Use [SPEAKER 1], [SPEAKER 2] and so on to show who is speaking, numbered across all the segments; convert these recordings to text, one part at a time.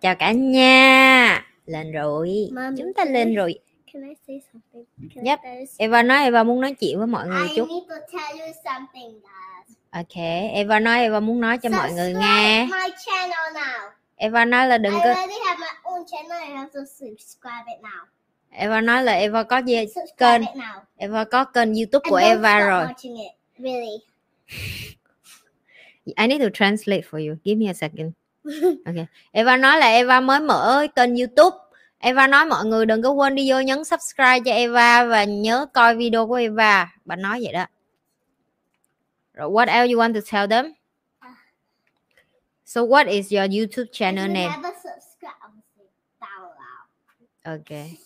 [SPEAKER 1] Chào cả nhà Lên rồi
[SPEAKER 2] Mom,
[SPEAKER 1] Chúng ta lên rồi
[SPEAKER 2] Can I say something? Can
[SPEAKER 1] Yep.
[SPEAKER 2] I
[SPEAKER 1] Eva nói Eva muốn nói chuyện với mọi người
[SPEAKER 2] I
[SPEAKER 1] chút
[SPEAKER 2] need to tell you something, guys.
[SPEAKER 1] Ok Eva nói Eva muốn nói cho mọi người
[SPEAKER 2] Subscribe
[SPEAKER 1] nghe
[SPEAKER 2] my channel now.
[SPEAKER 1] Eva nói là đừng
[SPEAKER 2] I
[SPEAKER 1] có
[SPEAKER 2] subscribe.
[SPEAKER 1] Eva nói là Eva có gì
[SPEAKER 2] Subscribe
[SPEAKER 1] kênh. Eva có kênh youtube
[SPEAKER 2] And
[SPEAKER 1] của Eva rồi.
[SPEAKER 2] Really.
[SPEAKER 1] I need to translate for you Give me a second Ok Eva nói là Eva mới mở kênh youtube Eva nói mọi người đừng có quên đi vô nhấn subscribe cho Eva và nhớ coi video của Eva. Bà nói vậy đó. Rồi what else you want to tell them? So what is your YouTube channel name? Okay.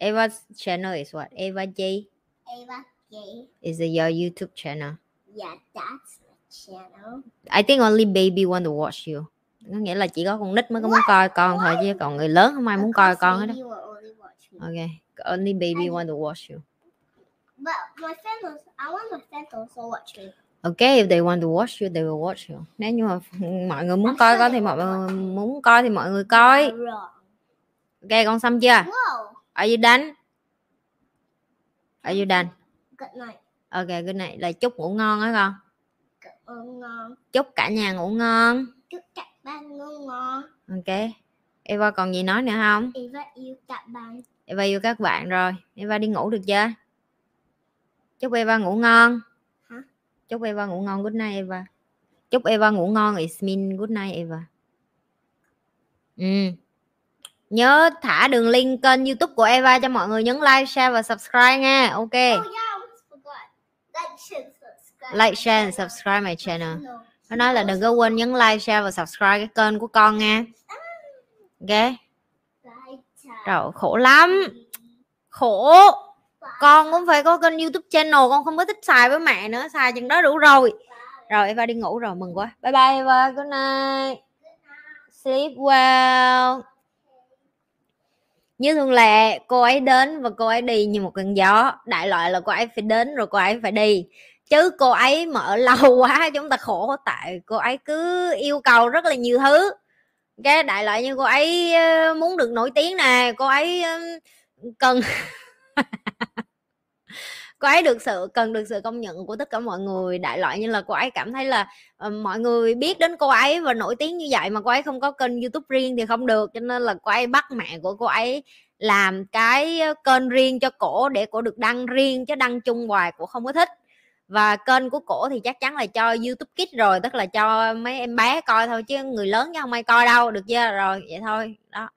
[SPEAKER 1] Eva's channel is what? Eva J
[SPEAKER 2] Ava Gay.
[SPEAKER 1] is your YouTube channel.
[SPEAKER 2] Yeah, that's my channel.
[SPEAKER 1] I think only baby want to watch you. Có nghĩa là chỉ có con nít mới có muốn coi con thôi chứ còn người lớn không ai muốn coi con hết
[SPEAKER 2] you will only
[SPEAKER 1] baby want to watch you.
[SPEAKER 2] But my friend also, I want my friend to also watch me.
[SPEAKER 1] Okay, if they want to watch you, they will watch you. Nếu như mà mọi người muốn coi con thì mọi người muốn coi thì mọi người coi. Ok, con xong chưa? Are you done? Are you done?
[SPEAKER 2] Good night.
[SPEAKER 1] Ok, good night. Là chúc ngủ ngon á con.
[SPEAKER 2] Ngon.
[SPEAKER 1] Chúc cả nhà ngủ ngon.
[SPEAKER 2] Chúc các bạn ngon.
[SPEAKER 1] Ok. Eva còn gì nói nữa không?
[SPEAKER 2] Eva yêu các bạn.
[SPEAKER 1] Eva yêu các bạn rồi. Eva đi ngủ được chưa? Chúc Eva ngủ ngon.
[SPEAKER 2] Hả?
[SPEAKER 1] Chúc Eva ngủ ngon. Good night Eva. Chúc Eva ngủ ngon. It's mean good night Eva. Ừ. Nhớ thả đường link kênh youtube của Eva cho mọi người nhấn like, share và subscribe nha. Ok.
[SPEAKER 2] Oh yeah, I almost forgot. Like, share,
[SPEAKER 1] and subscribe my channel. Nó nói là đừng có quên nhấn like, share và subscribe cái kênh của con nha. Ok. Rồi khổ lắm. Khổ. Con cũng phải có kênh youtube channel. Con không có thích xài với mẹ nữa. Xài chừng đó đủ rồi. Rồi Eva đi ngủ rồi. Mừng quá. Bye bye Eva. Good night. Sleep well. Như thường lệ, cô ấy đến và cô ấy đi như một cơn gió. Đại loại là cô ấy phải đến rồi cô ấy phải đi. Chứ cô ấy mà ở lâu quá chúng ta khổ tại cô ấy cứ yêu cầu rất là nhiều thứ. Cái đại loại như cô ấy ờ, muốn được nổi tiếng nè, cô ấy ờ, cần cô ấy được sự cần được sự công nhận của tất cả mọi người. Đại loại như là cô ấy cảm thấy là uh, mọi người biết đến cô ấy và nổi tiếng như vậy mà cô ấy không có kênh youtube riêng thì không được. Cho nên là cô ấy bắt mẹ của cô ấy làm cái kênh riêng cho cổ để cổ được đăng riêng chứ đăng chung hoài cổ không có thích và kênh của cổ thì chắc chắn là cho youtube kids rồi tức là cho mấy em bé coi thôi chứ người lớn chứ không ai coi đâu được chưa? Rồi vậy thôi đó.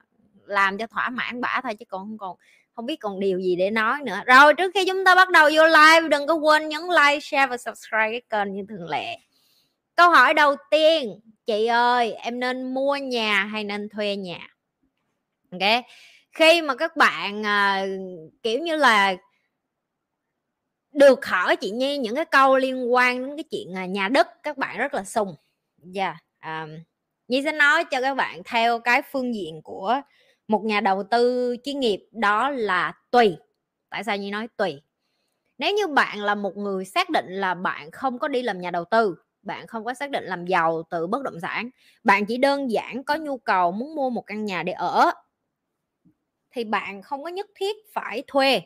[SPEAKER 1] Làm cho thỏa mãn bả thôi chứ còn không còn không biết còn điều gì để nói nữa. Rồi trước khi chúng ta bắt đầu vô live đừng có quên nhấn like share và subscribe cái kênh như thường lệ. Câu hỏi đầu tiên chị ơi em nên mua nhà hay nên thuê nhà? Ok. Khi mà các bạn uh, kiểu như là được hỏi chị Nhi những cái câu liên quan đến cái chuyện à, nhà đất, các bạn rất là sùng. Dạ yeah. Nhi sẽ nói cho các bạn theo cái phương diện của một nhà đầu tư chuyên nghiệp, đó là tùy. Tại sao Nhi nói tùy? Nếu như bạn là một người xác định là bạn không có đi làm nhà đầu tư, bạn không có xác định làm giàu từ bất động sản, bạn chỉ đơn giản có nhu cầu muốn mua một căn nhà để ở, thì bạn không có nhất thiết phải thuê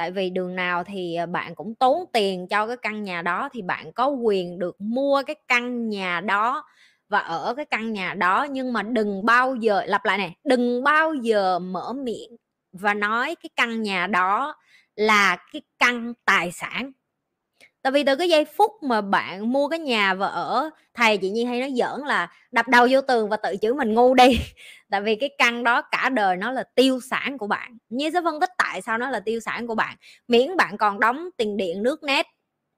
[SPEAKER 1] tại vì đường nào thì à, bạn cũng tốn tiền cho cái căn nhà đó thì bạn có quyền được mua cái căn nhà đó và ở cái căn nhà đó, nhưng mà đừng bao giờ, lặp lại này, đừng bao giờ mở miệng và nói cái căn nhà đó là cái căn tài sản tại vì từ cái giây phút mà bạn mua cái nhà và ở thầy chị nhi hay nói giỡn là đập đầu vô tường và tự chửi mình ngu đi. Tại vì cái căn đó cả đời nó là tiêu sản của bạn. Như sẽ phân tích tại sao nó là tiêu sản của bạn. Miễn bạn còn đóng tiền điện, nước nét,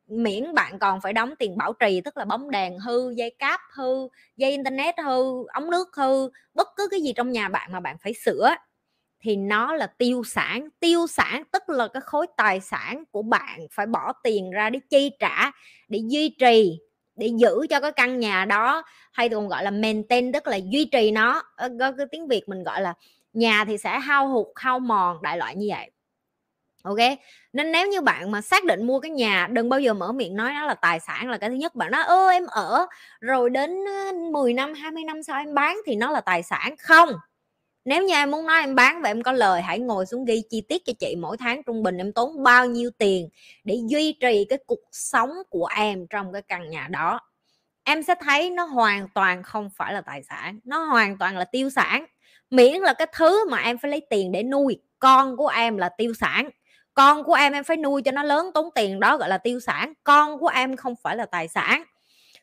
[SPEAKER 1] miễn bạn còn phải đóng tiền bảo trì, tức là bóng đèn hư, dây cáp hư, dây internet hư, ống nước hư, bất cứ cái gì trong nhà bạn mà bạn phải sửa thì nó là tiêu sản. Tiêu sản tức là cái khối tài sản của bạn phải bỏ tiền ra để chi trả, để duy trì, để giữ cho cái căn nhà đó, hay còn gọi là maintain, tức là duy trì nó. Ờ, có cái tiếng việt mình gọi là nhà thì sẽ hao hụt, hao mòn, đại loại như vậy. Ok? Nên nếu như bạn mà xác định mua cái nhà, đừng bao giờ mở miệng nói nó là tài sản là cái thứ nhất. Bạn nói, ơ, em ở rồi đến 10 năm 20 năm sau em bán thì nó là tài sản. Không nếu như em muốn nói em bán và em có lời, hãy ngồi xuống ghi chi tiết cho chị mỗi tháng trung bình em tốn bao nhiêu tiền để duy trì cái cuộc sống của em trong cái căn nhà đó. Em sẽ thấy nó hoàn toàn không phải là tài sản, nó hoàn toàn là tiêu sản. Miễn là cái thứ mà em phải lấy tiền để nuôi con của em là tiêu sản. Con của em em phải nuôi cho nó lớn tốn tiền, đó gọi là tiêu sản. Con của em không phải là tài sản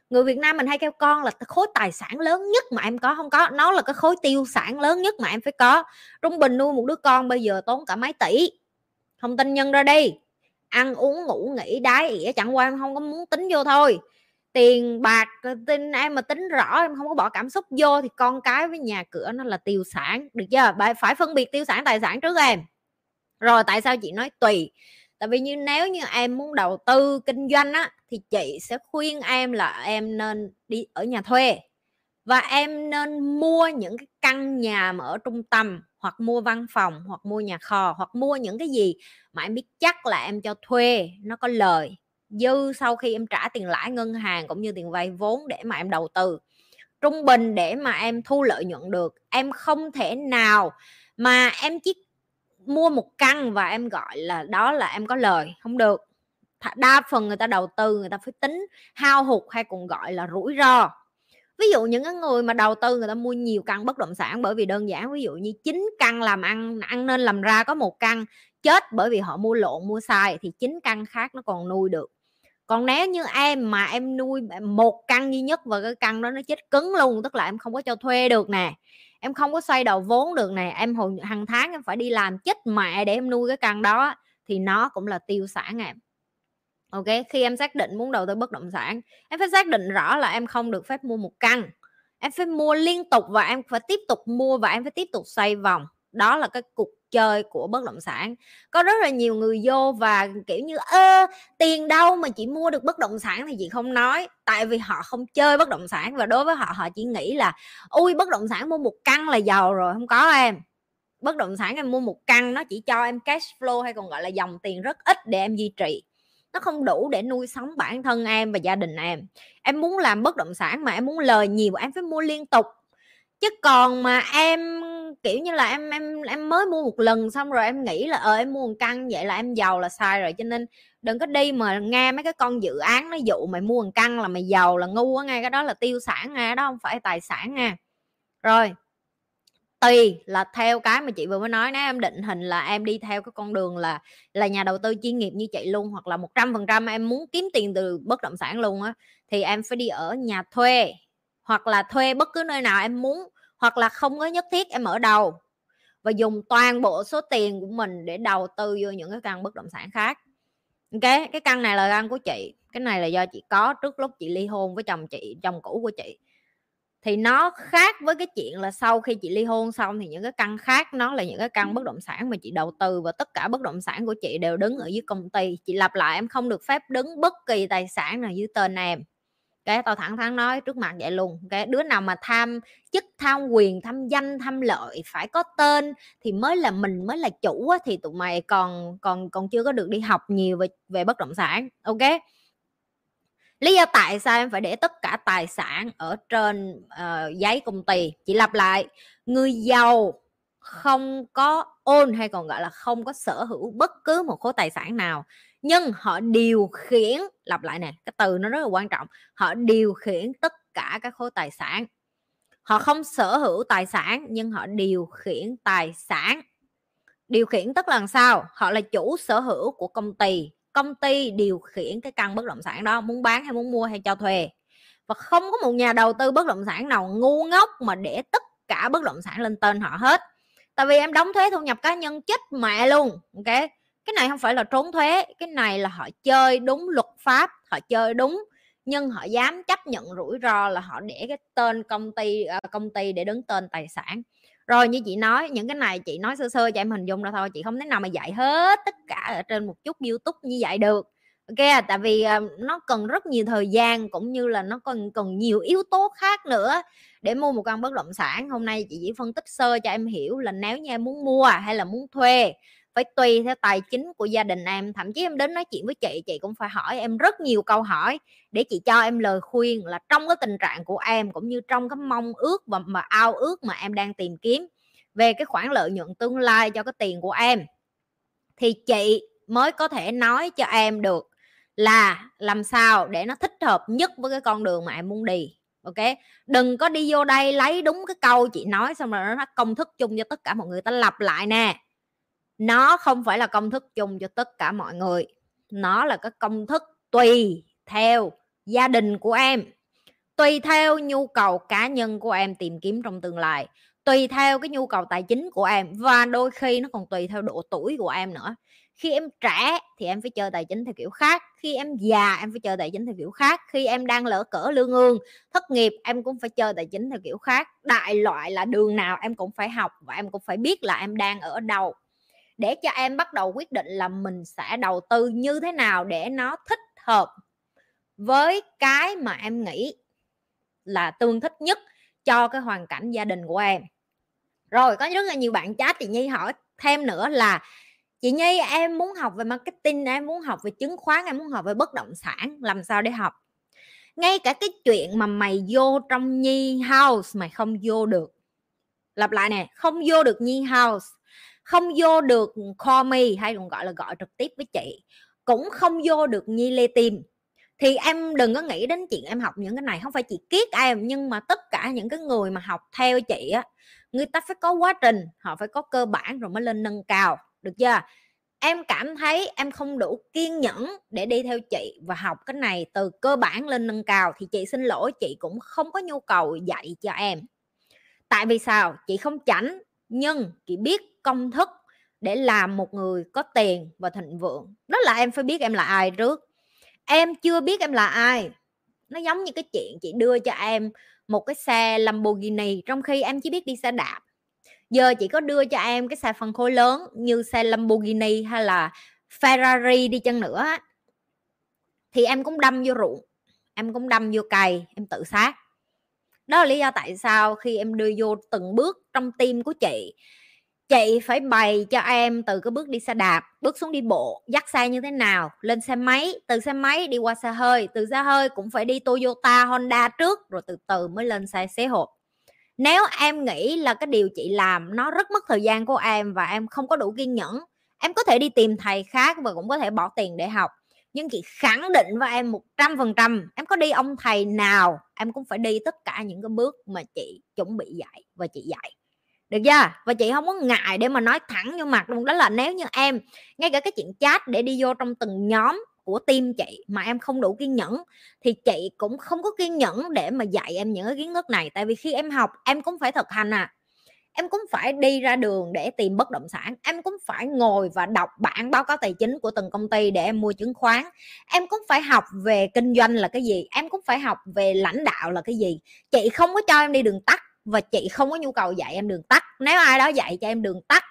[SPEAKER 1] người Việt Nam mình hay kêu con là khối tài sản lớn nhất mà em có, không có. Nó là cái khối tiêu sản lớn nhất mà em phải có. Trung bình nuôi một đứa con bây giờ tốn cả mấy tỷ. Không tin nhân ra đi. Ăn uống, ngủ, nghỉ, đái ỉa, chẳng qua em không có muốn tính vô thôi. Tiền bạc ờ, tin em mà tính rõ, em không có bỏ cảm xúc vô thì con cái với nhà cửa nó là tiêu sản, được chưa? Phải phân biệt tiêu sản, tài sản trước em. Rồi tại sao chị nói tùy? Tại vì như nếu như em muốn đầu tư kinh doanh á, thì chị sẽ khuyên em là em nên đi ở nhà thuê. Và em nên mua những cái căn nhà mà ở trung tâm, hoặc mua văn phòng, hoặc mua nhà kho, hoặc mua những cái gì mà em biết chắc là em cho thuê, nó có lời. Dư sau khi em trả tiền lãi ngân hàng cũng như tiền vay vốn để mà em đầu tư. Trung bình để mà em thu lợi nhuận được, em không thể nào mà em chỉ mua một căn và em gọi là đó là em có lời, không được. Đa phần người ta đầu tư người ta phải tính hao hụt hay còn gọi là rủi ro. Ví dụ những cái người mà đầu tư người ta mua nhiều căn bất động sản bởi vì đơn giản, ví dụ như chín căn làm ăn ăn nên làm ra có một căn, chết bởi vì họ mua lộn, mua sai thì chín căn khác nó còn nuôi được. Còn nếu như em mà em nuôi một căn duy nhất và cái căn đó nó chết cứng luôn, tức là em không có cho thuê được nè em không có xoay đầu vốn được này em hồi hàng tháng em phải đi làm chết mẹ để em nuôi cái căn đó thì nó cũng là tiêu sản em. Ok, khi em xác định muốn đầu tư bất động sản, em phải xác định rõ là em không được phép mua một căn. Em phải mua liên tục và em phải tiếp tục mua và em phải tiếp tục xoay vòng đó là cái cuộc chơi của bất động sản. Có rất là nhiều người vô và, kiểu như, ơ, tiền đâu mà chị mua được bất động sản thì chị không nói. Tại vì họ không chơi bất động sản và đối với họ họ chỉ nghĩ là, ui, bất động sản mua một căn là giàu rồi, không có em. Bất động sản em mua một căn nó chỉ cho em cash flow hay còn gọi là dòng tiền rất ít để em duy trì. Nó không đủ để nuôi sống bản thân em và gia đình em. Em muốn làm bất động sản mà em muốn lời nhiều, em phải mua liên tục. Chứ còn mà em kiểu như là em em em mới mua một lần xong rồi em nghĩ là ờ em mua một căn vậy là em giàu là sai rồi, cho nên đừng có đi mà nghe mấy cái con dự án nó dụ mày mua một căn là mày giàu là ngu á ngay, cái đó là tiêu sản nghe đó không phải tài sản nha. Rồi, tùy là theo cái mà chị vừa mới nói, nếu em định hình là em đi theo cái con đường là là nhà đầu tư chuyên nghiệp như chị luôn hoặc là một trăm phần trăm em muốn kiếm tiền từ bất động sản luôn á, thì em phải đi ở nhà thuê hoặc là thuê bất cứ nơi nào em muốn hoặc là không có nhất thiết em mở đầu và dùng toàn bộ số tiền của mình để đầu tư vô những cái căn bất động sản khác. Ok, cái căn này là căn của chị, cái này là do chị có trước lúc chị ly hôn với chồng chị, chồng cũ của chị. Thì nó khác với cái chuyện là sau khi chị ly hôn xong thì những cái căn khác, nó là những cái căn bất động sản mà chị đầu tư và tất cả bất động sản của chị đều đứng ở dưới công ty. Chị lặp lại, em không được phép đứng bất kỳ tài sản nào dưới tên em cái tao thẳng thắn nói trước mặt vậy luôn cái đứa nào mà tham chức tham quyền tham danh tham lợi phải có tên thì mới là mình mới là chủ á, thì tụi mày còn còn còn chưa có được đi học nhiều về về bất động sản ok? Lý do tại sao em phải để tất cả tài sản ở trên uh, giấy công ty? Chị lặp lại người giàu không có ôn hay còn gọi là không có sở hữu bất cứ một khối tài sản nào nhưng họ điều khiển, lặp lại nè, cái từ nó rất là quan trọng, họ điều khiển tất cả các khối tài sản. Họ không sở hữu tài sản, nhưng họ điều khiển tài sản. Điều khiển tức là sao? Họ là chủ sở hữu của công ty. Công ty điều khiển cái căn bất động sản đó, muốn bán hay muốn mua hay cho thuê. Và không có một nhà đầu tư bất động sản nào ngu ngốc mà để tất cả bất động sản lên tên họ hết. Tại vì em đóng thuế thu nhập cá nhân chết mẹ luôn, ok? Cái này không phải là trốn thuế, cái này là họ chơi đúng luật pháp, họ chơi đúng, nhưng họ dám chấp nhận rủi ro là họ để cái tên công ty ờ, công ty để đứng tên tài sản. Rồi như chị nói, những cái này chị nói sơ sơ cho em hình dung ra thôi, chị không thể nào mà dạy hết tất cả ở trên một chút youtube như vậy được. Ok, tại vì ờ, nó cần rất nhiều thời gian cũng như là nó còn cần nhiều yếu tố khác nữa để mua một căn bất động sản. Hôm nay chị chỉ phân tích sơ cho em hiểu là nếu như em muốn mua hay là muốn thuê phải tùy theo tài chính của gia đình em, thậm chí em đến nói chuyện với chị chị cũng phải hỏi em rất nhiều câu hỏi để chị cho em lời khuyên là trong cái tình trạng của em cũng như trong cái mong ước và mà ao ước mà em đang tìm kiếm về cái khoản lợi nhuận tương lai cho cái tiền của em, thì chị mới có thể nói cho em được là làm sao để nó thích hợp nhất với cái con đường mà em muốn đi, ok? Đừng có đi vô đây lấy đúng cái câu chị nói xong rồi nó công thức chung cho tất cả mọi người ta lặp lại nè nó không phải là công thức chung cho tất cả mọi người. Nó là cái công thức tùy theo gia đình của em. Tùy theo nhu cầu cá nhân của em tìm kiếm trong tương lai. Tùy theo cái nhu cầu tài chính của em. Và đôi khi nó còn tùy theo độ tuổi của em nữa. Khi em trẻ thì em phải chơi tài chính theo kiểu khác. Khi em già em phải chơi tài chính theo kiểu khác. Khi em đang lỡ cỡ lương ương thất nghiệp em cũng phải chơi tài chính theo kiểu khác. Đại loại là đường nào em cũng phải học và em cũng phải biết là em đang ở đâu để cho em bắt đầu quyết định là mình sẽ đầu tư như thế nào để nó thích hợp với cái mà em nghĩ là tương thích nhất cho cái hoàn cảnh gia đình của em. Rồi, có rất là nhiều bạn chat chị nhi hỏi thêm nữa là chị nhi, em muốn học về marketing, em muốn học về chứng khoán, em muốn học về bất động sản, làm sao để học? Ngay cả cái chuyện mà mày vô trong nhi house mày không vô được. Lặp lại nè, không vô được nhi house không vô được call me hay còn gọi là gọi trực tiếp với chị, cũng không vô được nhi lê tim thì em đừng có nghĩ đến chuyện em học những cái này, không phải chị kiết em, nhưng mà tất cả những cái người mà học theo chị á, người ta phải có quá trình, họ phải có cơ bản rồi mới lên nâng cao, được chưa? Em cảm thấy em không đủ kiên nhẫn để đi theo chị và học cái này từ cơ bản lên nâng cao, thì chị xin lỗi, chị cũng không có nhu cầu dạy cho em. Tại vì sao? Chị không chảnh nhưng chị biết công thức để làm một người có tiền và thịnh vượng. Đó là em phải biết em là ai trước. Em chưa biết em là ai. Nó giống như cái chuyện chị đưa cho em một cái xe Lamborghini, trong khi em chỉ biết đi xe đạp. Giờ chị có đưa cho em cái xe phân khối lớn như xe Lamborghini hay là Ferrari đi chăng nữa thì em cũng đâm vô ruộng, em cũng đâm vô cày, em tự sát đó là lý do tại sao khi em đưa vô từng bước trong tim của chị chị phải bày cho em từ cái bước đi xe đạp, bước xuống đi bộ, dắt xe như thế nào, lên xe máy, từ xe máy đi qua xe hơi, từ xe hơi cũng phải đi Toyota, Honda trước, rồi từ từ mới lên xe, xế hộp. Nếu em nghĩ là cái điều chị làm nó rất mất thời gian của em và em không có đủ kiên nhẫn, em có thể đi tìm thầy khác và cũng có thể bỏ tiền để học nhưng chị khẳng định với em một trăm phần trăm, em có đi ông thầy nào, em cũng phải đi tất cả những cái bước mà chị chuẩn bị dạy và chị dạy. Được chưa? Và chị không có ngại để mà nói thẳng vô mặt luôn. Đó là nếu như em, ngay cả cái chuyện chat để đi vô trong từng nhóm của team chị mà em không đủ kiên nhẫn, thì chị cũng không có kiên nhẫn để mà dạy em những cái kiến thức này. Tại vì khi em học, em cũng phải thực hành à em cũng phải đi ra đường để tìm bất động sản, em cũng phải ngồi và đọc bản báo cáo tài chính của từng công ty để em mua chứng khoán. Em cũng phải học về kinh doanh là cái gì, em cũng phải học về lãnh đạo là cái gì. Chị không có cho em đi đường tắt và chị không có nhu cầu dạy em đường tắt. Nếu ai đó dạy cho em đường tắt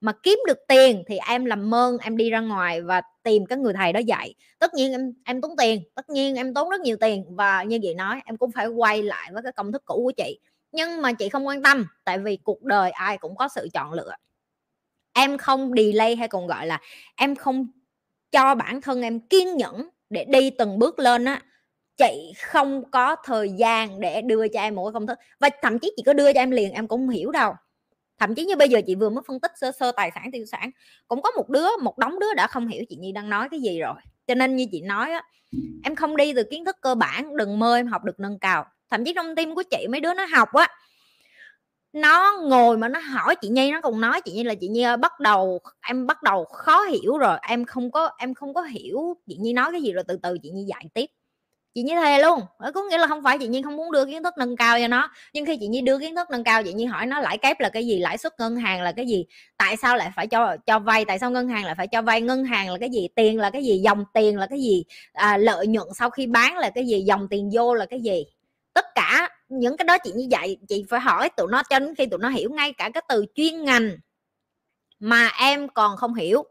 [SPEAKER 1] mà kiếm được tiền thì em làm ơn em đi ra ngoài và tìm cái người thầy đó dạy. Tất nhiên em em tốn tiền, tất nhiên em tốn rất nhiều tiền và như vậy nói em cũng phải quay lại với cái công thức cũ của chị nhưng mà chị không quan tâm, tại vì cuộc đời ai cũng có sự chọn lựa. Em không delay hay còn gọi là em không cho bản thân em kiên nhẫn để đi từng bước lên á. Chị không có thời gian để đưa cho em một cái công thức. Và thậm chí chị có đưa cho em liền, em cũng không hiểu đâu. Thậm chí như bây giờ chị vừa mới phân tích sơ sơ tài sản, tiêu sản, cũng có một đứa, một đống đứa đã không hiểu chị nhi đang nói cái gì rồi. Cho nên như chị nói á, em không đi từ kiến thức cơ bản, đừng mơ em học được nâng cao thậm chí trong tim của chị mấy đứa nó học á nó ngồi mà nó hỏi chị nhi nó còn nói chị nhi là chị nhi ơi, bắt đầu em bắt đầu khó hiểu rồi em không có em không có hiểu chị nhi nói cái gì rồi từ từ chị nhi dạy tiếp. Chị nhi thề luôn. Ờ, có nghĩa là không phải chị nhi không muốn đưa kiến thức nâng cao cho nó nhưng khi chị nhi đưa kiến thức nâng cao chị nhi hỏi nó lãi kép là cái gì lãi suất ngân hàng là cái gì tại sao lại phải cho cho vay tại sao ngân hàng lại phải cho vay ngân hàng là cái gì tiền là cái gì dòng tiền là cái gì à, lợi nhuận sau khi bán là cái gì dòng tiền vô là cái gì? Tất cả những cái đó chị như vậy, chị phải hỏi tụi nó cho đến khi tụi nó hiểu ngay cả cái từ chuyên ngành mà em còn không hiểu.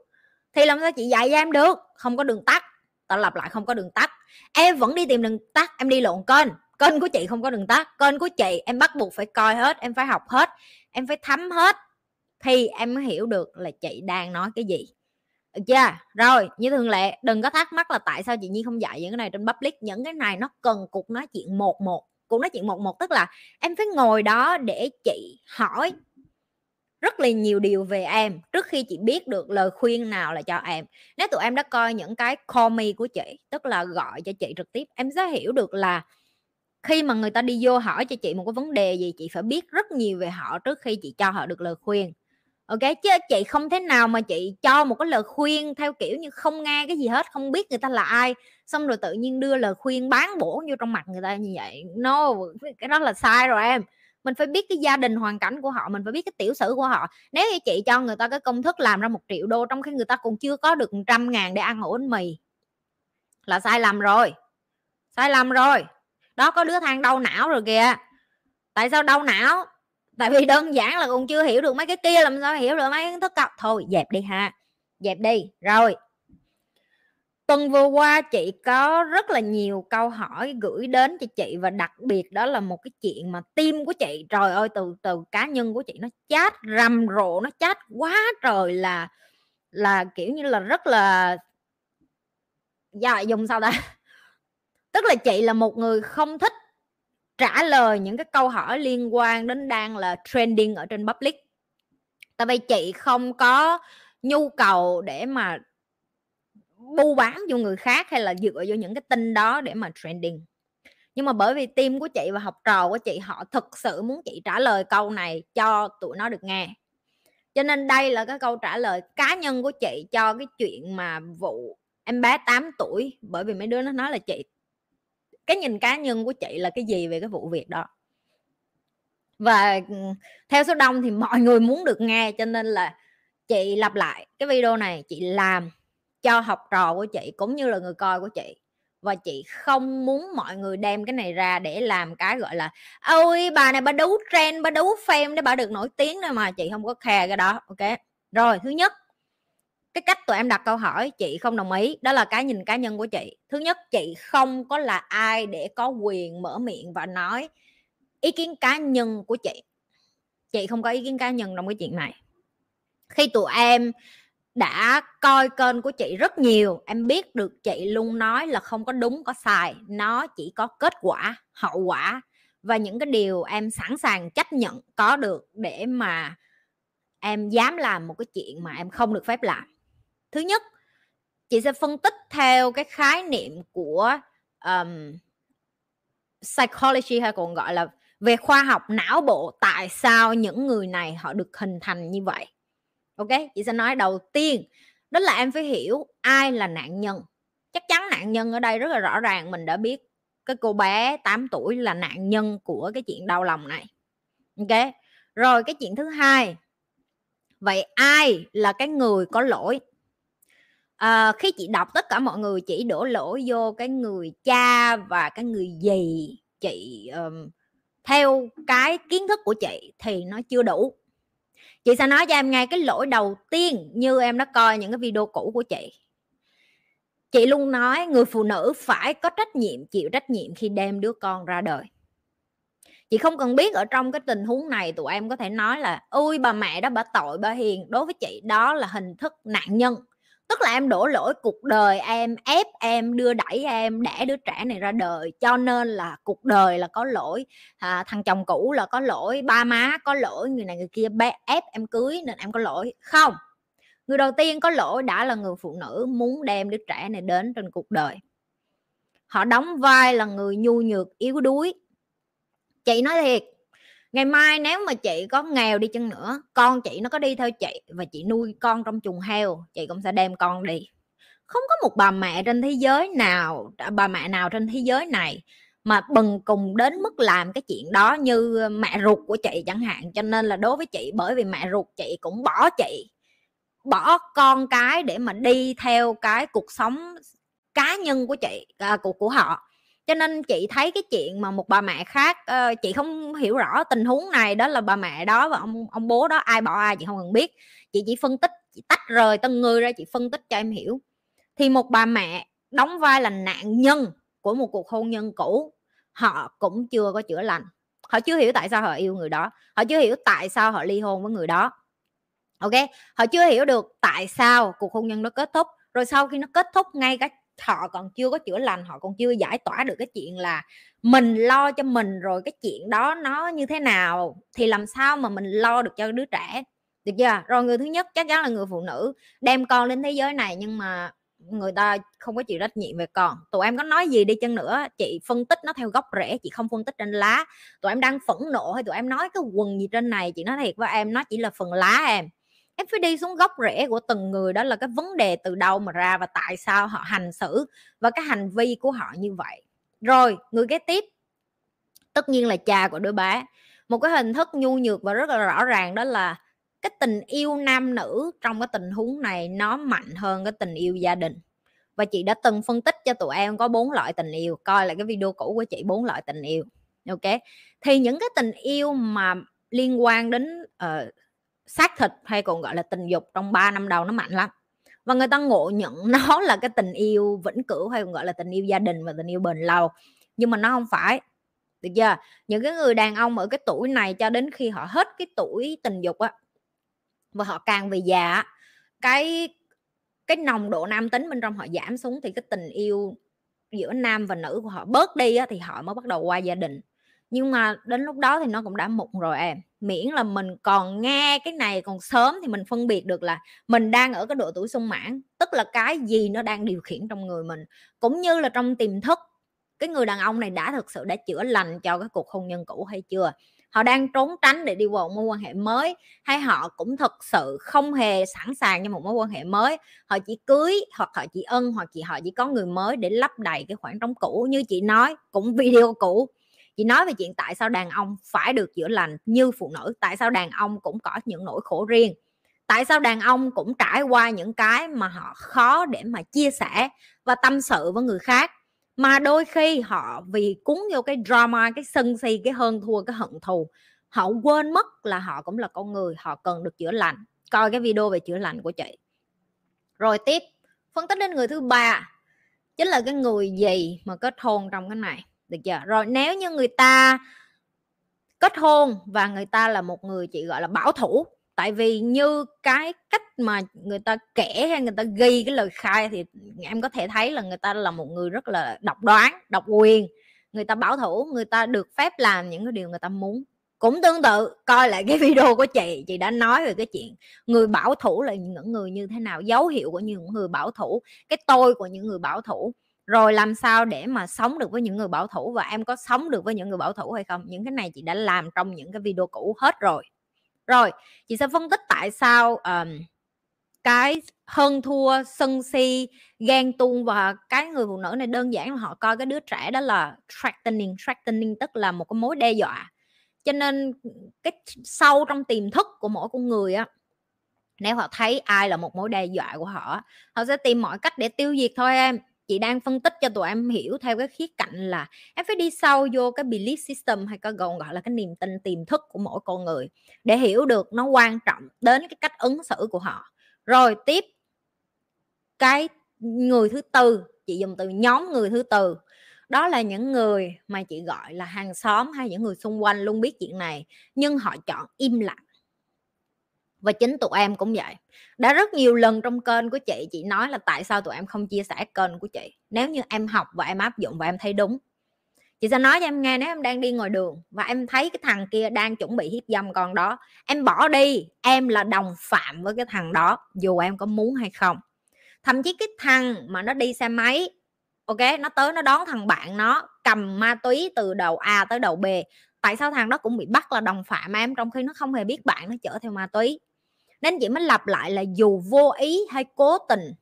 [SPEAKER 1] Thì làm sao chị dạy cho em được? Không có đường tắt, tao lặp lại không có đường tắt. Em vẫn đi tìm đường tắt, em đi lộn kênh kênh của chị không có đường tắt, kênh của chị em bắt buộc phải coi hết, em phải học hết, em phải thấm hết thì em mới hiểu được là chị đang nói cái gì. Được chưa? Rồi, như thường lệ, đừng có thắc mắc là tại sao chị nhi không dạy những cái này trên public, những cái này nó cần cuộc nói chuyện một một cuộc nói chuyện một một, tức là em phải ngồi đó để chị hỏi rất là nhiều điều về em trước khi chị biết được lời khuyên nào là cho em. Nếu tụi em đã coi những cái call me của chị, tức là gọi cho chị trực tiếp, em sẽ hiểu được là khi mà người ta đi vô hỏi cho chị một cái vấn đề gì, chị phải biết rất nhiều về họ trước khi chị cho họ được lời khuyên. Ok? Chứ chị không thế nào mà chị cho một cái lời khuyên theo kiểu như không nghe cái gì hết, không biết người ta là ai xong rồi tự nhiên đưa lời khuyên bán bổ vô trong mặt người ta như vậy. No, cái đó là sai rồi em. Mình phải biết cái gia đình hoàn cảnh của họ, mình phải biết cái tiểu sử của họ. Nếu như chị cho người ta cái công thức làm ra một triệu đô trong khi người ta còn chưa có được trăm ngàn để ăn ổ bánh mì, là sai lầm rồi. Sai lầm rồi. Đó, có đứa than đau não rồi kìa. Tại sao đau não? Tại vì đơn giản là còn chưa hiểu được mấy cái kia, làm sao hiểu được mấy kiến thức cọc thôi, dẹp đi ha. Dẹp đi. Rồi tuần vừa qua chị có rất là nhiều câu hỏi gửi đến cho chị và đặc biệt đó là một cái chuyện mà tim của chị, trời ơi, từ từ cá nhân của chị nó chát rầm rộ, nó chát quá trời là là kiểu như là rất là dạ dùng sao ta? Tức là chị là một người không thích trả lời những cái câu hỏi liên quan đến đang là trending ở trên public. Tại vì chị không có nhu cầu để mà bu bán cho người khác hay là dựa vô những cái tin đó để mà trending? Nhưng mà bởi vì team của chị và học trò của chị họ thực sự muốn chị trả lời câu này cho tụi nó được nghe. Cho nên đây là cái câu trả lời cá nhân của chị cho cái chuyện mà vụ em bé 8 tuổi, bởi vì mấy đứa nó nói là chị, cái nhìn cá nhân của chị là cái gì về cái vụ việc đó? Và ừ, theo số đông thì mọi người muốn được nghe cho nên là chị lặp lại cái video này, chị làm cho học trò của chị cũng như là người coi của chị. Và chị không muốn mọi người đem cái này ra để làm cái gọi là, ôi, bà này bà đấu trend, bà đấu fame để bà được nổi tiếng đâu mà. Chị không có khe cái đó, ok? Rồi, thứ nhất, cái cách tụi em đặt câu hỏi, chị không đồng ý. Đó là cái nhìn cá nhân của chị. Thứ nhất, chị không có là ai để có quyền mở miệng và nói ý kiến cá nhân của chị. Chị không có ý kiến cá nhân trong cái chuyện này. Khi tụi em đã coi kênh của chị rất nhiều. Em biết được chị luôn nói là không có đúng có sai. Nó chỉ có kết quả hậu quả. Và những cái điều em sẵn sàng chấp nhận có được để mà em dám làm một cái chuyện mà em không được phép làm. Thứ nhất chị sẽ phân tích theo cái khái niệm của um, psychology hay còn gọi là về khoa học não bộ tại sao những người này họ được hình thành như vậy ok? Chị sẽ nói đầu tiên đó là em phải hiểu ai là nạn nhân. Chắc chắn nạn nhân ở đây rất là rõ ràng mình đã biết cái cô bé 8 tuổi là nạn nhân của cái chuyện đau lòng này. Ok? Rồi cái chuyện thứ hai vậy ai là cái người có lỗi? À, khi chị đọc tất cả mọi người chỉ đổ lỗi vô cái người cha và cái người dì chị um, theo cái kiến thức của chị thì nó chưa đủ chị sẽ nói cho em ngay cái lỗi đầu tiên như em đã coi những cái video cũ của chị. Chị luôn nói người phụ nữ phải có trách nhiệm, chịu trách nhiệm khi đem đứa con ra đời. Chị không cần biết ở trong cái tình huống này tụi em có thể nói là, ôi, bà mẹ đó, bà tội bà hiền. Đối với chị, đó là hình thức nạn nhân tức là em đổ lỗi cuộc đời em ép em đưa đẩy em đẻ đứa trẻ này ra đời. Cho nên là cuộc đời là có lỗi. À, thằng chồng cũ là có lỗi ba má có lỗi người này người kia ép em cưới nên em có lỗi. Không người đầu tiên có lỗi đã là người phụ nữ muốn đem đứa trẻ này đến trên cuộc đời. Họ đóng vai là người nhu nhược yếu đuối. Chị nói thiệt ngày mai nếu mà chị có nghèo đi chăng nữa con chị nó có đi theo chị và chị nuôi con trong chuồng heo chị cũng sẽ đem con đi. Không có một bà mẹ trên thế giới nào à, bà mẹ nào trên thế giới này mà bần cùng đến mức làm cái chuyện đó như mẹ ruột của chị chẳng hạn. Cho nên là đối với chị bởi vì mẹ ruột chị cũng bỏ chị bỏ con cái để mà đi theo cái cuộc sống cá nhân của chị à, của của họ cho nên chị thấy cái chuyện mà một bà mẹ khác uh, chị không hiểu rõ tình huống này đó là bà mẹ đó và ông ông bố đó ai bỏ ai chị không cần biết. Chị chỉ phân tích chị tách rời từng người ra chị phân tích cho em hiểu. Thì một bà mẹ đóng vai là nạn nhân của một cuộc hôn nhân cũ họ cũng chưa có chữa lành. Họ chưa hiểu tại sao họ yêu người đó. Họ chưa hiểu tại sao họ ly hôn với người đó. Ok? Họ chưa hiểu được tại sao cuộc hôn nhân nó kết thúc. Rồi sau khi nó kết thúc ngay cả họ còn chưa có chữa lành, họ còn chưa giải tỏa được cái chuyện là mình lo cho mình rồi cái chuyện đó nó như thế nào, thì làm sao mà mình lo được cho đứa trẻ, được chưa? Rồi người thứ nhất chắc chắn là người phụ nữ, đem con lên thế giới này nhưng mà người ta không có chịu trách nhiệm về con. Tụi em có nói gì đi chăng nữa, chị phân tích nó theo gốc rễ, chị không phân tích trên lá. Tụi em đang phẫn nộ hay tụi em nói cái quần gì trên này, chị nói thiệt với em, nó chỉ là phần lá em em phải đi xuống gốc rễ của từng người đó là cái vấn đề từ đâu mà ra và tại sao họ hành xử và cái hành vi của họ như vậy. Rồi người kế tiếp. Tất nhiên là cha của đứa bé. Một cái hình thức nhu nhược và rất là rõ ràng đó là cái tình yêu nam nữ trong cái tình huống này nó mạnh hơn cái tình yêu gia đình. Và chị đã từng phân tích cho tụi em có bốn loại tình yêu coi lại cái video cũ của chị bốn loại tình yêu. Ok? Thì những cái tình yêu mà liên quan đến uh, xác thịt hay còn gọi là tình dục trong 3 năm đầu nó mạnh lắm. Và người ta ngộ nhận nó là cái tình yêu vĩnh cửu hay còn gọi là tình yêu gia đình và tình yêu bền lâu. Nhưng mà nó không phải được chưa? Những cái người đàn ông ở cái tuổi này cho đến khi họ hết cái tuổi tình dục á và họ càng về già cái cái nồng độ nam tính bên trong họ giảm xuống thì cái tình yêu giữa nam và nữ của họ bớt đi á, thì họ mới bắt đầu qua gia đình. Nhưng mà đến lúc đó thì nó cũng đã mụn rồi em miễn là mình còn nghe cái này còn sớm thì mình phân biệt được là mình đang ở cái độ tuổi sung mãn, tức là cái gì nó đang điều khiển trong người mình. Cũng như là trong tiềm thức, cái người đàn ông này đã thực sự đã chữa lành cho cái cuộc hôn nhân cũ hay chưa? Họ đang trốn tránh để đi vào mối quan hệ mới hay họ cũng thực sự không hề sẵn sàng cho một mối quan hệ mới? Họ chỉ cưới hoặc họ chỉ ân hoặc chỉ họ chỉ có người mới để lấp đầy cái khoảng trống cũ như chị nói, cũng video cũ chị nói về chuyện tại sao đàn ông phải được chữa lành như phụ nữ, tại sao đàn ông cũng có những nỗi khổ riêng, tại sao đàn ông cũng trải qua những cái mà họ khó để mà chia sẻ và tâm sự với người khác. Mà đôi khi họ vì cúng vô cái drama, cái sân si, cái hơn thua, cái hận thù, họ quên mất là họ cũng là con người, họ cần được chữa lành. Coi cái video về chữa lành của chị. Rồi tiếp, phân tích đến người thứ ba, chính là cái người gì mà kết hôn trong cái này? Được chưa? Rồi nếu như người ta kết hôn và người ta là một người chị gọi là bảo thủ, tại vì như cái cách mà người ta kể hay người ta ghi cái lời khai thì em có thể thấy là người ta là một người rất là độc đoán, độc quyền. Người ta bảo thủ, người ta được phép làm những cái điều người ta muốn. Cũng tương tự, coi lại cái video của chị chị đã nói về cái chuyện người bảo thủ là những người như thế nào, dấu hiệu của những người bảo thủ, cái tôi của những người bảo thủ rồi làm sao để mà sống được với những người bảo thủ và em có sống được với những người bảo thủ hay không? Những cái này chị đã làm trong những cái video cũ hết rồi. Rồi chị sẽ phân tích tại sao um, cái hơn thua sân si ghen tuông và cái người phụ nữ này đơn giản là họ coi cái đứa trẻ đó là threatening threatening tức là một cái mối đe dọa. Cho nên cái sâu trong tiềm thức của mỗi con người á nếu họ thấy ai là một mối đe dọa của họ họ sẽ tìm mọi cách để tiêu diệt thôi em chị đang phân tích cho tụi em hiểu theo cái khía cạnh là em phải đi sâu vô cái belief system hay có gọi gọi là cái niềm tin, tiềm thức của mỗi con người để hiểu được nó quan trọng đến cái cách ứng xử của họ. Rồi tiếp, cái người thứ tư, chị dùng từ nhóm người thứ tư. Đó là những người mà chị gọi là hàng xóm hay những người xung quanh luôn biết chuyện này, nhưng họ chọn im lặng và chính tụi em cũng vậy. Đã rất nhiều lần trong kênh của chị chị nói là tại sao tụi em không chia sẻ kênh của chị. Nếu như em học và em áp dụng và em thấy đúng. Chị sẽ nói cho em nghe nếu em đang đi ngoài đường và em thấy cái thằng kia đang chuẩn bị hiếp dâm con đó, em bỏ đi. Em là đồng phạm với cái thằng đó, dù em có muốn hay không. Thậm chí cái thằng mà nó đi xe máy, ok, nó tới nó đón thằng bạn nó, cầm ma túy từ đầu A tới đầu B. Tại sao thằng đó cũng bị bắt là đồng phạm em, trong khi nó không hề biết bạn nó chở theo ma túy? Nên chị mới lặp lại là dù vô ý hay cố tình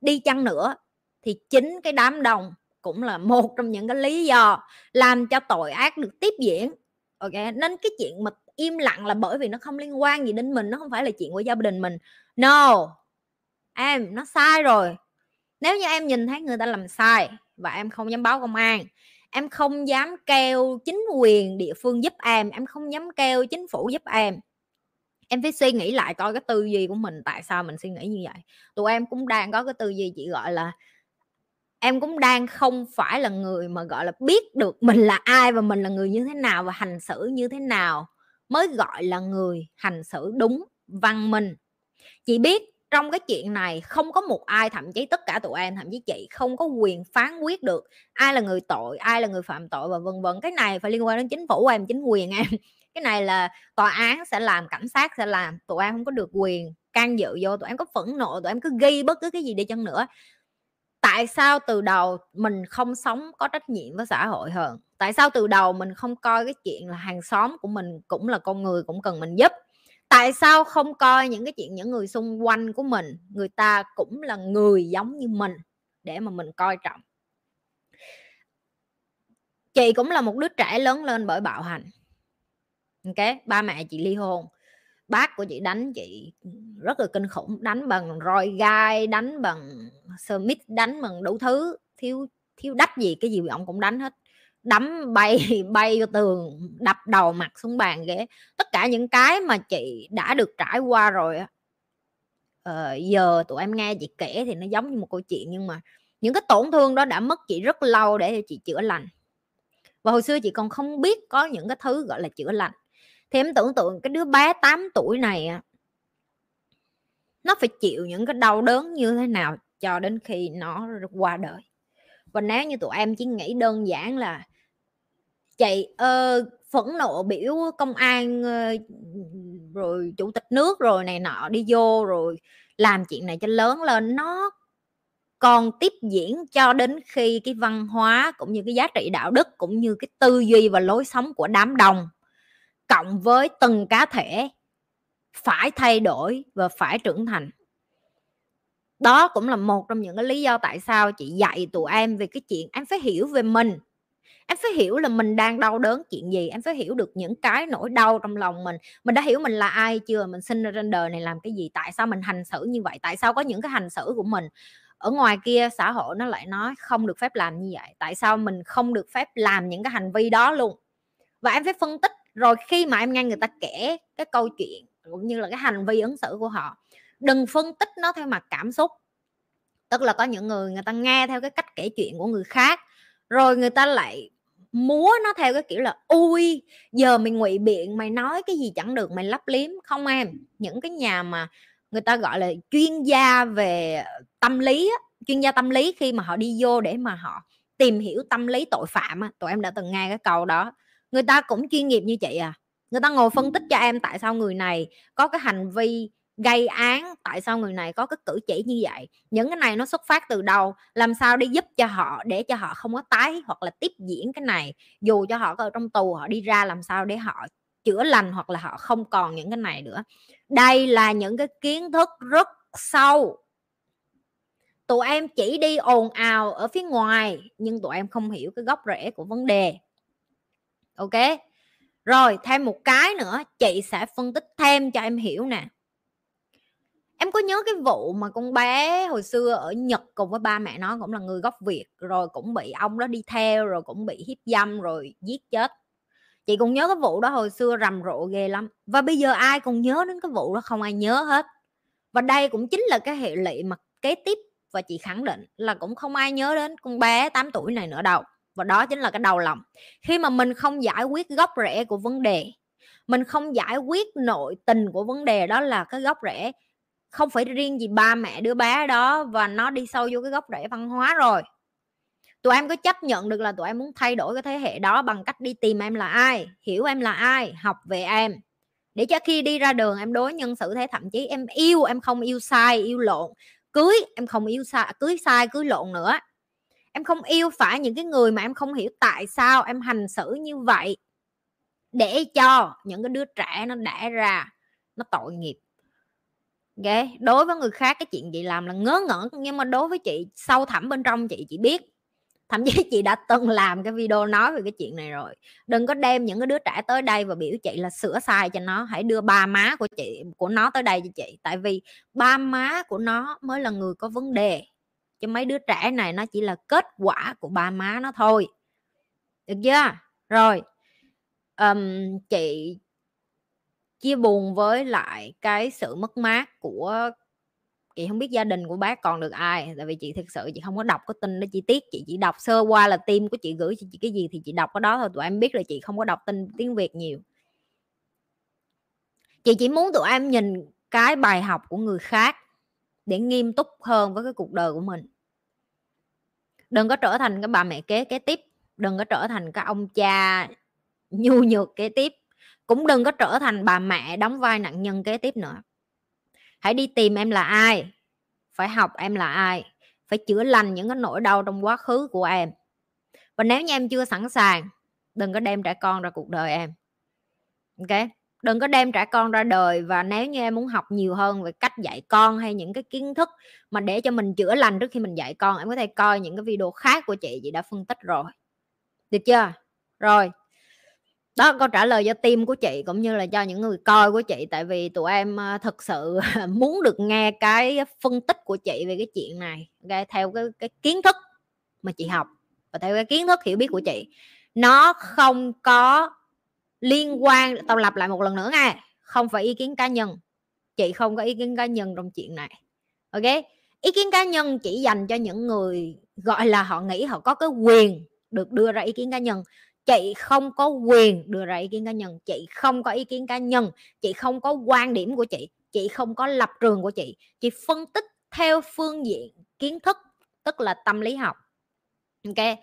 [SPEAKER 1] đi chăng nữa, thì chính cái đám đông cũng là một trong những cái lý do làm cho tội ác được tiếp diễn. Ok, nên cái chuyện mà im lặng là bởi vì nó không liên quan gì đến mình, nó không phải là chuyện của gia đình mình. No, em, nó sai rồi. Nếu như em nhìn thấy người ta làm sai và em không dám báo công an, em không dám kêu chính quyền địa phương giúp em em không dám kêu chính phủ giúp em em phải suy nghĩ lại coi cái tư duy của mình tại sao mình suy nghĩ như vậy. Tụi em cũng đang có cái tư duy chị gọi là, em cũng đang không phải là người mà, gọi là, biết được mình là ai và mình là người như thế nào và hành xử như thế nào mới gọi là người hành xử đúng văn minh. Chị biết trong cái chuyện này không có một ai, thậm chí tất cả tụi em, thậm chí chị không có quyền phán quyết được ai là người tội, ai là người phạm tội và vân vân. Cái này phải liên quan đến chính phủ em, chính quyền em cái này là tòa án sẽ làm, cảnh sát sẽ làm, tụi em không có được quyền can dự vô, tụi em có phẫn nộ, tụi em cứ ghi bất cứ cái gì đi chăng nữa. Tại sao từ đầu mình không sống có trách nhiệm với xã hội hơn? Tại sao từ đầu mình không coi cái chuyện là hàng xóm của mình cũng là con người cũng cần mình giúp? Tại sao không coi những cái chuyện, những người xung quanh của mình, người ta cũng là người giống như mình để mà mình coi trọng? Chị cũng là một đứa trẻ lớn lên bởi bạo hành ok ba mẹ chị ly hôn. Bác của chị đánh chị ừ, rất là kinh khủng đánh bằng roi gai đánh bằng smith đánh bằng đủ thứ thiếu thiếu đách gì cái gì ông cũng đánh hết. Đấm bay bay vô tường đập đầu mặt xuống bàn ghế. Tất cả những cái mà chị đã được trải qua rồi ờ, giờ tụi em nghe chị kể thì nó giống như một câu chuyện nhưng mà những cái tổn thương đó đã mất chị rất lâu để chị chữa lành. Và hồi xưa chị còn không biết có những cái thứ gọi là chữa lành thì em tưởng tượng cái đứa bé 8 tuổi này nó phải chịu những cái đau đớn như thế nào cho đến khi nó qua đời. Và nếu như tụi em chỉ nghĩ đơn giản là chị uh, phẫn nộ biểu công an uh, rồi chủ tịch nước rồi này nọ đi vô rồi làm chuyện này cho lớn lên. Nó còn tiếp diễn cho đến khi cái văn hóa cũng như cái giá trị đạo đức cũng như cái tư duy và lối sống của đám đông cộng với từng cá thể phải thay đổi và phải trưởng thành. Đó cũng là một trong những cái lý do tại sao chị dạy tụi em về cái chuyện em phải hiểu về mình. Em phải hiểu là mình đang đau đớn chuyện gì, em phải hiểu được những cái nỗi đau trong lòng mình. Mình đã hiểu mình là ai chưa? Mình sinh ra trên đời này làm cái gì? Tại sao mình hành xử như vậy? Tại sao có những cái hành xử của mình? Ở ngoài kia, xã hội nó lại nói không được phép làm như vậy. Tại sao mình không được phép làm những cái hành vi đó luôn? Và em phải phân tích rồi khi mà em nghe người ta kể cái câu chuyện cũng như là cái hành vi ứng xử của họ, đừng phân tích nó theo mặt cảm xúc. Tức là có những người người ta nghe theo cái cách kể chuyện của người khác, rồi người ta lại múa nó theo cái kiểu là, ui, giờ mày ngụy biện, mày nói cái gì chẳng được, mày lấp liếm. Không em, những cái nhà mà người ta gọi là chuyên gia về tâm lý chuyên gia tâm lý khi mà họ đi vô để mà họ tìm hiểu tâm lý tội phạm tụi em đã từng nghe cái câu đó người ta cũng chuyên nghiệp như chị à. Người ta ngồi phân tích cho em tại sao người này có cái hành vi gây án tại sao người này có cái cử chỉ như vậy. Những cái này nó xuất phát từ đâu? Làm sao để giúp cho họ để cho họ không có tái hoặc là tiếp diễn cái này? Dù cho họ có ở trong tù họ đi ra làm sao để họ chữa lành hoặc là họ không còn những cái này nữa. Đây là những cái kiến thức rất sâu. Tụi em chỉ đi ồn ào ở phía ngoài nhưng tụi em không hiểu cái gốc rễ của vấn đề ok? Rồi, thêm một cái nữa, chị sẽ phân tích thêm cho em hiểu nè. Em có nhớ cái vụ mà con bé hồi xưa ở Nhật cùng với ba mẹ nó cũng là người gốc Việt, rồi cũng bị ông đó đi theo, rồi cũng bị hiếp dâm, rồi giết chết. Chị cũng nhớ cái vụ đó hồi xưa rầm rộ ghê lắm. Và bây giờ ai còn nhớ đến cái vụ đó không ai nhớ hết. Và đây cũng chính là cái hệ lụy mà kế tiếp và chị khẳng định là cũng không ai nhớ đến con bé 8 tuổi này nữa đâu và đó chính là cái đầu lòng. Khi mà mình không giải quyết gốc rễ của vấn đề, mình không giải quyết nội tình của vấn đề, đó là cái gốc rễ không phải riêng gì ba mẹ, đứa bé đó, và nó đi sâu vô cái gốc rễ văn hóa rồi. Tụi em có chấp nhận được là tụi em muốn thay đổi cái thế hệ đó bằng cách đi tìm em là ai, hiểu em là ai, học về em. Để cho khi đi ra đường em đối nhân xử thế, thậm chí em yêu, em không yêu sai, yêu lộn, cưới, em không yêu sai cưới sai, cưới lộn nữa em không yêu phải những cái người mà em không hiểu tại sao em hành xử như vậy. Để cho những cái đứa trẻ nó đẻ ra, nó tội nghiệp. Ok đối với người khác cái chuyện chị làm là ngớ ngẩn, nhưng mà đối với chị, sâu thẳm bên trong chị chị biết. Thậm chí chị đã từng làm cái video nói về cái chuyện này rồi. Đừng có đem những cái đứa trẻ tới đây và biểu chị là sửa sai cho nó. Hãy đưa ba má của chị, của nó tới đây cho chị. Tại vì ba má của nó mới là người có vấn đề cho mấy đứa trẻ này nó chỉ là kết quả của ba má nó thôi. Được chưa? Rồi um, chị chia buồn với lại cái sự mất mát của chị không biết gia đình của bác còn được ai tại vì chị thực sự chị không có đọc có tin đó chi tiết. Chị chỉ đọc sơ qua là tim của chị gửi cho chị cái gì thì chị đọc cái đó thôi. Tụi em biết là chị không có đọc tin tiếng việt nhiều. Chị chỉ muốn tụi em nhìn cái bài học của người khác để nghiêm túc hơn với cái cuộc đời của mình. Đừng có trở thành cái bà mẹ kế kế tiếp, đừng có trở thành cái ông cha nhu nhược kế tiếp, cũng đừng có trở thành bà mẹ đóng vai nạn nhân kế tiếp nữa. Hãy đi tìm em là ai, phải học em là ai, phải chữa lành những cái nỗi đau trong quá khứ của em. Và nếu như em chưa sẵn sàng, đừng có đem trẻ con ra cuộc đời em. Ok? Đừng có đem trẻ con ra đời và nếu như em muốn học nhiều hơn về cách dạy con hay những cái kiến thức mà để cho mình chữa lành trước khi mình dạy con em có thể coi những cái video khác của chị chị đã phân tích rồi. Được chưa? Rồi. Đó câu trả lời cho tim của chị cũng như là cho những người coi của chị tại vì tụi em thật sự muốn được nghe cái phân tích của chị về cái chuyện này okay? theo cái, cái kiến thức mà chị học và theo cái kiến thức hiểu biết của chị. Nó không có liên quan, tao lặp lại một lần nữa nghe. Không phải ý kiến cá nhân. Chị không có ý kiến cá nhân trong chuyện này. Ok? Ý kiến cá nhân chỉ dành cho những người, gọi là, họ nghĩ họ có cái quyền được đưa ra ý kiến cá nhân. Chị không có quyền đưa ra ý kiến cá nhân. Chị không có ý kiến cá nhân. Chị không có quan điểm của chị. Chị không có lập trường của chị. Chị phân tích theo phương diện kiến thức, tức là tâm lý học. Ok?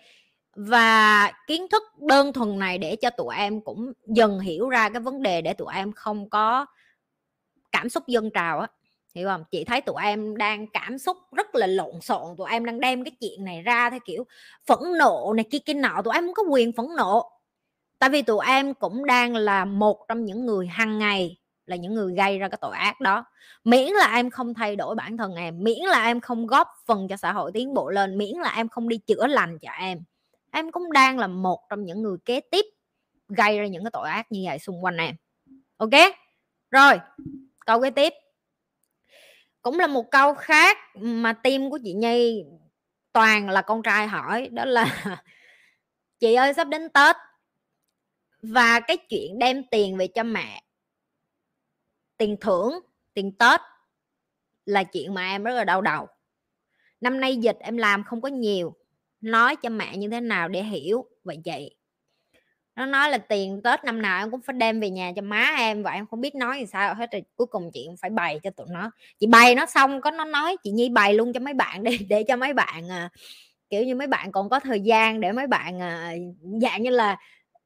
[SPEAKER 1] Và kiến thức đơn thuần này để cho tụi em cũng dần hiểu ra cái vấn đề để tụi em không có cảm xúc dân trào á. Hiểu không? Chị thấy tụi em đang cảm xúc rất là lộn xộn, tụi em đang đem cái chuyện này ra theo kiểu phẫn nộ này kia kia nọ, tụi em không có quyền phẫn nộ. Tại vì tụi em cũng đang là một trong những người hàng ngày, là những người gây ra cái tội ác đó. Miễn là em không thay đổi bản thân em, miễn là em không góp phần cho xã hội tiến bộ lên, miễn là em không đi chữa lành cho em em cũng đang là một trong những người kế tiếp gây ra những cái tội ác như vậy xung quanh em. Ok? Rồi, câu kế tiếp. Cũng là một câu khác mà tim của chị nhi toàn là con trai hỏi, đó là chị ơi, sắp đến tết và cái chuyện đem tiền về cho mẹ, tiền thưởng, tiền tết là chuyện mà em rất là đau đầu. Năm nay dịch em làm không có nhiều nói cho mẹ như thế nào để hiểu vậy. Chị nó nói là tiền tết năm nào em cũng phải đem về nhà cho má em và em không biết nói thì sao hết rồi cuối cùng chị cũng phải bày cho tụi nó. Chị bày nó xong có nó nói chị nhi bày luôn cho mấy bạn để để cho mấy bạn à, kiểu như mấy bạn còn có thời gian để mấy bạn à, dạng như là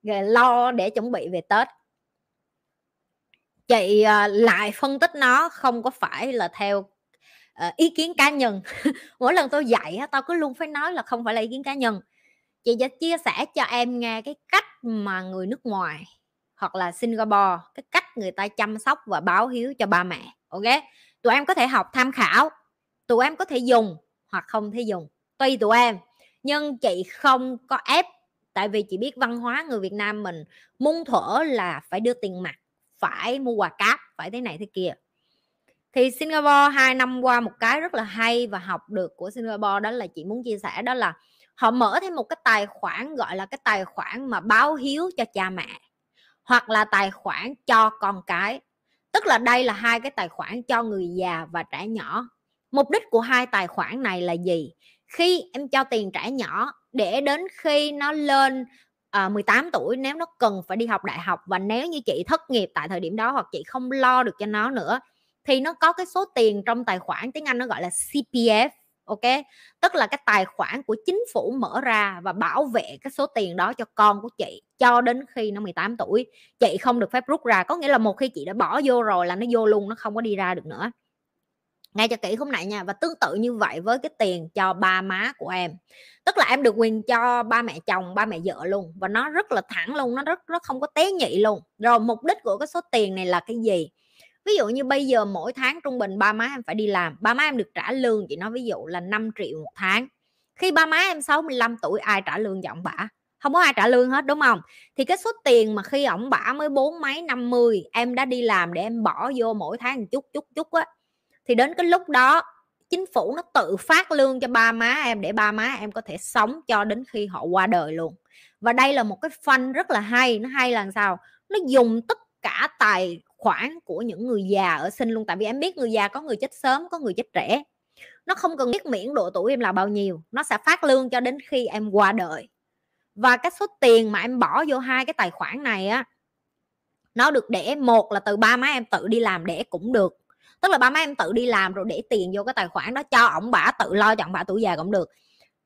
[SPEAKER 1] à, lo để chuẩn bị về tết. Chị à, lại phân tích nó không có phải là theo Ờ, ý kiến cá nhân. Mỗi lần tôi dạy tao cứ luôn phải nói là không phải là ý kiến cá nhân. Chị sẽ chia sẻ cho em nghe cái cách mà người nước ngoài hoặc là Singapore, cái cách người ta chăm sóc và báo hiếu cho ba mẹ, ok? Tụi em có thể học tham khảo, tụi em có thể dùng hoặc không thể dùng, tùy tụi em. Nhưng chị không có ép, tại vì chị biết văn hóa người Việt Nam mình muôn thuở là phải đưa tiền mặt, phải mua quà cáp, phải thế này thế kia thì Singapore hai năm qua một cái rất là hay và học được của Singapore đó là chị muốn chia sẻ đó là họ mở thêm một cái tài khoản gọi là cái tài khoản mà báo hiếu cho cha mẹ hoặc là tài khoản cho con cái. Tức là đây là hai cái tài khoản cho người già và trẻ nhỏ. Mục đích của hai tài khoản này là gì? Khi em cho tiền trẻ nhỏ để đến khi nó lên ờ, à, 18 tuổi nếu nó cần phải đi học đại học và nếu như chị thất nghiệp tại thời điểm đó hoặc chị không lo được cho nó nữa thì nó có cái số tiền trong tài khoản, tiếng Anh nó gọi là CPF ok? Tức là cái tài khoản của chính phủ mở ra và bảo vệ cái số tiền đó cho con của chị cho đến khi nó 18 tuổi. Chị không được phép rút ra, có nghĩa là một khi chị đã bỏ vô rồi là nó vô luôn, nó không có đi ra được nữa. Nghe cho kỹ hôm nay nha, và tương tự như vậy với cái tiền cho ba má của em. Tức là em được quyền cho ba mẹ chồng, ba mẹ vợ luôn, và nó rất là thẳng luôn, nó rất nó không có té nhị luôn. Rồi mục đích của cái số tiền này là cái gì? Ví dụ như bây giờ mỗi tháng trung bình ba má em phải đi làm, ba má em được trả lương chị nói ví dụ là 5 triệu một tháng. Khi ba má em 65 tuổi, ai trả lương cho ông bả? Không có ai trả lương hết, đúng không? Thì cái số tiền mà khi ổng bả mới bốn mấy, năm mươi, em đã đi làm để em bỏ vô mỗi tháng một chút chút chút á, thì đến cái lúc đó, chính phủ nó tự phát lương cho ba má em để ba má em có thể sống cho đến khi họ qua đời luôn. Và đây là một cái phân rất là hay, nó hay là sao? Nó dùng tất cả tài khoản của những người già ở sinh luôn. Tại vì em biết người già có người chết sớm, có người chết trẻ. Nó không cần biết miễn độ tuổi em là bao nhiêu. Nó sẽ phát lương cho đến khi em qua đời. Và cái số tiền mà em bỏ vô hai cái tài khoản này á, nó được để một là từ ba má em tự đi làm để cũng được. Tức là ba má em tự đi làm rồi để tiền vô cái tài khoản đó cho ổng bả tự lo cho ổng bả tuổi già cũng được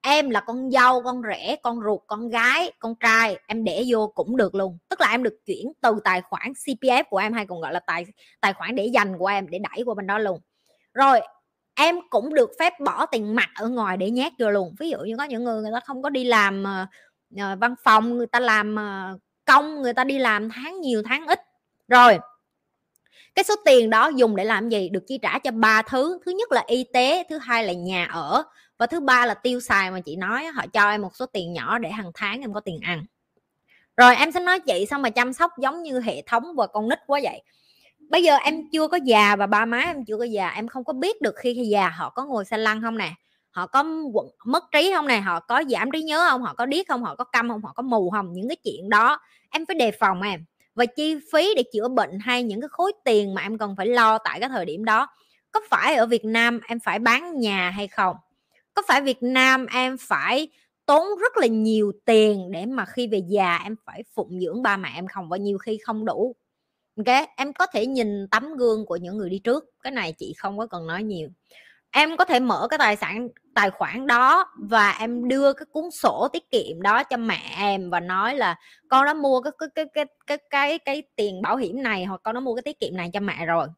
[SPEAKER 1] em là con dâu con rể con ruột con gái con trai em để vô cũng được luôn. Tức là em được chuyển từ tài khoản cpf của em hay còn gọi là tài tài khoản để dành của em để đẩy qua bên đó luôn. Rồi em cũng được phép bỏ tiền mặt ở ngoài để nhét vô luôn. Ví dụ như có những người người ta không có đi làm uh, văn phòng người ta làm uh, công người ta đi làm tháng nhiều tháng ít. Rồi cái số tiền đó dùng để làm gì? Được chi trả cho ba thứ. Thứ nhất là y tế thứ hai là nhà ở và thứ ba là tiêu xài mà chị nói họ cho em một số tiền nhỏ để hàng tháng em có tiền ăn. Rồi em sẽ nói chị xong mà chăm sóc giống như hệ thống và con nít quá vậy? Bây giờ em chưa có già và ba má em chưa có già, em không có biết được khi già họ có ngồi xe lăn không nè? Họ có mất trí không nè? Họ có giảm trí nhớ không? Họ có điếc không? Họ có câm không? Họ có mù không? Những cái chuyện đó, em phải đề phòng em. Và chi phí để chữa bệnh hay những cái khối tiền mà em cần phải lo tại cái thời điểm đó, có phải ở Việt Nam em phải bán nhà hay không? Có phải Việt Nam em phải tốn rất là nhiều tiền để mà khi về già em phải phụng dưỡng ba mẹ em không? Và nhiều khi không đủ. Ok em có thể nhìn tấm gương của những người đi trước. Cái này chị không có cần nói nhiều. Em có thể mở cái tài sản tài khoản đó và em đưa cái cuốn sổ tiết kiệm đó cho mẹ em và nói là con đã mua cái cái cái cái cái cái, cái tiền bảo hiểm này hoặc con đã mua cái tiết kiệm này cho mẹ rồi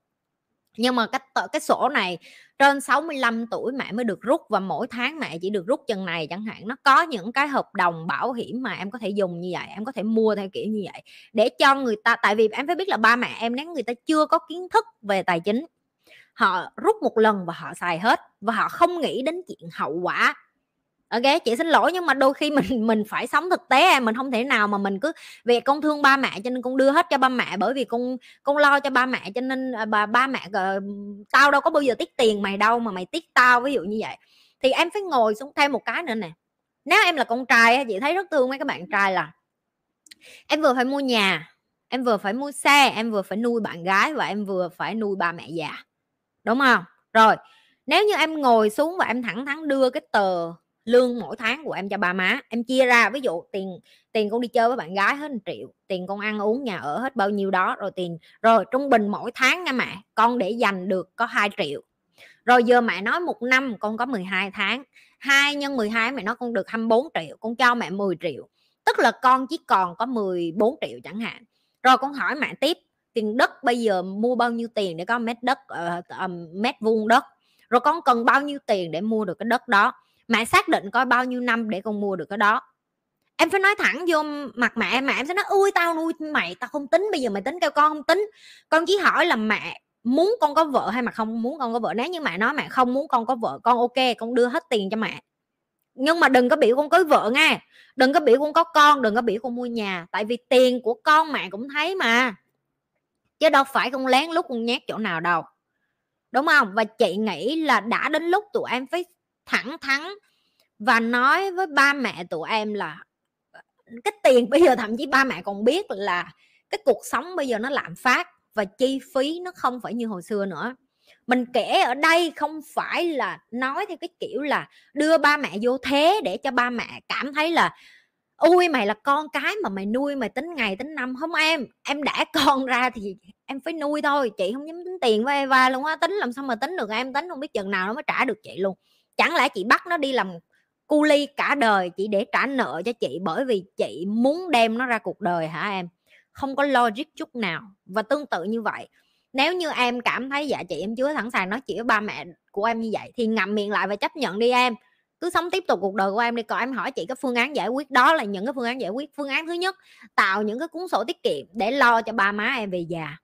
[SPEAKER 1] nhưng mà cái cái sổ này trên 65 tuổi mẹ mới được rút và mỗi tháng mẹ chỉ được rút chừng này chẳng hạn, nó có những cái hợp đồng bảo hiểm mà em có thể dùng như vậy, em có thể mua theo kiểu như vậy để cho người ta, tại vì em phải biết là ba mẹ em nếu người ta chưa có kiến thức về tài chính, họ rút một lần và họ xài hết và họ không nghĩ đến chuyện hậu quả ok chị xin lỗi nhưng mà đôi khi mình mình phải sống thực tế em mình không thể nào mà mình cứ về con thương ba mẹ cho nên con đưa hết cho ba mẹ bởi vì con con lo cho ba mẹ cho nên à, bà, ba mẹ ờ, tao đâu có bao giờ tiết tiền mày đâu mà mày tiết tao, ví dụ như vậy. Thì em phải ngồi xuống thêm một cái nữa nè. Nếu em là con trai chị thấy rất thương mấy các bạn trai là em vừa phải mua nhà, em vừa phải mua xe, em vừa phải nuôi bạn gái và em vừa phải nuôi ba mẹ già. Đúng không? Rồi, nếu như em ngồi xuống và em thẳng thắn đưa cái tờ lương mỗi tháng của em cho ba má. Em chia ra ví dụ tiền tiền con đi chơi với bạn gái hết 1 triệu tiền con ăn uống nhà ở hết bao nhiêu đó rồi tiền rồi trung bình mỗi tháng nha mẹ con để dành được có 2 triệu. Rồi giờ mẹ nói một năm con có 12 tháng 2 nhân 12 mẹ nói con được 24 triệu con cho mẹ 10 triệu. Tức là con chỉ còn có 14 triệu chẳng hạn. Rồi con hỏi mẹ tiếp tiền đất bây giờ mua bao nhiêu tiền để có mét đất uh, um, mét vuông đất? Rồi con cần bao nhiêu tiền để mua được cái đất đó? Mẹ xác định coi bao nhiêu năm để con mua được cái đó. Em phải nói thẳng vô mặt mẹ mà em sẽ nói ui tao nuôi mày, tao không tính, bây giờ mày tính kêu con không tính. Con chỉ hỏi là mẹ muốn con có vợ hay mà không muốn con có vợ. Nếu như mẹ nói mẹ không muốn con có vợ, con ok, con đưa hết tiền cho mẹ. Nhưng mà đừng có biểu con cưới vợ nghe đừng có biểu con có con, đừng có biểu con mua nhà. Tại vì tiền của con mẹ cũng thấy mà. Chứ đâu phải con lén lút con nhét chỗ nào đâu. Đúng không? Và chị nghĩ là đã đến lúc tụi em phải thẳng thắn và nói với ba mẹ tụi em là ờ, cái tiền bây giờ thậm chí ba mẹ còn biết là cái cuộc sống bây giờ nó lạm phát và chi phí nó không phải như hồi xưa nữa. Mình kể ở đây không phải là nói theo cái kiểu là đưa ba mẹ vô thế để cho ba mẹ cảm thấy là ui mày là con cái mà mày nuôi mày tính ngày tính năm không em? Em đã con ra thì em phải nuôi thôi, chị không dám tính tiền với Eva luôn á, tính làm sao mà tính được em? Tính không biết chừng nào nó mới trả được chị luôn chẳng lẽ chị bắt nó đi làm cu ly cả đời, chỉ để trả nợ cho chị bởi vì chị muốn đem nó ra cuộc đời hả em? Không có logic chút nào. Và tương tự như vậy, nếu như em cảm thấy dạ chị em chưa sẵn sàng nói chuyện với ba mẹ của em như vậy thì ngậm miệng lại và chấp nhận đi em. Cứ sống tiếp tục cuộc đời của em đi, còn em hỏi chị cái phương án giải quyết, đó là những cái phương án giải quyết. Phương án thứ nhất, tạo những cái cuốn sổ tiết kiệm để lo cho ba má em về già.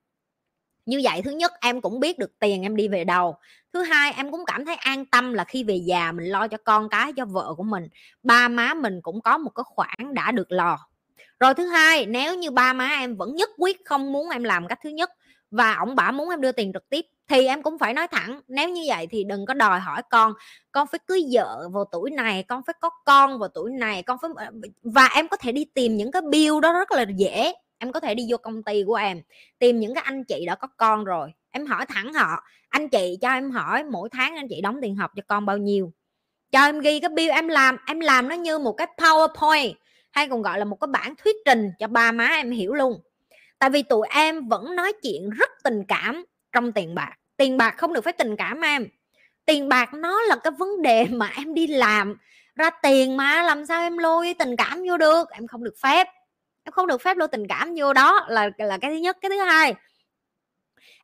[SPEAKER 1] Như vậy thứ nhất, em cũng biết được tiền em đi về đâu thứ hai, em cũng cảm thấy an tâm là khi về già mình lo cho con cái, cho vợ của mình. Ba má mình cũng có một cái khoản đã được lo. Rồi thứ hai, nếu như ba má em vẫn nhất quyết không muốn em làm cách thứ nhất và ông bà muốn em đưa tiền trực tiếp, thì em cũng phải nói thẳng, nếu như vậy thì đừng có đòi hỏi con con phải cưới vợ vào tuổi này, con phải có con vào tuổi này, con phải ờ, và em có thể đi tìm những cái bill đó rất là dễ. Em có thể đi vô công ty của em, tìm những cái anh chị đã có con rồi em hỏi thẳng họ, anh chị cho em hỏi mỗi tháng anh chị đóng tiền học cho con bao nhiêu? Cho em ghi cái bill em làm em làm nó như một cái powerpoint hay còn gọi là một cái bản thuyết trình cho ba má em hiểu luôn. Tại vì tụi em vẫn nói chuyện rất tình cảm trong tiền bạc. Tiền bạc không được phải tình cảm em. Tiền bạc nó là cái vấn đề mà em đi làm. Ra tiền mà làm sao em lôi tình cảm vô được? Em không được phép. Em không được phép lôi tình cảm vô đó là là cái thứ nhất. Cái thứ hai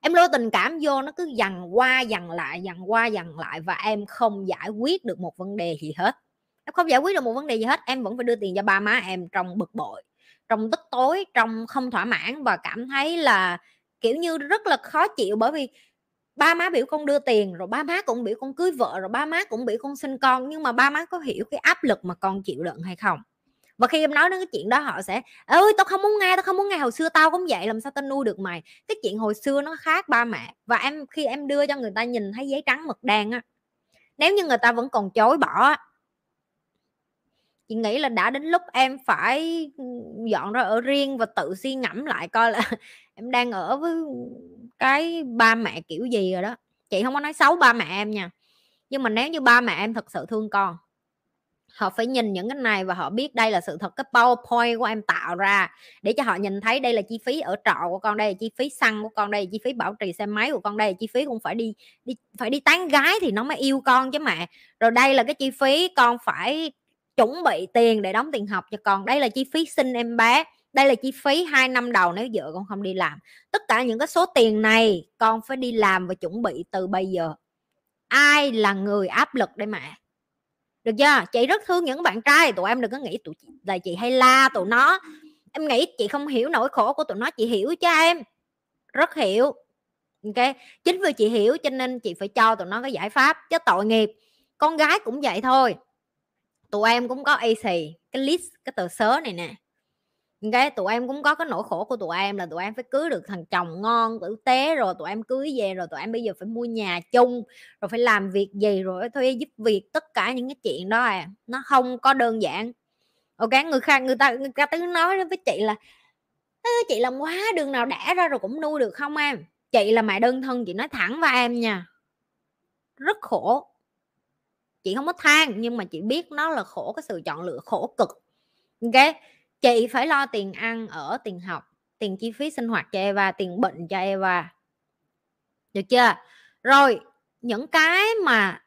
[SPEAKER 1] em lôi tình cảm vô, nó cứ dằn qua, dằn lại, dằn qua, dằn lại và em không giải quyết được một vấn đề gì hết. Em không giải quyết được một vấn đề gì hết, em vẫn phải đưa tiền cho ba má em trong bực bội, trong tức tối, trong không thỏa mãn và cảm thấy là, kiểu như, rất là khó chịu bởi vì ba má biểu con đưa tiền, rồi ba má cũng biểu con cưới vợ, rồi ba má cũng biểu con sinh con, nhưng mà ba má có hiểu cái áp lực mà con chịu đựng hay không? Và khi em nói đến cái chuyện đó, họ sẽ ơi tao không muốn nghe, tao không muốn nghe, hồi xưa tao cũng vậy, làm sao tao nuôi được mày? Cái chuyện hồi xưa nó khác ba mẹ. Và em, khi em đưa cho người ta nhìn thấy giấy trắng, mực đen á, nếu như người ta vẫn còn chối bỏ chị nghĩ là đã đến lúc em phải ừ, dọn ra ở riêng và tự suy ngẫm lại coi là em đang ở với cái ba mẹ kiểu gì rồi đó. Chị không có nói xấu ba mẹ em nha, nhưng mà nếu như ba mẹ em thật sự thương con họ phải nhìn những cái này và họ biết đây là sự thật, cái powerpoint của em tạo ra để cho họ nhìn thấy đây là chi phí ở trọ của con, đây là chi phí xăng của con, đây là chi phí bảo trì xe máy của con, đây là chi phí cũng phải đi đi, phải đi tán gái thì nó mới yêu con chứ mẹ. Rồi đây là cái chi phí con phải chuẩn bị tiền để đóng tiền học cho con, đây là chi phí sinh em bé, đây là chi phí 2 năm đầu nếu vợ con không đi làm. Tất cả những cái số tiền này con phải đi làm và chuẩn bị từ bây giờ. Ai là người áp lực đây mẹ? Được chưa? Chị rất thương những bạn trai. Tụi em đừng có nghĩ tụi chị, là chị hay la tụi nó. Em nghĩ chị không hiểu nỗi khổ của tụi nó chị hiểu cho em. Rất hiểu. Ok? Chính vì chị hiểu cho nên chị phải cho tụi nó cái giải pháp. Chứ tội nghiệp con gái cũng vậy thôi. Tụi em cũng có AC cái list cái tờ sớ này nè cái tụi em cũng có cái nỗi khổ của tụi em là tụi em phải cưới được thằng chồng ngon, tử tế, rồi tụi em cưới về, rồi tụi em bây giờ phải mua nhà chung, rồi phải làm việc gì, rồi thuê giúp việc, tất cả những cái chuyện đó à. Nó không có đơn giản. Ok người khác, người ta người ta cứ nói với chị là chị làm quá, đường nào đẻ ra rồi cũng nuôi được không em? Chị là mẹ đơn thân, chị nói thẳng với em nha. Rất khổ. Chị không có than, nhưng mà chị biết nó là khổ, cái sự chọn lựa khổ cực. Ok chị phải lo tiền ăn ở, tiền học, tiền chi phí sinh hoạt cho Eva, tiền bệnh cho Eva. Được chưa? Rồi, những cái mà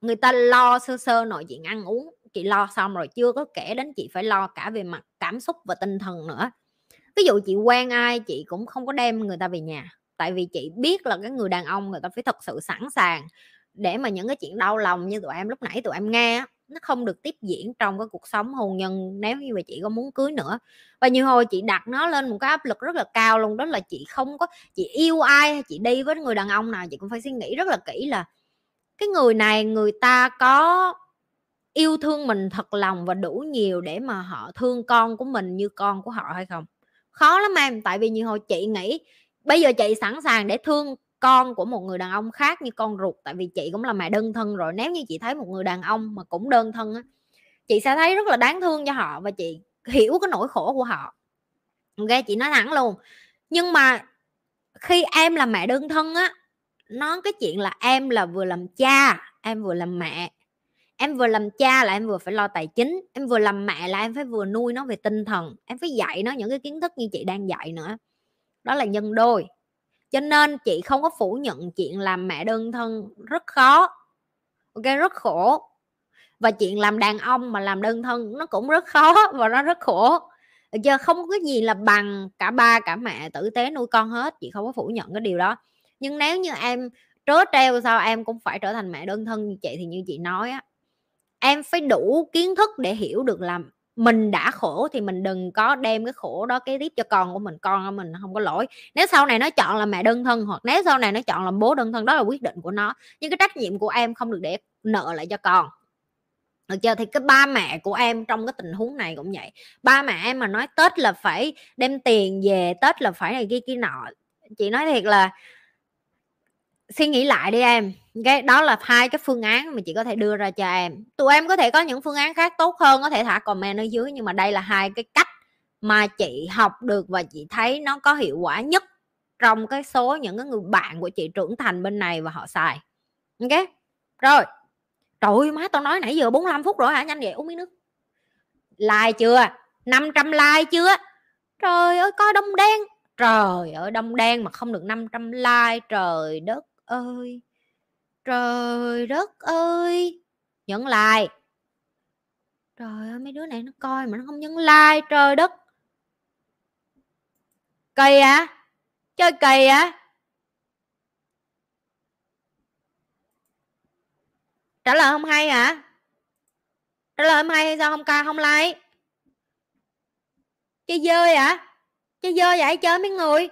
[SPEAKER 1] người ta lo sơ sơ nội diện ăn uống, chị lo xong rồi, chưa có kể đến chị phải lo cả về mặt cảm xúc và tinh thần nữa. Ví dụ chị quen ai, chị cũng không có đem người ta về nhà, tại vì chị biết là cái người đàn ông người ta phải thật sự sẵn sàng để mà những cái chuyện đau lòng như tụi em lúc nãy tụi em nghe nó không được tiếp diễn trong cái cuộc sống hôn nhân nếu như mà chị có muốn cưới nữa. Và nhiều hồi chị đặt nó lên một cái áp lực rất là cao luôn, đó là chị không có, chị yêu ai hay chị đi với người đàn ông nào chị cũng phải suy nghĩ rất là kỹ là cái người này, người ta có yêu thương mình thật lòng và đủ nhiều để mà họ thương con của mình như con của họ hay không? Khó lắm em, tại vì nhiều hồi chị nghĩ, bây giờ chị sẵn sàng để thương con của một người đàn ông khác như con ruột, tại vì chị cũng là mẹ đơn thân rồi, nếu như chị thấy một người đàn ông mà cũng đơn thân á, chị sẽ thấy rất là đáng thương cho họ và chị hiểu cái nỗi khổ của họ. Ok, chị nói thẳng luôn. Nhưng mà khi em là mẹ đơn thân á, nó cái chuyện là em là vừa làm cha, em vừa làm mẹ, em vừa làm cha là em vừa phải lo tài chính, em vừa làm mẹ là em phải vừa nuôi nó về tinh thần, em phải dạy nó những cái kiến thức như chị đang dạy nữa. Đó là nhân đôi cho nên chị không có phủ nhận chuyện làm mẹ đơn thân, rất khó. Ok, rất khổ. Và chuyện làm đàn ông mà làm đơn thân nó cũng rất khó và nó rất khổ. Được chưa? Không có cái gì là bằng cả ba, cả mẹ tử tế nuôi con hết, chị không có phủ nhận cái điều đó. Nhưng nếu như em trớ treo sao em cũng phải trở thành mẹ đơn thân như chị thì như chị nói á, em phải đủ kiến thức để hiểu được làm mình đã khổ thì mình đừng có đem cái khổ đó kế tiếp cho con của mình, con của mình không có lỗi. Nếu sau này nó chọn là mẹ đơn thân hoặc nếu sau này nó chọn là bố đơn thân, đó là quyết định của nó. Nhưng cái trách nhiệm của em không được để nợ lại cho con. Được chưa? Thì cái ba mẹ của em trong cái tình huống này cũng vậy. Ba mẹ em mà nói tết là phải đem tiền về, tết là phải này kia kia nọ. Chị nói thiệt là suy nghĩ lại đi em cái đó là hai cái phương án mà chị có thể đưa ra cho em. Tụi em có thể có những phương án khác tốt hơn, có thể thả comment ở dưới, nhưng mà đây là hai cái cách mà chị học được và chị thấy nó có hiệu quả nhất trong cái số những cái người bạn của chị trưởng thành bên này và họ xài. Ok? Rồi. Trời ơi, má tao nói nãy giờ 45 phút rồi hả? Nhanh vậy, uống miếng nước. Like chưa? 500 like chưa? Trời ơi, coi đông đen. Trời ơi, đông đen mà không được 500 like, trời đất ơi trời đất ơi! Nhấn like trời ơi, mấy đứa này nó coi mà nó không nhấn like, trời đất. Kỳ à? Chơi kỳ à? Trả lời không hay hả? Trả lời không hay sao không ca, không like? Chơi dơi à? Chơi dơi vậy, chơi mấy người?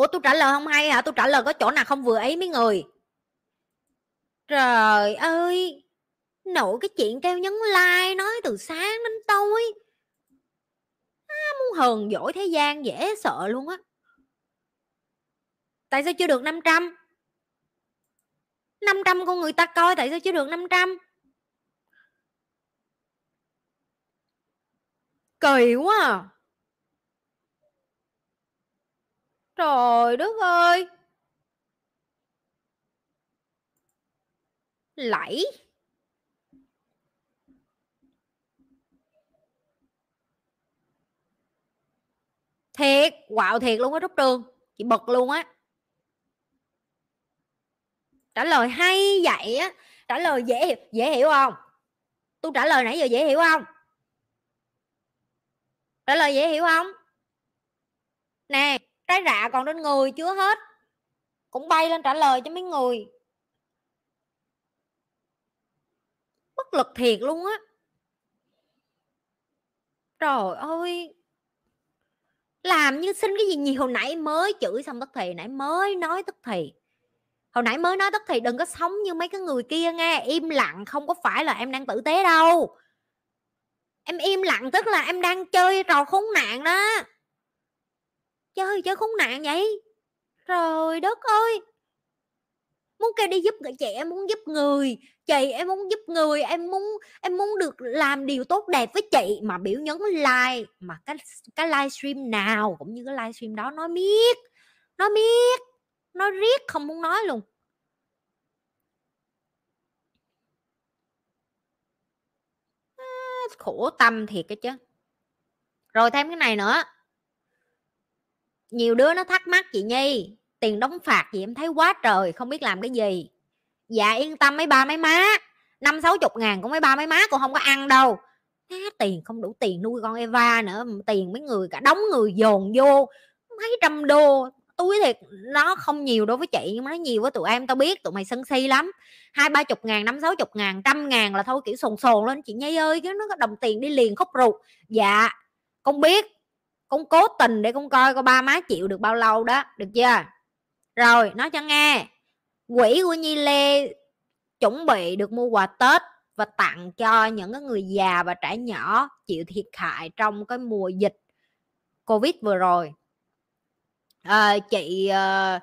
[SPEAKER 1] Ủa tôi trả lời không hay hả? Tôi trả lời có chỗ nào không vừa ấy mấy người. Trời ơi nổi cái chuyện kêu nhấn like nói từ sáng đến tối. À, muốn hờn dỗi thế gian dễ sợ luôn á. Tại sao chưa được 500 500 con người ta coi tại sao chưa được 500 kỳ quá à. Trời đất ơi! Lẫy. Thiệt, quạo thiệt luôn á Trúc Trường, chị bật luôn á. Trả lời hay vậy á, trả lời dễ hiểu dễ hiểu không tôi trả lời nãy giờ dễ hiểu không trả lời dễ hiểu không nè trái rạ còn trên người chưa hết. Cũng bay lên trả lời cho mấy người. Bất lực thiệt luôn á. Trời ơi. Làm như xin cái gì nhiều, hồi nãy mới chửi xong tức thì, nãy mới nói tức thì. Hồi nãy mới nói tức thì đừng có sống như mấy cái người kia nghe, im lặng, không có phải là em đang tử tế đâu. Em im lặng tức là em đang chơi trò khốn nạn đó chơi chơi khốn nạn vậy? Trời đất ơi! Muốn kêu đi giúp người chị em muốn giúp người chị em muốn giúp người em muốn em muốn được làm điều tốt đẹp với chị. Mà biểu nhấn like mà cái cái livestream nào cũng như cái livestream đó nói miết, nó miết, nó riết không muốn nói luôn. À, khổ tâm thiệt cái chứ. Rồi thêm cái này nữa nhiều đứa nó thắc mắc chị nhi, tiền đóng phạt gì em thấy quá trời, không biết làm cái gì? Dạ yên tâm mấy ba mấy má, năm sáu chục ngàn của mấy ba mấy má cũng không có ăn đâu. Má, tiền không đủ tiền nuôi con Eva nữa, tiền mấy người cả đóng người dồn vô, mấy trăm đô. Túi thiệt, nó không nhiều đối với chị, nhưng mà nó nhiều với tụi em, tao biết tụi mày sân si lắm. Hai ba chục ngàn, năm sáu chục ngàn, trăm ngàn là thôi, kiểu sồn sồn lên. Chị nhây ơi chứ nó có đồng tiền đi liền khúc ruột. Dạ con biết con cố tình để con coi coi ba má chịu được bao lâu đó được chưa? Rồi nói cho nghe. Quỹ của nhi lê chuẩn bị được mua quà tết và tặng cho những cái người già và trẻ nhỏ chịu thiệt hại trong cái mùa dịch covid vừa rồi. À, chị ờ,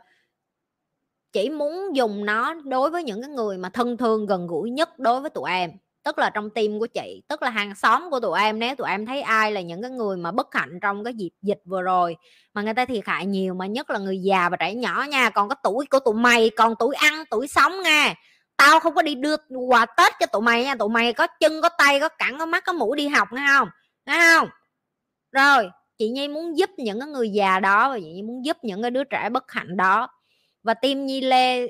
[SPEAKER 1] chỉ muốn dùng nó đối với những cái người mà thân thương gần gũi nhất đối với tụi em tức là trong tim của chị tức là hàng xóm của tụi em nếu tụi em thấy ai là những cái người mà bất hạnh trong cái dịp dịch vừa rồi mà người ta thiệt hại nhiều mà nhất là người già và trẻ nhỏ nha còn có tuổi của tụi mày còn tuổi ăn tuổi sống nha tao không có đi đưa quà tết cho tụi mày nha tụi mày có chân có tay có cẳng có mắt có mũi đi học nghe không? Nghe không? Rồi chị nhi muốn giúp những cái người già đó và chị nhi muốn giúp những cái đứa trẻ bất hạnh đó. Và team nhi lê uh,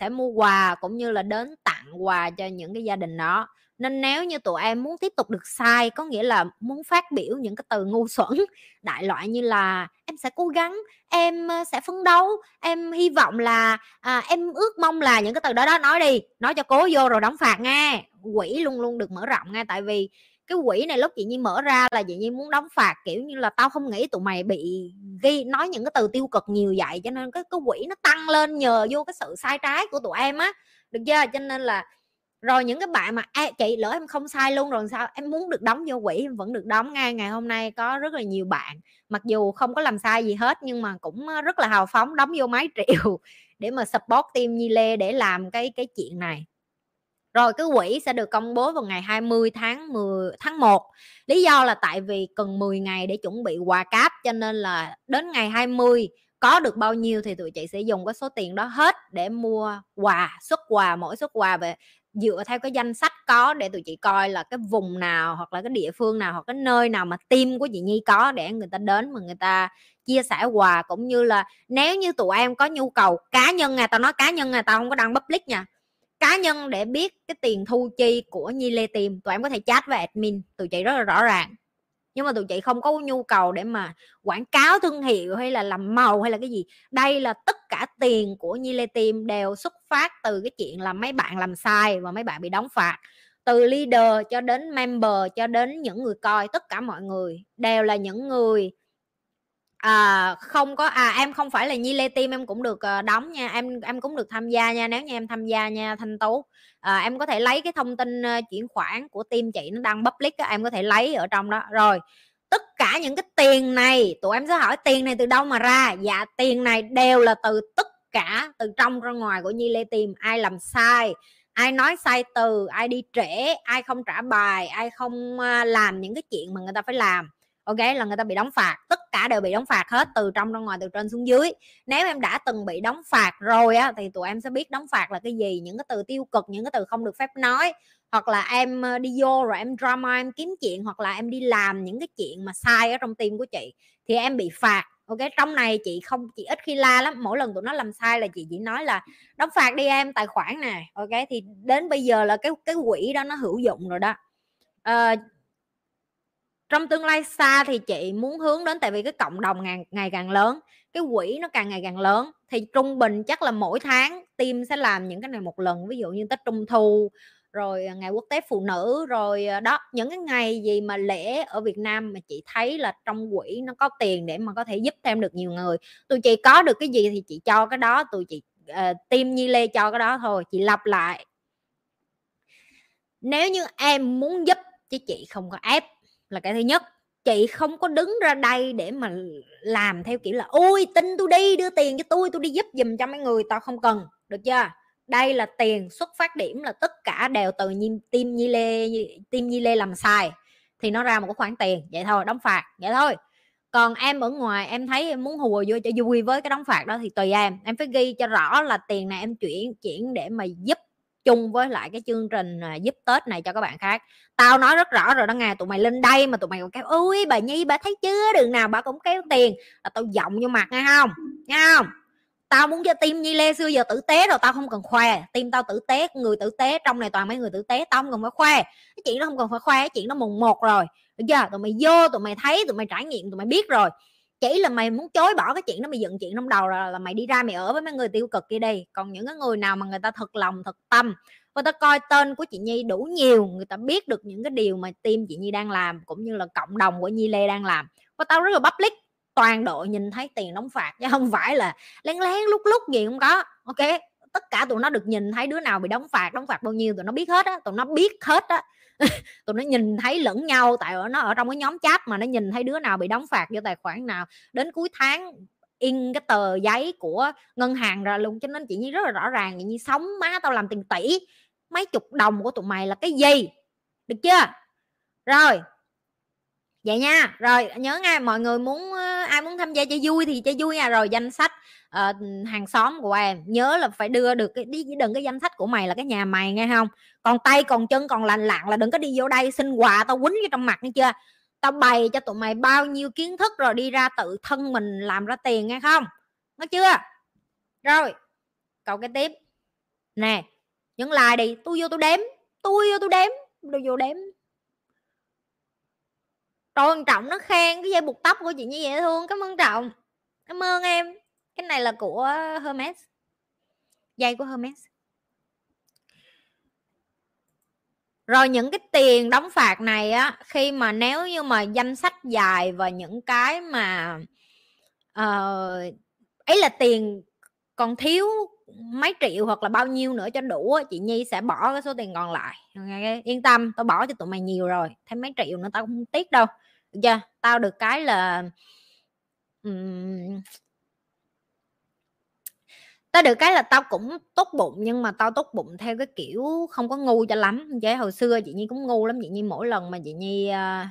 [SPEAKER 1] sẽ mua quà cũng như là đến tặng quà cho những cái gia đình đó nên nếu như tụi em muốn tiếp tục được sai có nghĩa là muốn phát biểu những cái từ ngu xuẩn đại loại như là em sẽ cố gắng em sẽ phấn đấu em hy vọng là à, em ước mong là những cái từ đó đó nói đi nói cho cố vô rồi đóng phạt nghe quỷ luôn luôn được mở rộng nghe tại vì cái quỷ này lúc chị nhi mở ra là chị nhi muốn đóng phạt kiểu như là tao không nghĩ tụi mày bị ghi nói những cái từ tiêu cực nhiều vậy cho nên cái cái quỷ nó tăng lên nhờ vô cái sự sai trái của tụi em á. Được chưa? Cho nên là rồi những cái bạn mà à, chị lỡ em không sai luôn rồi sao? Em muốn được đóng vô quỹ em vẫn được đóng ngay ngày hôm nay có rất là nhiều bạn. Mặc dù không có làm sai gì hết nhưng mà cũng ờ, rất là hào phóng đóng vô mấy triệu để mà support team Nhi Lê để làm cái cái chuyện này. Rồi cái quỹ sẽ được công bố vào ngày 20 tháng 10 tháng 1 lý do là tại vì cần 10 ngày để chuẩn bị quà cáp cho nên là đến ngày 20 có được bao nhiêu thì tụi chị sẽ dùng cái số tiền đó hết để mua quà xuất quà mỗi xuất quà về dựa theo cái danh sách có để tụi chị coi là cái vùng nào hoặc là cái địa phương nào hoặc cái nơi nào mà tim của chị Nhi có để người ta đến mà người ta chia sẻ quà, cũng như là nếu như tụi em có nhu cầu cá nhân nè tao nói cá nhân nè tao không có đăng public nha. Cá nhân để biết cái tiền thu chi của Nhi Lê Tìm, tụi em có thể chat với admin, tụi chị rất là rõ ràng. Nhưng mà tụi chị không có nhu cầu để mà quảng cáo thương hiệu hay là làm màu hay là cái gì. Đây là tất cả tiền của Nhi Lê Team đều xuất phát từ cái chuyện là mấy bạn làm sai và mấy bạn bị đóng phạt. Từ leader cho đến member cho đến những người coi tất cả mọi người đều là những người à, không có à em không phải là nhi lê tim em cũng được uh, đóng nha em em cũng được tham gia nha nếu như em tham gia nha thanh tú. À, em có thể lấy cái thông tin uh, chuyển khoản của team chị nó đăng public đó, em có thể lấy ở trong đó. Rồi tất cả những cái tiền này, tụi em sẽ hỏi tiền này từ đâu mà ra? Dạ tiền này đều là từ tất cả, từ trong ra ngoài của nhi lê tìm. Ai làm sai, ai nói sai từ, ai đi trễ, ai không trả bài, ai không à, làm những cái chuyện mà người ta phải làm ok là người ta bị đóng phạt. Tất cả đều bị đóng phạt hết từ trong ra ngoài từ trên xuống dưới. Nếu em đã từng bị đóng phạt rồi á thì tụi em sẽ biết đóng phạt là cái gì những cái từ tiêu cực những cái từ không được phép nói. Hoặc là em ờ, đi vô rồi em drama em kiếm chuyện hoặc là em đi làm những cái chuyện mà sai ở trong tim của chị thì em bị phạt. Ok trong này chị không chị ít khi la lắm. Mỗi lần tụi nó làm sai là chị chỉ nói là đóng phạt đi em tài khoản nè. Ok thì đến bây giờ là cái cái quỹ đó nó hữu dụng rồi đó. À, trong tương lai xa thì chị muốn hướng đến tại vì cái cộng đồng ngày, ngày càng lớn cái quỹ nó càng ngày càng lớn thì trung bình chắc là mỗi tháng team sẽ làm những cái này một lần ví dụ như tết trung thu rồi à, ngày quốc tế phụ nữ rồi à, đó những cái ngày gì mà lễ ở Việt Nam mà chị thấy là trong quỹ nó có tiền để mà có thể giúp thêm được nhiều người. Tụi chị có được cái gì thì chị cho cái đó tụi chị uh, team Nhi Lê cho cái đó thôi chị lặp lại. Nếu như em muốn giúp chứ chị không có ép là cái thứ nhất. Chị không có đứng ra đây để mà làm theo kiểu là ôi tin tôi đi đưa tiền cho tôi tôi đi giúp giùm cho mấy người tao không cần. Được chưa? Đây là tiền xuất phát điểm là tất cả đều từ nhi, tim nhi lê tim nhi lê làm sai thì nó ra một cái khoản tiền vậy thôi đóng phạt vậy thôi. Còn em ở ngoài em thấy em muốn hùa vô cho vui với cái đóng phạt đó thì tùy em. Em phải ghi cho rõ là tiền này em chuyển chuyển để mà giúp chung với lại cái chương trình à, giúp tết này cho các bạn khác. Tao nói rất rõ rồi đó nghe tụi mày lên đây mà tụi mày còn kéo ui bà nhi, bà thấy chưa? Đường nào bà cũng kéo tiền. Là tao giọng vô mặt nghe không? Nghe không? Tao muốn cho tim nhi lê xưa giờ tử tế rồi, tao không cần khoe. Tim tao tử tế, người tử tế, trong này toàn mấy người tử tế, tao không cần phải khoe. Cái chuyện đó không cần phải khoe, cái chuyện đó mùng một rồi. Được chưa tụi mày vô, tụi mày thấy, tụi mày trải nghiệm, tụi mày biết rồi chỉ là mày muốn chối bỏ cái chuyện đó mày dựng chuyện trong đầu là, là mày đi ra mày ở với mấy người tiêu cực kia đi. Còn những cái người nào mà người ta thật lòng thật tâm người ta coi tên của chị Nhi đủ nhiều người ta biết được những cái điều mà team chị Nhi đang làm cũng như là cộng đồng của Nhi Lê đang làm và tao rất là public. Toàn đội nhìn thấy tiền đóng phạt chứ không phải là lén lén lúc lúc gì không có ok? Tất cả tụi nó được nhìn thấy đứa nào bị đóng phạt đóng phạt bao nhiêu tụi nó biết hết á tụi nó biết hết á. tụi nó nhìn thấy lẫn nhau, tại nó ở trong cái nhóm chat mà nó nhìn thấy đứa nào bị đóng phạt vô tài khoản nào. Đến cuối tháng, in cái tờ giấy của ngân hàng ra luôn, cho nên chị nhi rất là rõ ràng, chị nhi sống má tao làm tiền tỷ. Mấy chục đồng của tụi mày là cái gì? Được chưa? Rồi vậy nha rồi nhớ nha mọi người muốn ai muốn tham gia cho vui thì cho vui nha. Rồi danh sách uh, hàng xóm của em nhớ là phải đưa được cái đừng cái danh sách của mày là cái nhà mày nghe không? Còn tay còn chân còn lành lặn là đừng có đi vô đây xin quà tao quýnh vô trong mặt nghe chưa? Tao bày cho tụi mày bao nhiêu kiến thức rồi đi ra tự thân mình làm ra tiền nghe không? Nói chưa? Rồi cậu cái tiếp. Nè những like đi tôi vô tôi đếm tôi vô tôi đếm tôi vô đếm. Trời Trọng nó khen cái dây buộc tóc của chị như vậy thương cảm ơn Trọng. Cảm ơn em. Cái này là của Hermes. Dây của Hermes. Rồi những cái tiền đóng phạt này á khi mà nếu như mà danh sách dài và những cái mà ờ, uh, ấy là tiền còn thiếu mấy triệu hoặc là bao nhiêu nữa cho đủ chị Nhi sẽ bỏ cái số tiền còn lại. Okay. yên tâm tao bỏ cho tụi mày nhiều rồi thêm mấy triệu nữa tao không tiếc đâu. Được chưa? Tao được cái là um, tao được cái là tao cũng tốt bụng nhưng mà tao tốt bụng theo cái kiểu không có ngu cho lắm. Chứ hồi xưa chị nhi cũng ngu lắm chị nhi mỗi lần mà chị nhi uh,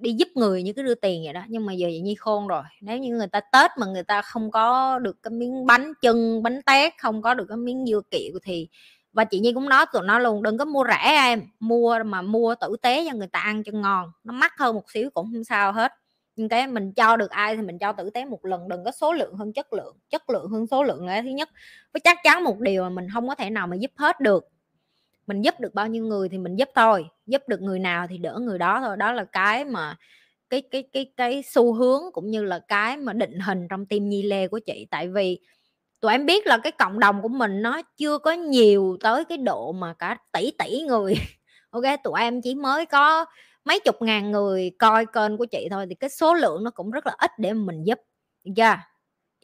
[SPEAKER 1] đi giúp người như cái đưa tiền vậy đó, nhưng mà giờ chị nhi khôn rồi. Nếu như người ta tết mà người ta không có được cái miếng bánh chân bánh tét, không có được cái miếng dưa kiệu thì, và chị nhi cũng nói tụi nó luôn, đừng có mua rẻ em, mua mà mua tử tế cho người ta ăn cho ngon. Nó mắc hơn một xíu cũng không sao hết. Nhưng cái mình cho được ai thì mình cho tử tế một lần, đừng có số lượng hơn chất lượng chất lượng hơn số lượng là thứ nhất. Với chắc chắn một điều mà mình không có thể nào mà giúp hết được mình giúp được bao nhiêu người thì mình giúp thôi, giúp được người nào thì đỡ người đó thôi. Đó là cái mà, cái cái cái cái xu hướng cũng như là cái mà định hình trong tim nhi lê của chị. Tại vì tụi em biết là cái cộng đồng của mình nó chưa có nhiều tới cái độ mà cả tỷ tỷ người. Ok, tụi em chỉ mới có mấy chục ngàn người coi kênh của chị thôi thì cái số lượng nó cũng rất là ít để mình giúp. Được chưa?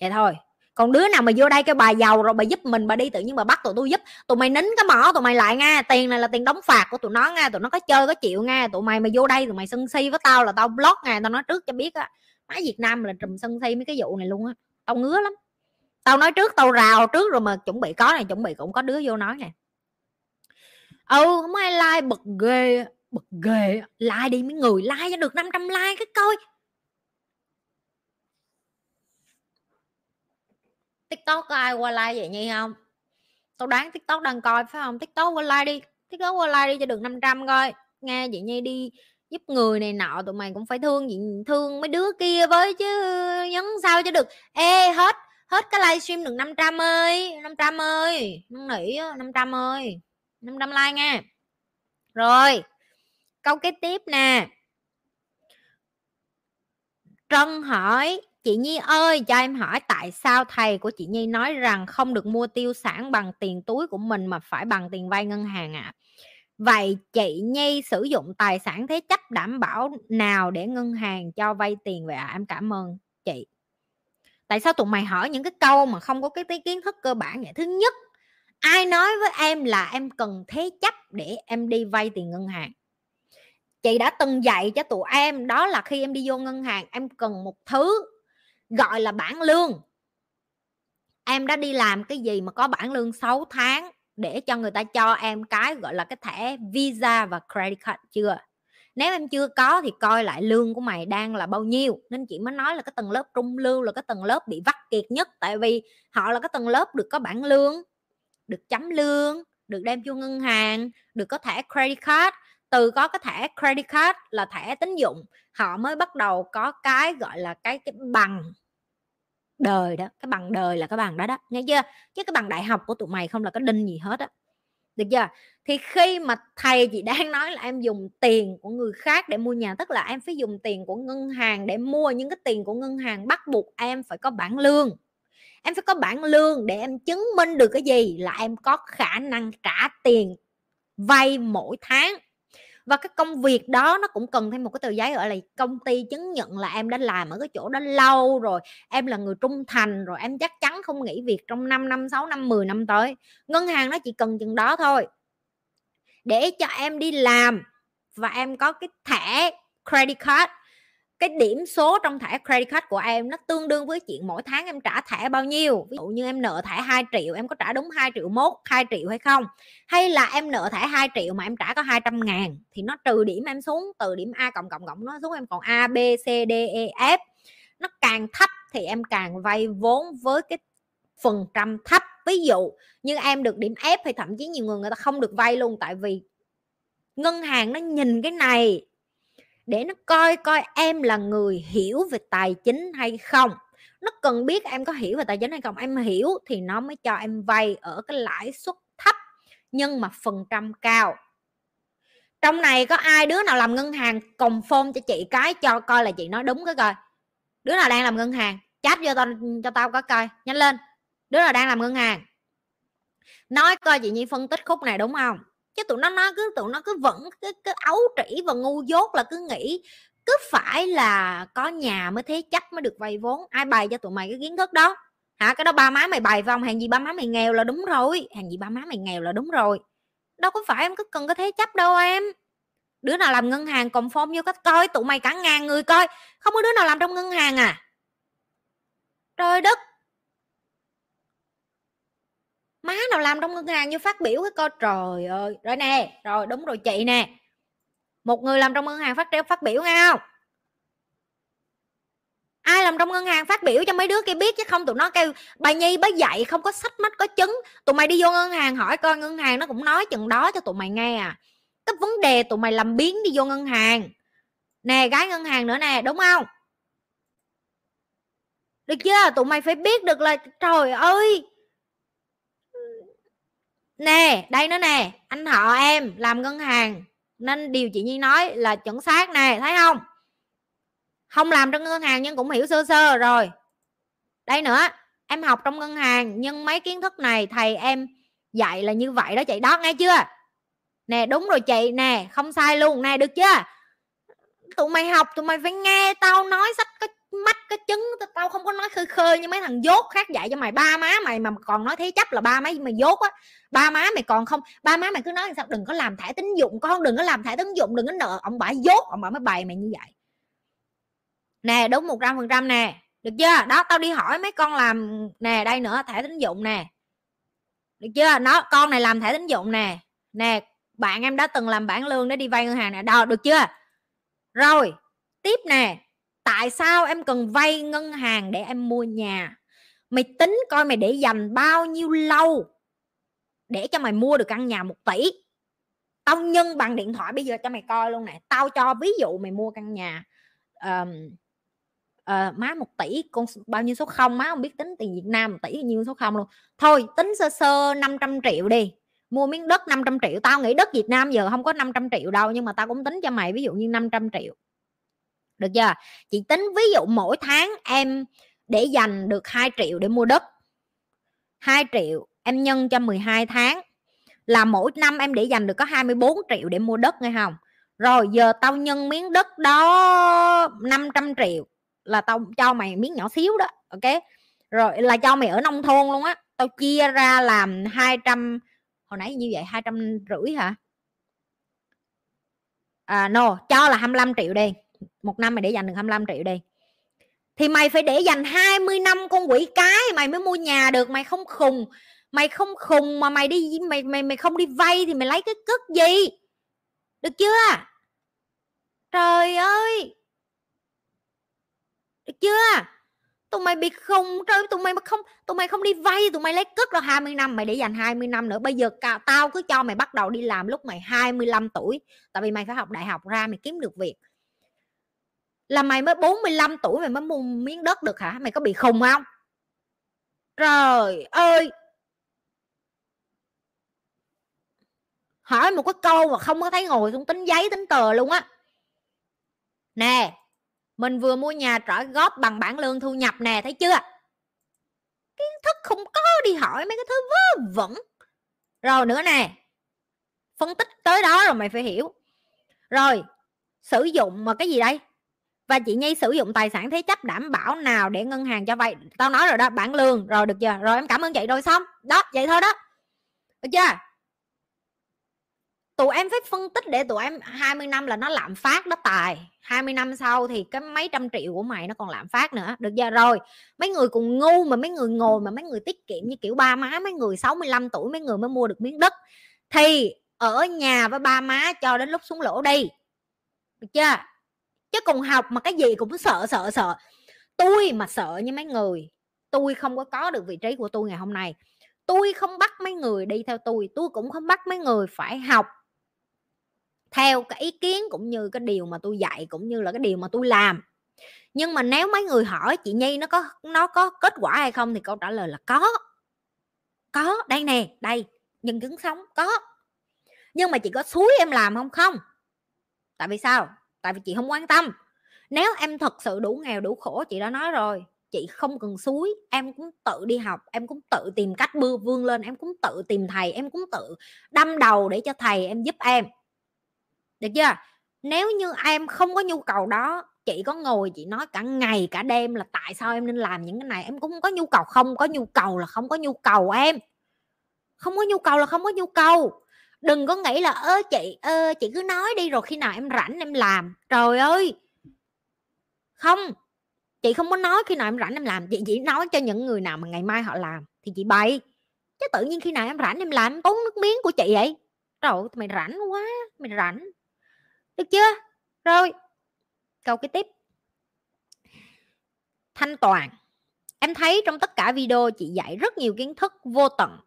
[SPEAKER 1] Vậy thôi còn đứa nào mà vô đây cái bà giàu rồi bà giúp mình, bà đi tự nhiên bà bắt tụi tôi giúp. Tụi mày nín cái mỏ, tụi mày lại nha. Tiền này là tiền đóng phạt của tụi nó nha. Tụi nó có chơi, có chịu nha. Tụi mày mà vô đây tụi mày sân si với tao là tao block nha. Tao nói trước cho biết á máy việt nam là trùm sân si mấy cái vụ này luôn á. Tao ngứa lắm. Tao nói trước, tao rào trước rồi mà chuẩn bị có này, chuẩn bị cũng có đứa vô nói nè. Ừ không ai like bật ghê bật ghê like đi, mấy người like cho được 500 like cái coi. Tiktok có ai qua like vậy nhi không? Tao đoán tiktok đang coi, phải không? Tiktok qua like đi. Tiktok qua like đi cho được 500 coi. Nghe vậy nhi đi giúp người này nọ, tụi mày cũng phải thương gì thương mấy đứa kia với chứ. Nhấn sao cho được. Ê, hết hết cái livestream được 500 ơi. 500 ơi. Năn nỉ 500 ơi. 500 like nha. Rồi, câu kế tiếp nè. Trân hỏi chị Nhi ơi, cho em hỏi tại sao thầy của chị Nhi nói rằng không được mua tiêu sản bằng tiền túi của mình mà phải bằng tiền vay ngân hàng ạ à? vậy chị Nhi sử dụng tài sản thế chấp đảm bảo nào để ngân hàng cho vay tiền vậy ạ à? em cảm ơn chị tại sao tụi mày hỏi những cái câu mà không có cái kiến thức cơ bản vậy thứ nhất, ai nói với em là em cần thế chấp để em đi vay tiền ngân hàng chị đã từng dạy cho tụi em, đó là khi em đi vô ngân hàng, em cần một thứ gọi là bản lương. Em đã đi làm cái gì mà có bản lương 6 tháng để cho người ta cho em cái gọi là cái thẻ visa và credit card chưa? Nếu em chưa có thì coi lại lương của mày đang là bao nhiêu. Nên chị mới nói là cái tầng lớp trung lưu là cái tầng lớp bị vắt kiệt nhất. Tại vì họ là cái tầng lớp được có bản lương, được chấm lương, được đem vô ngân hàng, được có thẻ credit card từ có cái thẻ credit card là thẻ tín dụng, họ mới bắt đầu có cái, gọi là, cái cái bằng đời đó, cái bằng đời là cái bằng đó đó, nghe chưa? Chứ cái bằng đại học của tụi mày không là cái đinh gì hết á, được chưa? Thì khi mà thầy chị đang nói là em dùng tiền của người khác để mua nhà, tức là em phải dùng tiền của ngân hàng để mua những cái tiền của ngân hàng, bắt buộc em phải có bản lương. Em phải có bản lương để em chứng minh được cái gì? Là em có khả năng trả tiền vay mỗi tháng và cái công việc đó nó cũng cần thêm một cái tờ giấy, gọi là, công ty chứng nhận là em đã làm ở cái chỗ đó lâu rồi, em là người trung thành rồi, em chắc chắn không nghỉ việc trong 5 năm 6 năm 10 năm tới. Ngân hàng nó chỉ cần chừng đó thôi. Để cho em đi làm và em có cái thẻ credit card cái điểm số trong thẻ credit card của em nó tương đương với chuyện mỗi tháng em trả thẻ bao nhiêu? Ví dụ như em nợ thẻ 2 triệu, em có trả đúng 2 triệu mốt 2 triệu hay không? Hay là em nợ thẻ 2 triệu mà em trả có 200 ngàn thì nó trừ điểm em xuống, từ điểm A cộng cộng cộng nó xuống em còn A, B, C, D E F. Nó càng thấp thì em càng vay vốn với cái phần trăm thấp. Ví dụ như em được điểm F thì thậm chí nhiều người người ta không được vay luôn tại vì ngân hàng nó nhìn cái này để nó coi coi em là người hiểu về tài chính hay không. Nó cần biết em có hiểu về tài chính hay không. Em hiểu thì nó mới cho em vay ở cái lãi suất thấp, nhưng mà phần trăm cao. Trong này có ai đứa nào làm ngân hàng cùng phone cho chị cái cho coi là chị nói đúng cái coi. Đứa nào đang làm ngân hàng, chat vô tao, cho tao có coi. Nhanh lên. Đứa nào đang làm ngân hàng. Nói coi chị nhi phân tích khúc này đúng không? Chứ tụi nó nó cứ tụi nó cứ vẫn cứ, cứ ấu trĩ và ngu dốt là cứ nghĩ cứ phải là có nhà mới thế chấp mới được vay vốn. Ai bày cho tụi mày cái kiến thức đó? Hả? Cái đó ba má mày bày phải hàng gì ba má mày nghèo là đúng rồi. Hàng gì ba má mày nghèo là đúng rồi. Đâu có phải em cứ cần có thế chấp đâu em. Đứa nào làm ngân hàng còn form vô cách coi tụi mày cả ngàn người coi. Không có đứa nào làm trong ngân hàng à? Trời đất! Má nào làm trong ngân hàng như phát biểu cái coi, trời ơi, rồi nè, rồi, đúng rồi chị nè. Một người làm trong ngân hàng phát phát biểu nghe không? Ai làm trong ngân hàng phát biểu cho mấy đứa kia biết chứ không, tụi nó kêu, bà nhi, bà dạy không có sách mách, có chứng. Tụi mày đi vô ngân hàng hỏi coi, ngân hàng nó cũng nói chừng đó cho tụi mày nghe à. Cái vấn đề tụi mày làm biến đi vô ngân hàng. Nè, gái ngân hàng nữa nè, đúng không? Được chưa? Tụi mày phải biết được là, trời ơi nè, đây nữa nè, anh họ em làm ngân hàng, nên điều chị nhi nói là chuẩn xác nè, thấy không? Không làm trong ngân hàng nhưng cũng hiểu sơ sơ rồi. Đây nữa, em học trong ngân hàng nhưng mấy kiến thức này thầy em dạy là như vậy đó chị, đó, nghe chưa? Nè, đúng rồi chị, nè, không sai luôn, nè, được chưa? Tụi mày học, tụi mày phải nghe tao nói sách có mắt, cái trứng, tao không có nói khơi khơi như mấy thằng dốt khác dạy cho mày. Ba má mày mà còn nói thế chấp là ba má mày dốt á. Ba má mày còn không, ba má mày cứ nói sao, đừng có làm thẻ tín dụng, con, đừng có làm thẻ tín dụng, đừng có nợ. Ông bà dốt, ông bà mới bày mày như vậy. Nè, đúng một trăm phần trăm nè. Được chưa? Đó, tao đi hỏi mấy con làm, nè, đây nữa, thẻ tín dụng nè. Được chưa? Nó, con này làm thẻ tín dụng nè. Nè, bạn em đã từng làm bản lương để đi vay ngân hàng nè. Đó, được chưa? Rồi, tiếp nè tại sao em cần vay ngân hàng để em mua nhà? Mày tính coi mày để dành bao nhiêu lâu để cho mày mua được căn nhà một tỷ? Tao nhân bằng điện thoại bây giờ cho mày coi luôn nè. Tao cho ví dụ mày mua căn nhà um, uh, má một tỷ con bao nhiêu số không? Má không biết tính tiền Việt Nam một tỷ bao nhiêu số không luôn. Thôi tính sơ sơ 500 triệu đi. Mua miếng đất 500 triệu. Tao nghĩ đất Việt Nam giờ không có 500 triệu đâu nhưng mà tao cũng tính cho mày ví dụ như 500 triệu được chưa? Chị tính ví dụ mỗi tháng em để dành được 2 triệu để mua đất. 2 triệu em nhân cho 12 tháng. Là mỗi năm em để dành được có 24 triệu để mua đất nghe không? Rồi giờ tao nhân miếng đất đó 500 triệu là tao cho mày miếng nhỏ xíu đó, ok? Rồi là cho mày ở nông thôn luôn á. Tao chia ra làm 200 hồi nãy như vậy hai trăm rưỡi hả? À no, cho là 25 triệu đi một năm mày để dành được 25 triệu đi. Thì mày phải để dành 20 năm con quỷ cái mày mới mua nhà được, mày không khùng, mày không khùng mà mày đi, mày mày mày không đi vay thì mày lấy cái cất gì? Được chưa? Trời ơi! Được chưa? Tụi mày bị khùng, trời, tụi mày mà không, tụi mày không đi vay, tụi mày lấy cất rồi 20 năm, mày để dành 20 năm nữa. Bây giờ tao cứ cho mày bắt đầu đi làm lúc mày 25 tuổi, tại vì mày phải học đại học ra mày kiếm được việc là mày mới 45 tuổi mày mới mua miếng đất được hả? Mày có bị khùng không? Trời ơi! Hỏi một cái câu mà không có thấy ngồi xuống tính giấy, tính tờ luôn á. Nè, mình vừa mua nhà trả góp bằng bản lương thu nhập nè, thấy chưa? Kiến thức không có đi hỏi mấy cái thứ vớ vẩn. Rồi nữa nè, phân tích tới đó rồi mày phải hiểu. Rồi, sử dụng mà cái gì đây? Và chị Nhi sử dụng tài sản thế chấp đảm bảo nào để ngân hàng cho vay? Tao nói rồi đó bản lương, rồi được chưa? Rồi em cảm ơn chị, rồi xong. Đó, vậy thôi đó. Được chưa? Tụi em phải phân tích để tụi em 20 năm là nó lạm phát đó tài. 20 năm sau thì cái mấy trăm triệu của mày nó còn lạm phát nữa. Được chưa? Rồi, mấy người cùng ngu mà mấy người ngồi mà mấy người tiết kiệm như kiểu ba má, mấy người 65 tuổi mấy người mới mua được miếng đất, thì ở nhà với ba má cho đến lúc xuống lỗ đi. Được chưa? Chứ cùng học mà cái gì cũng sợ sợ sợ. Tôi mà sợ như mấy người, tôi không có có được vị trí của tôi ngày hôm nay. Tôi không bắt mấy người đi theo tôi tôi cũng không bắt mấy người phải học theo cái ý kiến cũng như cái điều mà tôi dạy cũng như là cái điều mà tôi làm. Nhưng mà nếu mấy người hỏi chị nhi nó có nó có kết quả hay không thì câu trả lời là có. Có, đây nè, đây, nhân chứng sống, có. Nhưng mà chị có suối em làm không? Không. Tại vì sao? Tại vì chị không quan tâm. Nếu em thật sự đủ nghèo, đủ khổ, chị đã nói rồi, chị không cần suối, em cũng tự đi học, em cũng tự tìm cách bưa vươn lên, em cũng tự tìm thầy, em cũng tự đâm đầu để cho thầy em giúp em. Được chưa? Nếu như em không có nhu cầu đó, chị có ngồi, chị nói cả ngày, cả đêm là tại sao em nên làm những cái này? Em cũng không có nhu cầu không, có nhu cầu là không có nhu cầu em. Không có nhu cầu là không có nhu cầu đừng có nghĩ là ơ chị ơ chị cứ nói đi rồi khi nào em rảnh em làm. Trời ơi! Không chị không có nói khi nào em rảnh em làm. Chị chỉ nói cho những người nào mà ngày mai họ làm thì chị bày. Chứ tự nhiên khi nào em rảnh em làm em tốn nước miếng của chị vậy. Trời ơi, mày rảnh quá mày rảnh. Được chưa? Rồi câu cái tiếp. Thanh toàn. Em thấy trong tất cả video chị dạy rất nhiều kiến thức vô tận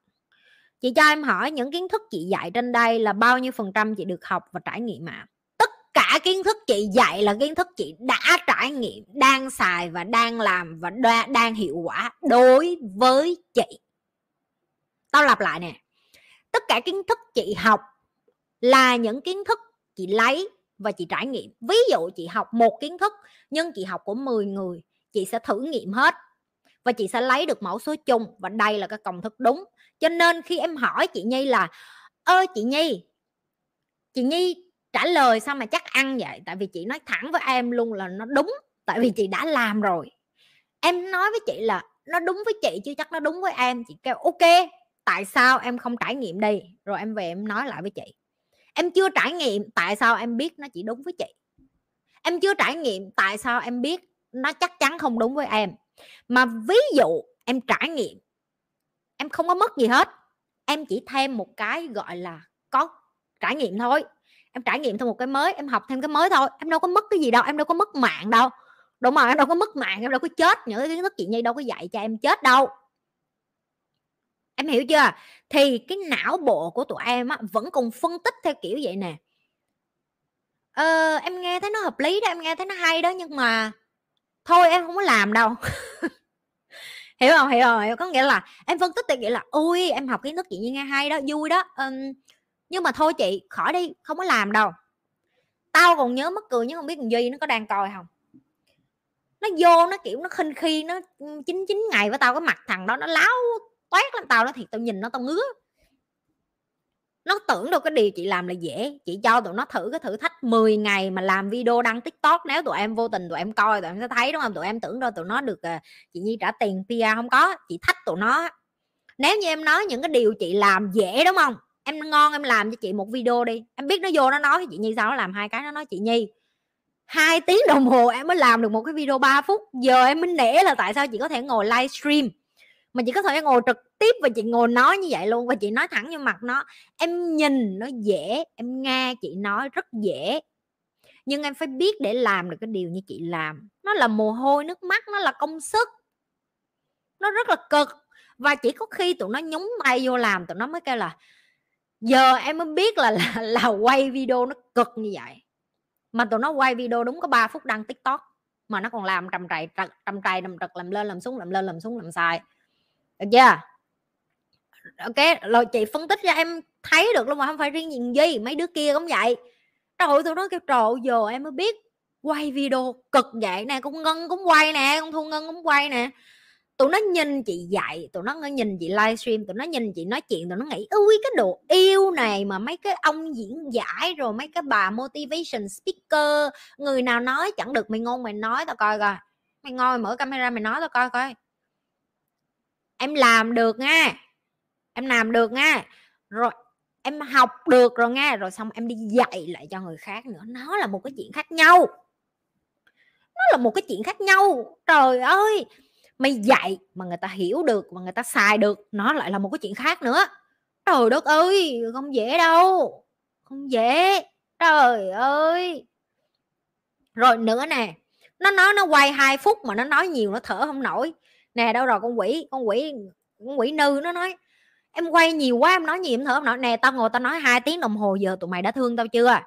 [SPEAKER 1] chị cho em hỏi những kiến thức chị dạy trên đây là bao nhiêu phần trăm chị được học và trải nghiệm ạ? Tất cả kiến thức chị dạy là kiến thức chị đã trải nghiệm đang xài và đang làm và đa, đang hiệu quả đối với chị. Tao lặp lại nè. Tất cả kiến thức chị học là những kiến thức chị lấy và chị trải nghiệm. Ví dụ chị học một kiến thức nhưng chị học của 10 người chị sẽ thử nghiệm hết và chị sẽ lấy được mẫu số chung và đây là cái công thức đúng. Cho nên khi em hỏi chị nhi là, ơ, chị nhi chị nhi trả lời sao mà chắc ăn vậy? Tại vì chị nói thẳng với em luôn là nó đúng, tại vì chị đã làm rồi. Em nói với chị là nó đúng với chị chứ chắc nó đúng với em. Chị kêu, ok, tại sao em không trải nghiệm đi? Rồi em về em nói lại với chị. Em chưa trải nghiệm tại sao em biết nó chỉ đúng với chị. Em chưa trải nghiệm tại sao em biết nó chắc chắn không đúng với em mà ví dụ em trải nghiệm em không có mất gì hết em chỉ thêm một cái gọi là có trải nghiệm thôi. Em trải nghiệm thêm một cái mới em học thêm cái mới thôi. Em đâu có mất cái gì đâu em đâu có mất mạng đâu. Đúng rồi em đâu có mất mạng em đâu có chết. Những cái kiến thức chị nhi đâu có dạy cho em chết đâu. Em hiểu chưa? Thì cái não bộ của tụi em á, vẫn còn phân tích theo kiểu vậy nè. Ờ, em nghe thấy nó hợp lý đó em nghe thấy nó hay đó nhưng mà thôi em không có làm đâu. Hiểu không? Hiểu không hiểu. Có nghĩa là em phân tích thì nghĩa là ui em học kiến thức chị như nghe hay đó vui đó. Um, nhưng mà thôi chị khỏi đi không có làm đâu. Tao còn nhớ mất cười nhưng không biết thằng duy nó có đang coi không? Nó vô nó kiểu nó khinh khi nó chín chín ngày với tao cái mặt thằng đó nó láo toét lắm tao nó thiệt tao nhìn nó tao ngứa nó tưởng đâu cái điều chị làm là dễ. Chị cho tụi nó thử cái thử thách 10 ngày mà làm video đăng tiktok. Nếu tụi em vô tình tụi em coi tụi em sẽ thấy đúng không? Tụi em tưởng đâu tụi nó được uh, chị nhi trả tiền pia không có. Chị thách tụi nó. Nếu như em nói những cái điều chị làm dễ đúng không? Em ngon em làm cho chị một video đi. Em biết nó vô nó nói chị nhi sao? Nó làm hai cái nó nói chị nhi. Hai tiếng đồng hồ em mới làm được một cái video 3 phút. Giờ em mới nể là tại sao chị có thể ngồi livestream mà chị có thể ngồi trực tiếp và chị ngồi nói như vậy luôn và chị nói thẳng vô mặt nó. Em nhìn nó dễ em nghe chị nói rất dễ. Nhưng em phải biết để làm được cái điều như chị làm. Nó là mồ hôi nước mắt nó là công sức. Nó rất là cực. Và chỉ có khi tụi nó nhúng tay vô làm tụi nó mới kêu là giờ em mới biết là là, là quay video nó cực như vậy. Mà tụi nó quay video đúng có 3 phút đăng tiktok mà nó còn làm trầm trầy trầm trầy trầm trật làm lên làm xuống làm lên làm xuống làm sai được chưa ok, rồi chị phân tích cho em thấy được luôn mà không phải riêng nhìn gì mấy đứa kia cũng vậy. Trời tôi nói kêu trộn giờ em mới biết quay video cực vậy nè con ngân cũng quay nè con thu ngân cũng quay nè. Tụi nó nhìn chị dạy, tụi nó nhìn chị livestream, tụi nó nhìn chị nói chuyện, tụi nó nghĩ, ui, cái đồ yêu này mà mấy cái ông diễn giải rồi mấy cái bà motivation speaker, người nào nói chẳng được mày ngôn mày nói tao coi coi. Mày ngồi mở camera mày nói tao coi coi em làm được nha em làm được nha rồi em học được rồi nha rồi xong em đi dạy lại cho người khác nữa. Nó là một cái chuyện khác nhau. Nó là một cái chuyện khác nhau. Trời ơi! Mày dạy mà người ta hiểu được, mà người ta xài được, nó lại là một cái chuyện khác nữa. Trời đất ơi! Không dễ đâu. Không dễ. Trời ơi! Rồi nữa nè, nó nói nó quay hai phút mà nó nói nhiều, nó thở không nổi nè, đâu rồi, con quỷ con quỷ con quỷ nư nó nói, em quay nhiều quá, em nói nhiều em thở, em nói, nè, tao ngồi tao nói hai tiếng đồng hồ, giờ tụi mày đã thương tao chưa?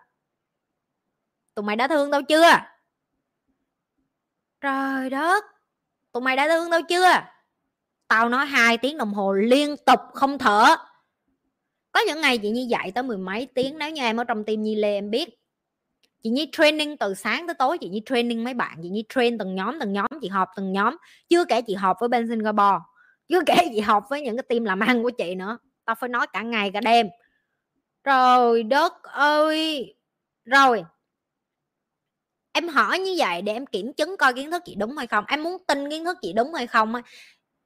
[SPEAKER 1] Tụi mày đã thương tao chưa? Trời đất, tụi mày đã thương tao chưa? Tao nói hai tiếng đồng hồ liên tục không thở. Có những ngày chị như vậy tới mười mấy tiếng nếu như em ở trong tim nhi lê, em biết chị nhi training từ sáng tới tối, chị nhi training mấy bạn, chị nhi train từng nhóm từng nhóm, chị họp từng nhóm. Chưa kể chị họp với bên singapore, chưa kể chị họp với những cái team làm ăn của chị nữa. Tao phải nói cả ngày cả đêm. Rồi đất ơi! Rồi, em hỏi như vậy để em kiểm chứng coi kiến thức chị đúng hay không. Em muốn tin kiến thức chị đúng hay không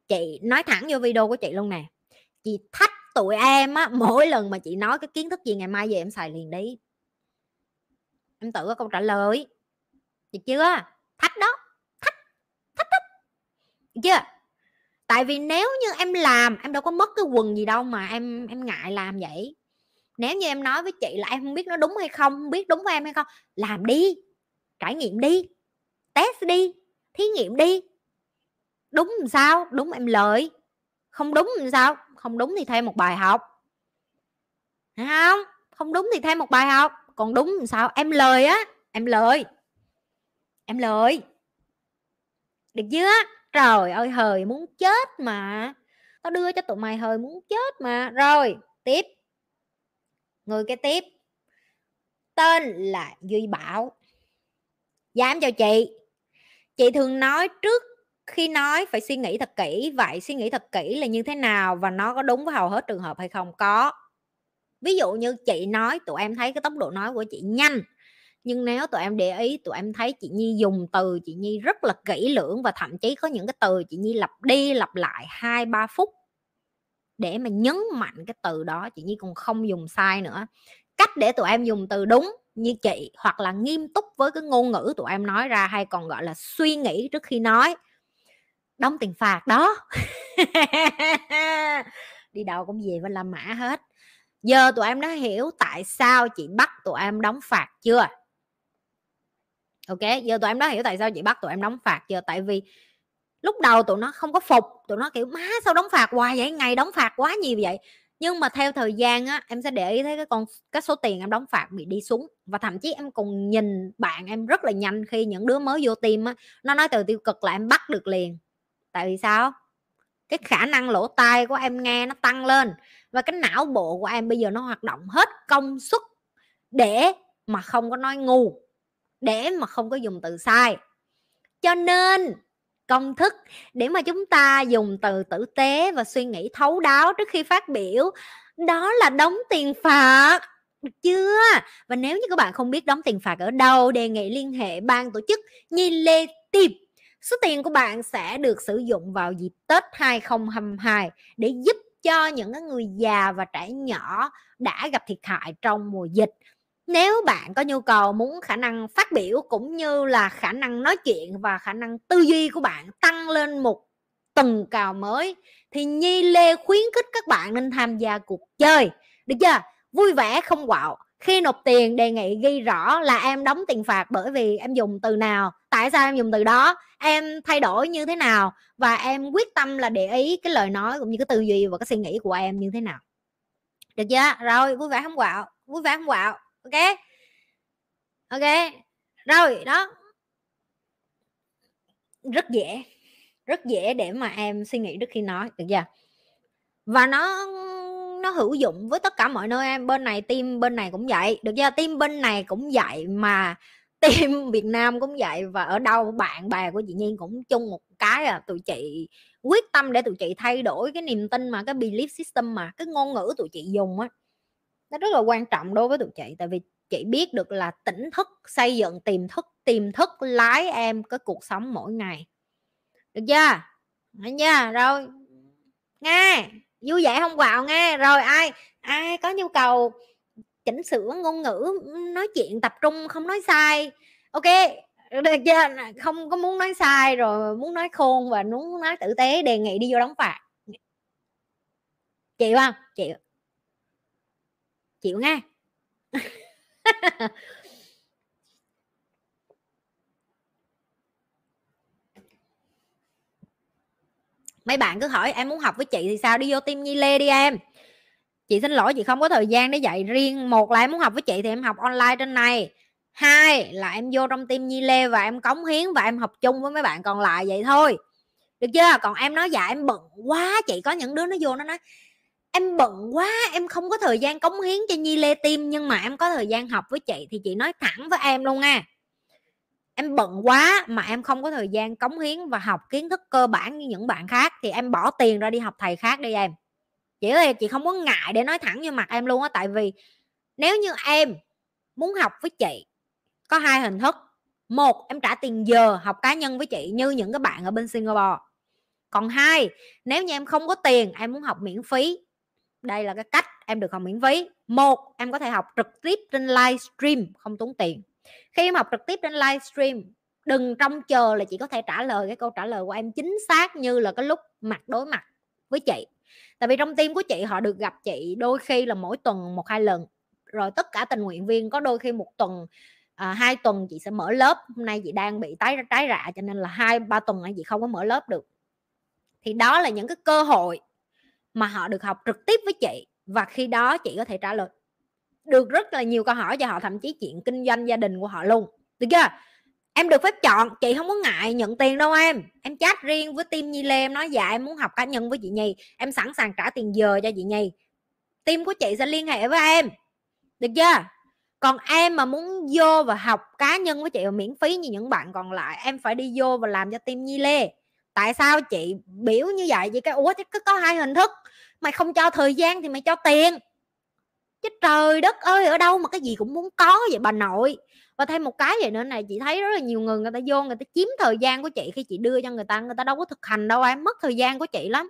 [SPEAKER 1] chị nói thẳng vô video của chị luôn nè. Chị thách tụi em á, mỗi lần mà chị nói cái kiến thức gì ngày mai về em xài liền đấy em tự có câu trả lời. Được chưa? Thách đó. Thách. Thách thách. Được chưa? Tại vì nếu như em làm, em đâu có mất cái quần gì đâu mà em em ngại làm vậy. Nếu như em nói với chị là em không biết nó đúng hay không không biết đúng với em hay không, làm đi. Trải nghiệm đi. Test đi. Thí nghiệm đi. Đúng làm sao? Đúng em lợi. Không đúng làm sao? Không đúng thì thêm một bài học. Thấy không? Không đúng thì thêm một bài học còn đúng làm sao? Em lời á, em lời em lời. Được chưa? Trời ơi, hời muốn chết mà. Tao đưa cho tụi mày hời muốn chết mà. Rồi, tiếp. Người kế tiếp. Tên là duy bảo. Dám chào chị. Chị thường nói trước khi nói phải suy nghĩ thật kỹ. Vậy suy nghĩ thật kỹ là như thế nào và nó có đúng với hầu hết trường hợp hay không? Có ví dụ như chị nói, tụi em thấy cái tốc độ nói của chị nhanh, nhưng nếu tụi em để ý, tụi em thấy chị nhi dùng từ, chị nhi rất là kỹ lưỡng và thậm chí có những cái từ chị nhi lặp đi lặp lại hai, ba phút để mà nhấn mạnh cái từ đó, chị nhi còn không dùng sai nữa. Cách để tụi em dùng từ đúng như chị hoặc là nghiêm túc với cái ngôn ngữ tụi em nói ra hay còn gọi là suy nghĩ trước khi nói, đóng tiền phạt đó. Đi đâu cũng về với làm mã hết giờ tụi em đã hiểu tại sao chị bắt tụi em đóng phạt chưa? Ok, giờ tụi em đã hiểu tại sao chị bắt tụi em đóng phạt chưa? Tại vì lúc đầu tụi nó không có phục, tụi nó kiểu, má, sao đóng phạt hoài vậy? Ngày đóng phạt quá nhiều vậy? Nhưng mà theo thời gian á, em sẽ để ý thấy cái con, cái số tiền em đóng phạt bị đi xuống. Và thậm chí em còn nhìn bạn em rất là nhanh khi những đứa mới vô tim á, nó nói từ tiêu cực là em bắt được liền. Tại vì sao? Cái khả năng lỗ tai của em nghe nó tăng lên và cái não bộ của em bây giờ nó hoạt động hết công suất để mà không có nói ngu, để mà không có dùng từ sai. Cho nên, công thức để mà chúng ta dùng từ tử tế và suy nghĩ thấu đáo trước khi phát biểu, đó là đóng tiền phạt. Được chưa? Và nếu như các bạn không biết đóng tiền phạt ở đâu, đề nghị liên hệ ban tổ chức Nhi Lê Tiệp. Số tiền của bạn sẽ được sử dụng vào dịp Tết 2022 để giúp cho những người già và trẻ nhỏ đã gặp thiệt hại trong mùa dịch. Nếu bạn có nhu cầu muốn khả năng phát biểu cũng như là khả năng nói chuyện và khả năng tư duy của bạn tăng lên một tầng cao mới, thì Nhi Lê khuyến khích các bạn nên tham gia cuộc chơi. Được chưa? Vui vẻ không quạo khi nộp tiền, đề nghị ghi rõ là em đóng tiền phạt bởi vì em dùng từ nào, tại sao em dùng từ đó, em thay đổi như thế nào, và em quyết tâm là để ý cái lời nói cũng như cái tư duy và cái suy nghĩ của em như thế nào. Được chưa? Rồi, vui vẻ không quạo? Vui vẻ không quạo? Ok? Ok? Rồi, đó. Rất dễ. Rất dễ để mà em suy nghĩ trước khi nói, được chưa? Và nó nó hữu dụng với tất cả mọi nơi em. Bên này team, bên này cũng vậy. Được chưa? Team bên này cũng vậy mà team Việt Nam cũng vậy. Và ở đâu, bạn bè của chị Nhiên cũng chung một cái à. Tụi chị quyết tâm để tụi chị thay đổi cái niềm tin mà, cái belief system mà, cái ngôn ngữ tụi chị dùng á. Nó rất là quan trọng đối với tụi chị. Tại vì chị biết được là tỉnh thức, xây dựng tiềm thức tiềm thức lái em cái cuộc sống mỗi ngày. Được chưa? Được chưa? Rồi, nghe vui vẻ không vào nghe. Rồi ai ai có nhu cầu chỉnh sửa ngôn ngữ, nói chuyện tập trung, không nói sai. Ok, được chưa? Không có muốn nói sai rồi, muốn nói khôn và muốn nói tử tế, đề nghị đi vô đóng phạt. Chịu không? Chịu. Chịu nghe mấy bạn cứ hỏi, em muốn học với chị thì sao? Đi vô tim nhi lê đi em. Chị xin lỗi, chị không có thời gian để dạy riêng. Một là em muốn học với chị thì em học online trên này. Hai là em vô trong tim nhi lê và em cống hiến và em học chung với mấy bạn còn lại vậy thôi. Được chưa? Còn em nói dạ em bận quá. Chị có những đứa nó vô nó nói, em bận quá, em không có thời gian cống hiến cho nhi lê tim nhưng mà em có thời gian học với chị. Thì chị nói thẳng với em luôn nha em bận quá mà em không có thời gian cống hiến và học kiến thức cơ bản như những bạn khác thì em bỏ tiền ra đi học thầy khác đi em. Chị ơi, chị không có ngại để nói thẳng như mặt em luôn á, tại vì nếu như em muốn học với chị, có hai hình thức. Một, em trả tiền giờ học cá nhân với chị như những cái bạn ở bên Singapore. Còn hai, nếu như em không có tiền, em muốn học miễn phí. Đây là cái cách em được học miễn phí. Một, em có thể học trực tiếp trên livestream, không tốn tiền khi em học trực tiếp trên livestream đừng trông chờ là chị có thể trả lời cái câu trả lời của em chính xác như là cái lúc mặt đối mặt với chị. Tại vì trong team của chị họ được gặp chị đôi khi là mỗi tuần một hai lần. Rồi tất cả tình nguyện viên có đôi khi một tuần à, hai tuần chị sẽ mở lớp. Hôm nay chị đang bị tái trái rạ cho nên là hai ba tuần này chị không có mở lớp được. Thì đó là những cái cơ hội mà họ được học trực tiếp với chị và khi đó chị có thể trả lời được rất là nhiều câu hỏi cho họ, thậm chí chuyện kinh doanh gia đình của họ luôn. Được chưa? Em được phép chọn, chị không có ngại nhận tiền đâu em. Em chat riêng với team nhi lê, em nói dạ em muốn học cá nhân với chị nhi. Em sẵn sàng trả tiền giờ cho chị nhi. Team của chị sẽ liên hệ với em. Được chưa? Còn em mà muốn vô và học cá nhân với chị và miễn phí như những bạn còn lại, em phải đi vô và làm cho team nhi lê. Tại sao chị biểu như vậy? Vậy cái ủa, chứ có hai hình thức, mày không cho thời gian thì mày cho tiền chứ trời đất ơi ở đâu mà cái gì cũng muốn có vậy bà nội? Và thêm một cái vậy nữa này chị thấy rất là nhiều người người ta vô người ta chiếm thời gian của chị khi chị đưa cho người ta người ta đâu có thực hành đâu em mất thời gian của chị lắm.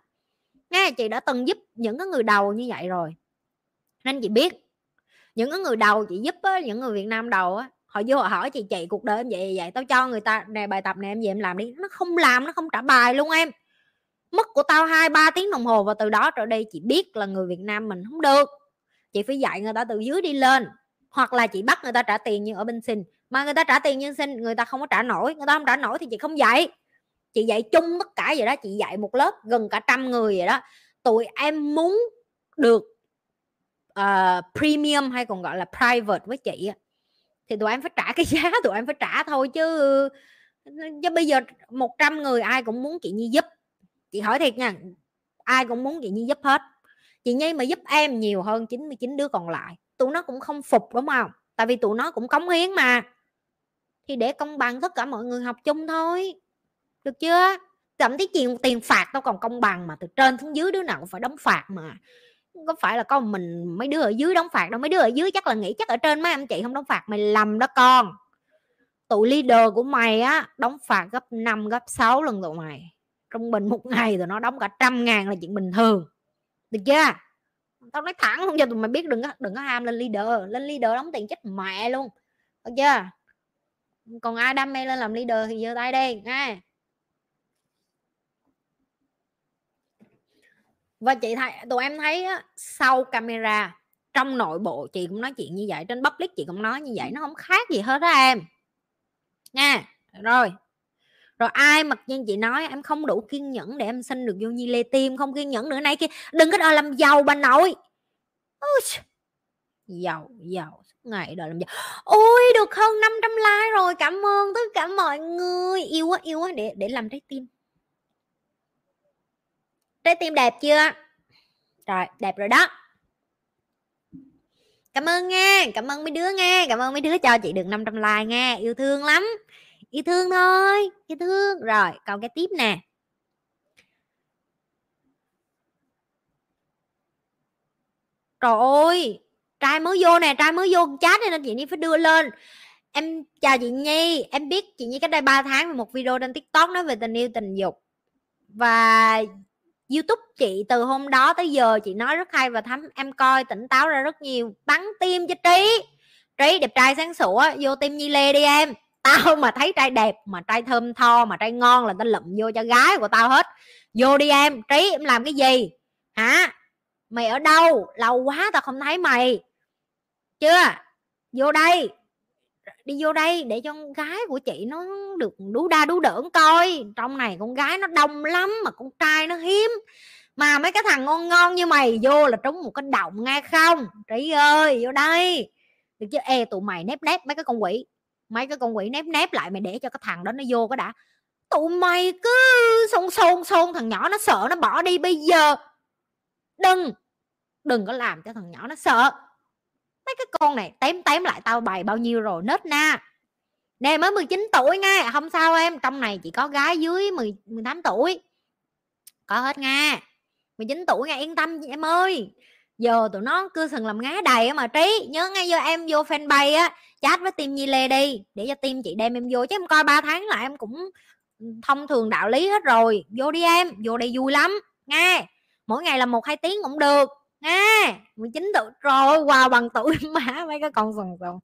[SPEAKER 1] Nghe chị đã từng giúp những cái người đầu như vậy rồi. Nên chị biết những cái người đầu chị giúp á, những người Việt Nam đầu á họ vô họ hỏi chị chị cuộc đời em vậy vậy tao cho người ta nè bài tập này em về em làm đi. Nó không làm nó không trả bài luôn em. Mất của tao hai ba tiếng đồng hồ và từ đó trở đi chị biết là người Việt Nam mình không được chị phải dạy người ta từ dưới đi lên hoặc là chị bắt người ta trả tiền như ở bên xin. Mà người ta trả tiền như xin người ta không có trả nổi người ta không trả nổi thì chị không dạy. Chị dạy chung tất cả vậy đó chị dạy một lớp gần cả trăm người vậy đó. Tụi em muốn được uh, premium hay còn gọi là private với chị thì tụi em phải trả cái giá tụi em phải trả thôi chứ. Chứ bây giờ 100 người ai cũng muốn chị Nhi giúp. Chị hỏi thiệt nha ai cũng muốn chị Nhi giúp hết chị Nhi mà giúp em nhiều hơn 99 đứa còn lại, tụi nó cũng không phục, đúng không? Tại vì tụi nó cũng cống hiến mà. Thì để công bằng tất cả mọi người học chung thôi. Được chưa? Thậm chí tiền tiền phạt đâu còn công bằng mà, từ trên xuống dưới đứa nào cũng phải đóng phạt mà. Có phải là con mình mấy đứa ở dưới đóng phạt đâu? Mấy đứa ở dưới chắc là nghĩ chắc ở trên mấy anh chị không đóng phạt, mày lầm đó con. Tụi leader của mày á, đóng phạt gấp 5 gấp 6 lần tụi mày. Trung bình một ngày rồi nó đóng cả trăm ngàn là chuyện bình thường được chưa? Tao nói thẳng không cho tụi mày biết đừng có đừng có ham lên leader. Lên leader đóng tiền chết mẹ luôn. Được chưa? Còn ai đam mê lên làm leader thì giơ tay đi nghe và chị thấy tụi em thấy á, sau camera trong nội bộ chị cũng nói chuyện như vậy trên public chị cũng nói như vậy nó không khác gì hết á em. Nha rồi rồi ai mặc nhiên chị nói, em không đủ kiên nhẫn để em sinh được vô nhi lê tim không kiên nhẫn nữa. Nay kia, đừng có đòi làm giàu bà nội. Giàu giàu, ngày đòi làm giàu. Ôi, được hơn 500 like rồi. Cảm ơn tất cả mọi người. Yêu quá yêu quá. Để để làm trái tim. Trái tim đẹp chưa? Rồi, đẹp rồi đó. Cảm ơn nha. Cảm ơn mấy đứa nghe cảm ơn mấy đứa cho chị được 500 like nghe yêu thương lắm yêu thương thôi yêu thương. Rồi, còn cái tiếp nè. Trời ơi, trai mới vô nè, trai mới vô chat nên chị nhi phải đưa lên. Em chào chị nhi, em biết chị nhi cách đây 3 tháng một video trên tiktok nói về tình yêu tình dục. Và youtube chị từ hôm đó tới giờ chị nói rất hay và thấm, em coi tỉnh táo ra rất nhiều. Bắn tim cho trí. Trí đẹp trai sáng sủa, vô tim nhi lê đi em tao mà thấy trai đẹp mà trai thơm tho mà trai ngon là tao lụm vô cho gái của tao hết. Vô đi em, trí em làm cái gì? Hả? Mày ở đâu? Lâu quá tao không thấy mày. Chưa? Vô đây. Đi vô đây để cho con gái của chị nó được đú đa đú đỡn coi. Trong này con gái nó đông lắm mà con trai nó hiếm. Mà mấy cái thằng ngon ngon như mày vô là trúng một cái động nghe không? Trí ơi, vô đây. Được chứ? E tụi mày nép nép mấy cái con quỷ mấy cái con quỷ nép nép lại mày để cho cái thằng đó nó vô cái đã. Tụi mày cứ xôn xôn xôn thằng nhỏ nó sợ nó bỏ đi bây giờ đừng đừng có làm cho thằng nhỏ nó sợ. Mấy cái con này tém tém lại tao bày bao nhiêu rồi nết na. Nè mới 19 tuổi nha không sao em trong này chỉ có gái dưới 10, 18 tuổi. Có hết nha 19 tuổi nha yên tâm em ơi giờ tụi nó cứ sừng làm ngá đầy mà trí. Nhớ ngay giờ em vô fanpage á chat với team nhi lê đi để cho team chị đem em vô. Chứ em coi 3 tháng là em cũng ừ, thông thường đạo lý hết rồi. Vô đi em vô đây vui lắm. Nghe mỗi ngày là một hai tiếng cũng được. Nghe 19 tuổi rồi wow bằng tuổi má mấy cái con sần sần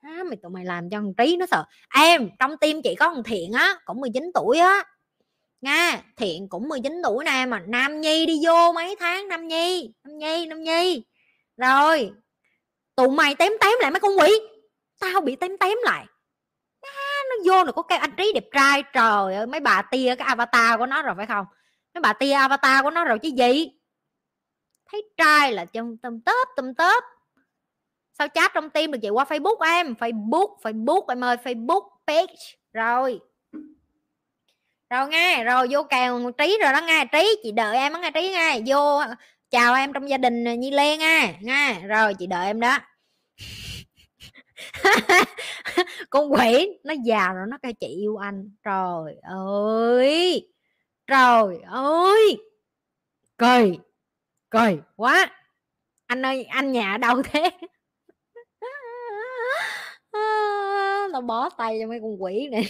[SPEAKER 1] à, mày tụi mày làm cho thằng trí nó sợ. Em trong tim chị có thằng thiện á cũng 19 tuổi á nha thiện cũng 19 tuổi nè mà nam nhi đi vô mấy tháng? Nam nhi nam nhi nam nhi. Rồi tụi mày tém tém lại mấy con quỷ. Tao bị tém tém lại. À, nó vô là có cái anh trí đẹp trai. Trời ơi mấy bà tia cái avatar của nó rồi phải không? Mấy bà tia avatar của nó rồi chứ gì? Thấy trai là trong tâm tớp tâm tớp. Sao chat trong tim được vậy? Qua facebook em. Facebook facebook em ơi facebook page. Rồi rồi nghe, rồi vô kèo trí rồi đó nghe, trí, chị đợi em đó nghe trí nghe. Vô, chào em trong gia đình nhi lê nghe nghe. Rồi chị đợi em đó. Con quỷ, nó già rồi, nó kêu chị yêu anh. Trời ơi trời ơi. Cười cười quá. Anh ơi, anh nhà ở đâu thế? Tao bó tay cho mấy con quỷ này.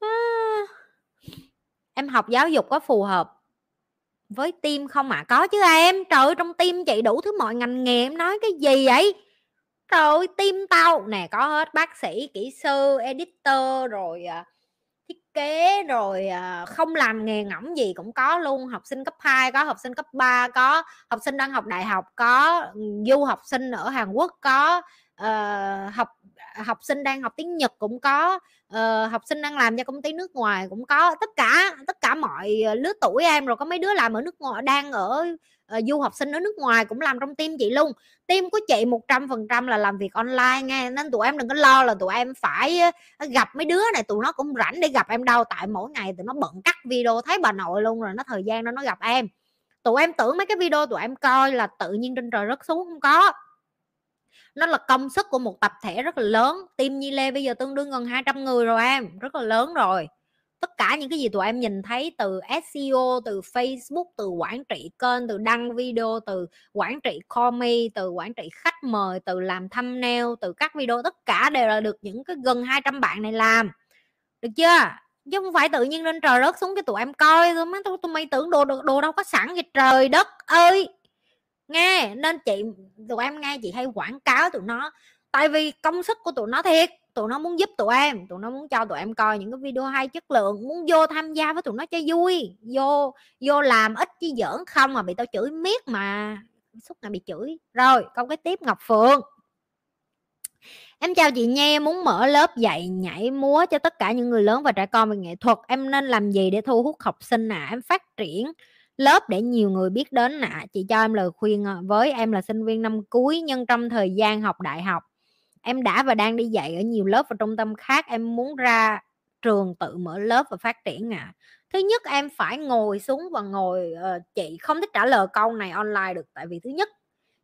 [SPEAKER 1] À. em học giáo dục có phù hợp với tim không ạ? À? có chứ em. Trời ơi trong tim chị đủ thứ mọi ngành nghề em nói cái gì vậy? Trời ơi tim tao. Nè có hết bác sĩ kỹ sư editor rồi à, thiết kế rồi à, không làm nghề ngỏng gì cũng có luôn. Học sinh cấp 2 có học sinh cấp 3 có học sinh đang học đại học có du học sinh ở Hàn Quốc có uh, học À, học sinh đang học tiếng Nhật cũng có uh, học sinh đang làm cho công ty nước ngoài cũng có. Tất cả tất cả mọi ờ, lứa tuổi em rồi có mấy đứa làm ở nước ngoài đang ở uh, du học sinh ở nước ngoài cũng làm trong team chị luôn. Team của chị một trăm phần trăm là làm việc online nghe nên tụi em đừng có lo là tụi em phải gặp mấy đứa này tụi nó cũng rảnh để gặp em đâu tại mỗi ngày tụi nó bận cắt video thấy bà nội luôn rồi nó thời gian đó nó gặp em. Tụi em tưởng mấy cái video tụi em coi là tự nhiên trên trời rớt xuống không có nó là công sức của một tập thể rất là lớn. Team Nhi Lê bây giờ tương đương gần 200 người rồi em rất là lớn rồi. Tất cả những cái gì tụi em nhìn thấy từ SEO từ Facebook từ quản trị kênh từ đăng video từ quản trị comment từ quản trị khách mời từ làm thumbnail từ các video tất cả đều là được những cái gần 200 bạn này làm. Được chưa? Chứ không phải tự nhiên lên trời rớt xuống cái tụi em coi thôi mấy tụi, tụi mày tưởng đồ đồ, đồ đâu có sẵn vậy trời đất ơi! Nghe nên chị tụi em nghe chị hay quảng cáo tụi nó. Tại vì công sức của tụi nó thiệt tụi nó muốn giúp tụi em tụi nó muốn cho tụi em coi những cái video hay chất lượng muốn vô tham gia với tụi nó cho vui. Vô vô làm ít chứ giỡn không mà bị tao chửi miết mà. Suốt ngày bị chửi. Rồi câu cái tiếp ngọc phượng. Em chào chị Nhe, muốn mở lớp dạy nhảy múa cho tất cả những người lớn và trẻ con về nghệ thuật. Em nên làm gì để thu hút học sinh à? Em phát triển lớp để nhiều người biết đến ạ. À. Chị cho em lời khuyên ờ, với em là sinh viên năm cuối nhưng trong thời gian học đại học em đã và đang đi dạy ở nhiều lớp và trung tâm khác em muốn ra trường tự mở lớp và phát triển ạ. À. Thứ nhất em phải ngồi xuống và ngồi uh, chị không thích trả lời câu này online được tại vì thứ nhất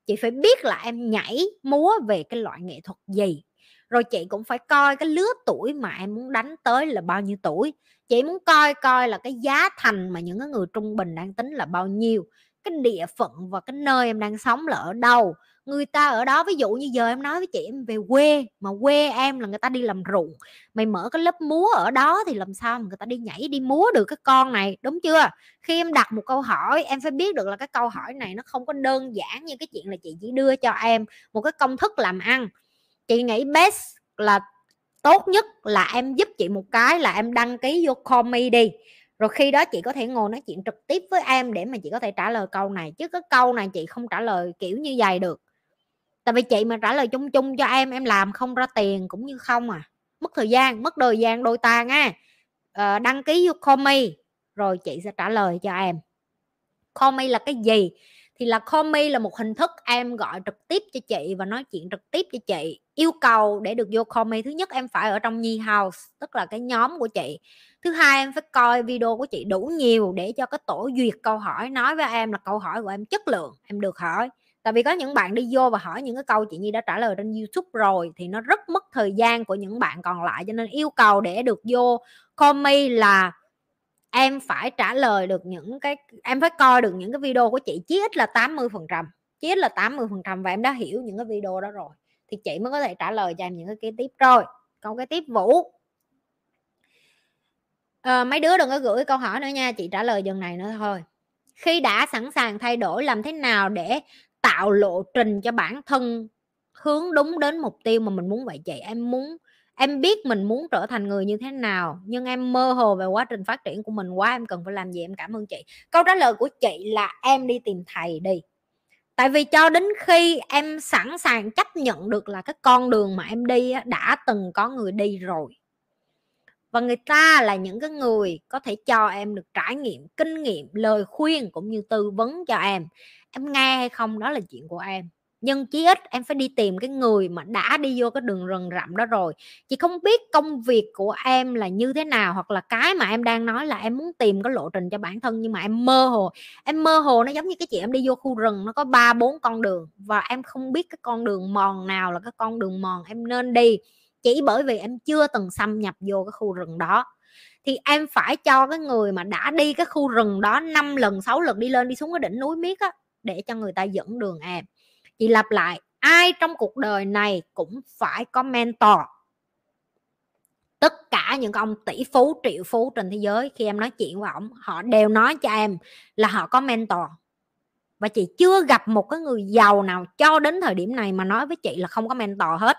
[SPEAKER 1] chị phải biết là em nhảy múa về cái loại nghệ thuật gì rồi chị cũng phải coi cái lứa tuổi mà em muốn đánh tới là bao nhiêu tuổi chị muốn coi coi là cái giá thành mà những cái người trung bình đang tính là bao nhiêu, cái địa phận và cái nơi em đang sống là ở đâu. Người ta ở đó, ví dụ như giờ em nói với chị em về quê, mà quê em là người ta đi làm ruộng, mày mở cái lớp múa ở đó thì làm sao mà người ta đi nhảy đi múa được cái con này, đúng chưa? Khi em đặt một câu hỏi, em phải biết được là cái câu hỏi này nó không có đơn giản như cái chuyện là chị chỉ đưa cho em một cái công thức làm ăn. Chị nghĩ best là tốt nhất là em giúp chị một cái là em đăng ký vô Comi đi. Rồi khi đó chị có thể ngồi nói chuyện trực tiếp với em để mà chị có thể trả lời câu này chứ cái câu này chị không trả lời kiểu như vậy được. Tại vì chị mà trả lời chung chung cho em em làm không ra tiền cũng như không à. Mất thời gian mất thời gian đôi ta nha. À, đăng ký vô Comi rồi chị sẽ trả lời cho em. Comi là cái gì? Thì là Comi là một hình thức em gọi trực tiếp cho chị và nói chuyện trực tiếp cho chị yêu cầu để được vô comment thứ nhất, em phải ở trong Nhi House, tức là cái nhóm của chị. Thứ hai, em phải coi video của chị đủ nhiều để cho cái tổ duyệt câu hỏi, nói với em là câu hỏi của em chất lượng, em được hỏi. Tại vì có những bạn đi vô và hỏi những cái câu chị Nhi đã trả lời trên YouTube rồi thì nó rất mất thời gian của những bạn còn lại, cho nên yêu cầu để được vô comment là em phải trả lời được những cái, em phải coi được những cái video của chị, chí ít là 80 phần trăm, chí ít là 80 phần trăm và em đã hiểu những cái video đó rồi thì chị mới có thể trả lời cho em những cái kế tiếp. Rồi câu cái tiếp vũ. À, mấy đứa đừng có gửi câu hỏi nữa nha chị trả lời dần này nữa thôi. Khi đã sẵn sàng thay đổi làm thế nào để tạo lộ trình cho bản thân hướng đúng đến mục tiêu mà mình muốn? Vậy chị em muốn em biết mình muốn trở thành người như thế nào nhưng em mơ hồ về quá trình phát triển của mình quá em cần phải làm gì? Em cảm ơn chị. Câu trả lời của chị là em đi tìm thầy đi tại vì cho đến khi em sẵn sàng chấp nhận được là cái con đường mà em đi đã từng có người đi rồi. Và người ta là những cái người có thể cho em được trải nghiệm, kinh nghiệm, lời khuyên cũng như tư vấn cho em. Em nghe hay không, đó là chuyện của em nhưng chí ít em phải đi tìm cái người mà đã đi vô cái đường rừng rậm đó rồi. Chị không biết công việc của em là như thế nào hoặc là cái mà em đang nói là em muốn tìm cái lộ trình cho bản thân, nhưng mà em mơ hồ, em mơ hồ nó giống như cái chị em đi vô khu rừng, nó có ba, bốn con đường và em không biết cái con đường mòn nào là cái con đường mòn em nên đi, chỉ bởi vì em chưa từng xâm nhập vô cái khu rừng đó. Thì em phải cho cái người mà đã đi cái khu rừng đó 5 lần 6 lần đi lên đi xuống cái đỉnh núi miết á, để cho người ta dẫn đường em chị lặp lại, ai trong cuộc đời này cũng phải có mentor. Tất cả những ông tỷ phú, triệu phú trên thế giới, khi em nói chuyện với ổng, họ đều nói cho em là họ có mentor. Và chị chưa gặp một cái người giàu nào cho đến thời điểm này mà nói với chị là không có mentor hết.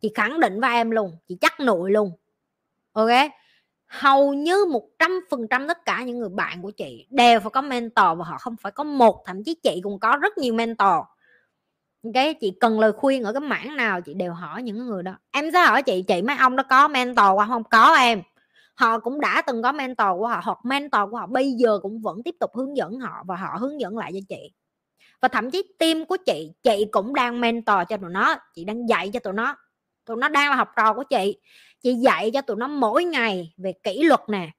[SPEAKER 1] Chị khẳng định với em luôn, chị chắc nội luôn. Ok? Hầu như một trăm phần trăm tất cả những người bạn của chị đều phải có mentor và họ không phải có một, thậm chí chị cũng có rất nhiều mentor cái chị cần lời khuyên ở cái mảng nào, chị đều hỏi những người đó. Em sẽ hỏi chị chị mấy ông đó có mentor qua không? Có em. Họ cũng đã từng có mentor của họ hoặc mentor của họ, bây giờ cũng vẫn tiếp tục hướng dẫn họ và họ hướng dẫn lại cho chị. Và thậm chí team của chị chị cũng đang mentor cho tụi nó, chị đang dạy cho tụi nó. Tụi nó đang là học trò của chị. Chị dạy cho tụi nó mỗi ngày về kỷ luật nè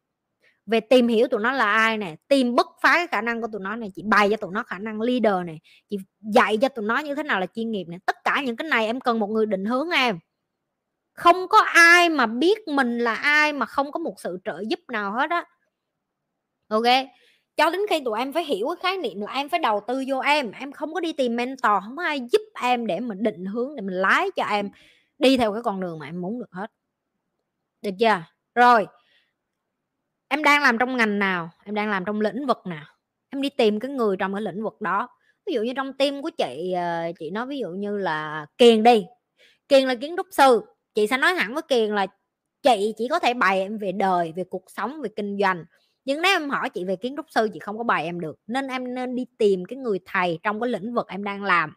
[SPEAKER 1] về tìm hiểu tụi nó là ai nè, tìm bứt phá cái khả năng của tụi nó này chị bày cho tụi nó khả năng leader này chị dạy cho tụi nó như thế nào là chuyên nghiệp này tất cả những cái này em cần một người định hướng em. Không có ai mà biết mình là ai mà không có một sự trợ giúp nào hết á. Ok, cho đến khi tụi em phải hiểu cái khái niệm là em phải đầu tư vô em em không có đi tìm mentor, không có ai giúp em để mình định hướng, để mình lái cho em đi theo cái con đường mà em muốn được hết. Được chưa? Rồi em đang làm trong ngành nào? Em đang làm trong lĩnh vực nào? Em đi tìm cái người trong cái lĩnh vực đó. Ví dụ như trong team của chị ờ, chị nói ví dụ như là kiền đi. Kiền là kiến trúc sư. Chị sẽ nói hẳn với kiền là chị chỉ có thể bày em về đời, về cuộc sống, về kinh doanh. Nhưng nếu em hỏi chị về kiến trúc sư, chị không có bài em được. Nên em nên đi tìm cái người thầy trong cái lĩnh vực em đang làm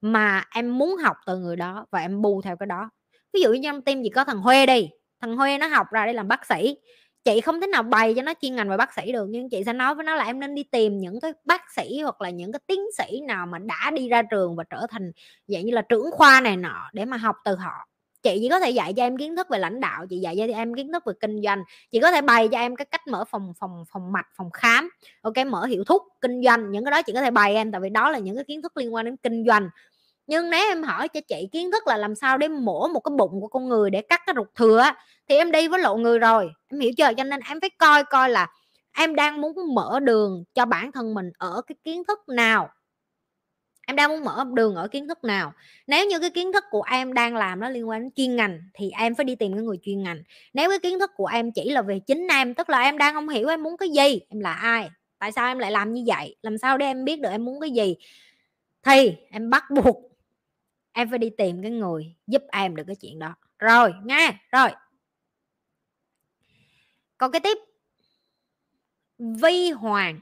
[SPEAKER 1] mà em muốn học từ người đó và em bù theo cái đó. Ví dụ như trong tim chị có thằng Huê đi. Thằng Huê nó học ra để làm bác sĩ chị không thể nào bày cho nó chuyên ngành về bác sĩ được, nhưng chị sẽ nói với nó là em nên đi tìm những cái bác sĩ hoặc là những cái tiến sĩ nào mà đã đi ra trường và trở thành dạng như là trưởng khoa này nọ để mà học từ họ. Chị chỉ có thể dạy cho em kiến thức về lãnh đạo, chị dạy cho em kiến thức về kinh doanh, chị có thể bày cho em cái cách mở phòng phòng phòng mạch, phòng khám, ok, mở hiệu thuốc kinh doanh, những cái đó chị có thể bày em, tại vì đó là những cái kiến thức liên quan đến kinh doanh nhưng nếu em hỏi cho chị kiến thức là làm sao để mổ một cái bụng của con người để cắt cái ruột thừa thì em đi với lộ người rồi, em hiểu chưa? Cho nên em phải coi coi là em đang muốn mở đường cho bản thân mình ở cái kiến thức nào. Em đang muốn mở đường ở kiến thức nào. Nếu như cái kiến thức của em đang làm nó liên quan đến chuyên ngành thì em phải đi tìm cái người chuyên ngành. Nếu cái kiến thức của em chỉ là về chính em, tức là em đang không hiểu em muốn cái gì, em là ai, tại sao em lại làm như vậy, làm sao để em biết được em muốn cái gì, thì em bắt buộc em phải đi tìm cái người giúp em được cái chuyện đó. Rồi, nghe, rồi. Còn cái tiếp. Vi hoàng.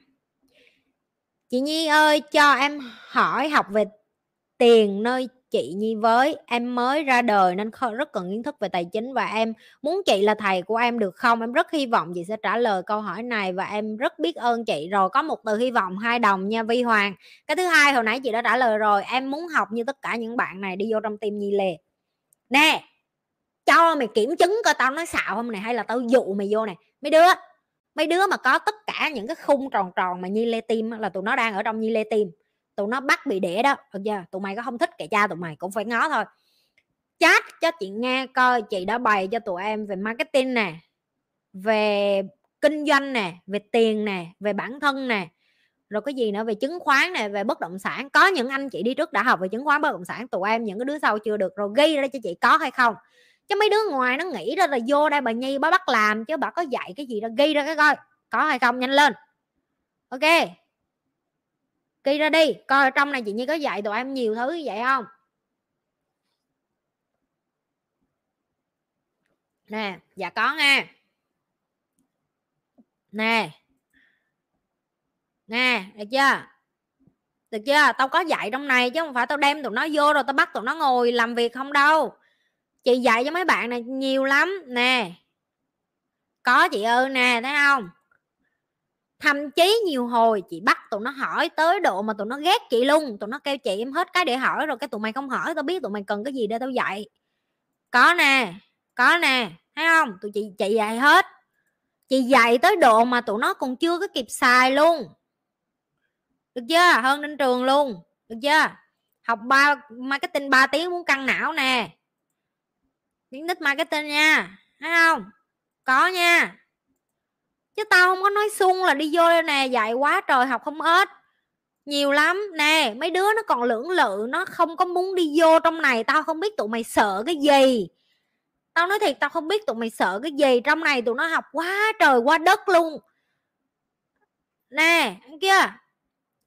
[SPEAKER 1] Chị nhi ơi, cho em hỏi học về tiền nơi chị nhi với. Em mới ra đời nên rất cần kiến thức về tài chính và em muốn chị là thầy của em được không? Em rất hy vọng chị sẽ trả lời câu hỏi này và em rất biết ơn chị. Rồi có một từ hy vọng, hai đồng nha, vi hoàng. Cái thứ hai, hồi nãy chị đã trả lời rồi, em muốn học như tất cả những bạn này đi vô trong tim nhi lề nè, cho mày kiểm chứng coi tao nói xạo không này hay là tao dụ mày vô này mấy đứa mấy đứa mà có tất cả những cái khung tròn tròn mà nhi lê tim là tụi nó đang ở trong nhi lê tim tụi nó bắt bị đẻ đó được chưa tụi mày có không thích kệ cha tụi mày cũng phải ngó thôi. Chat cho chị nghe coi, chị đã bày cho tụi em về marketing nè, về kinh doanh nè, về tiền nè, về bản thân nè, rồi cái gì nữa, về chứng khoán nè, về bất động sản. Có những anh chị đi trước đã học về chứng khoán, bất động sản, tụi em những cái đứa sau chưa được, rồi ghi ra cho chị có hay không. Chứ mấy đứa ngoài nó nghĩ ra là vô đây bà nhi, bà bắt làm, chứ bà có dạy cái gì đó ghi ra cái coi, có hay không, nhanh lên. Ok ghi ra đi, coi trong này chị như có dạy tụi em nhiều thứ như vậy không? Nè dạ có nha. Nè. Nè, được chưa? Được chưa? Tao có dạy trong này chứ không phải tao đem tụi nó vô rồi tao bắt tụi nó ngồi làm việc không đâu. Chị dạy cho mấy bạn này nhiều lắm. Nè. Có chị ơi nè, thấy không? Thậm chí nhiều hồi chị bắt tụi nó hỏi tới độ mà tụi nó ghét chị luôn, tụi nó kêu chị em hết cái để hỏi rồi cái tụi mày không hỏi, tao biết tụi mày cần cái gì để tao dạy. Có nè có nè, thấy không? Tụi chị chị dạy hết. Chị dạy tới độ mà tụi nó còn chưa có kịp xài luôn. Được chưa? Hơn đến trường luôn. Được chưa? Học ba, marketing 3 tiếng muốn căng não nè. Những nít marketing nha. Thấy không? Có nha chứ tao không có nói sung là đi vô đây nè, dạy quá trời học không ít nhiều lắm. Nè, mấy đứa nó còn lưỡng lự, nó không có muốn đi vô trong này, tao không biết tụi mày sợ cái gì. Tao nói thiệt, tao không biết tụi mày sợ cái gì. Trong này tụi nó học quá trời quá đất luôn. Nè kia,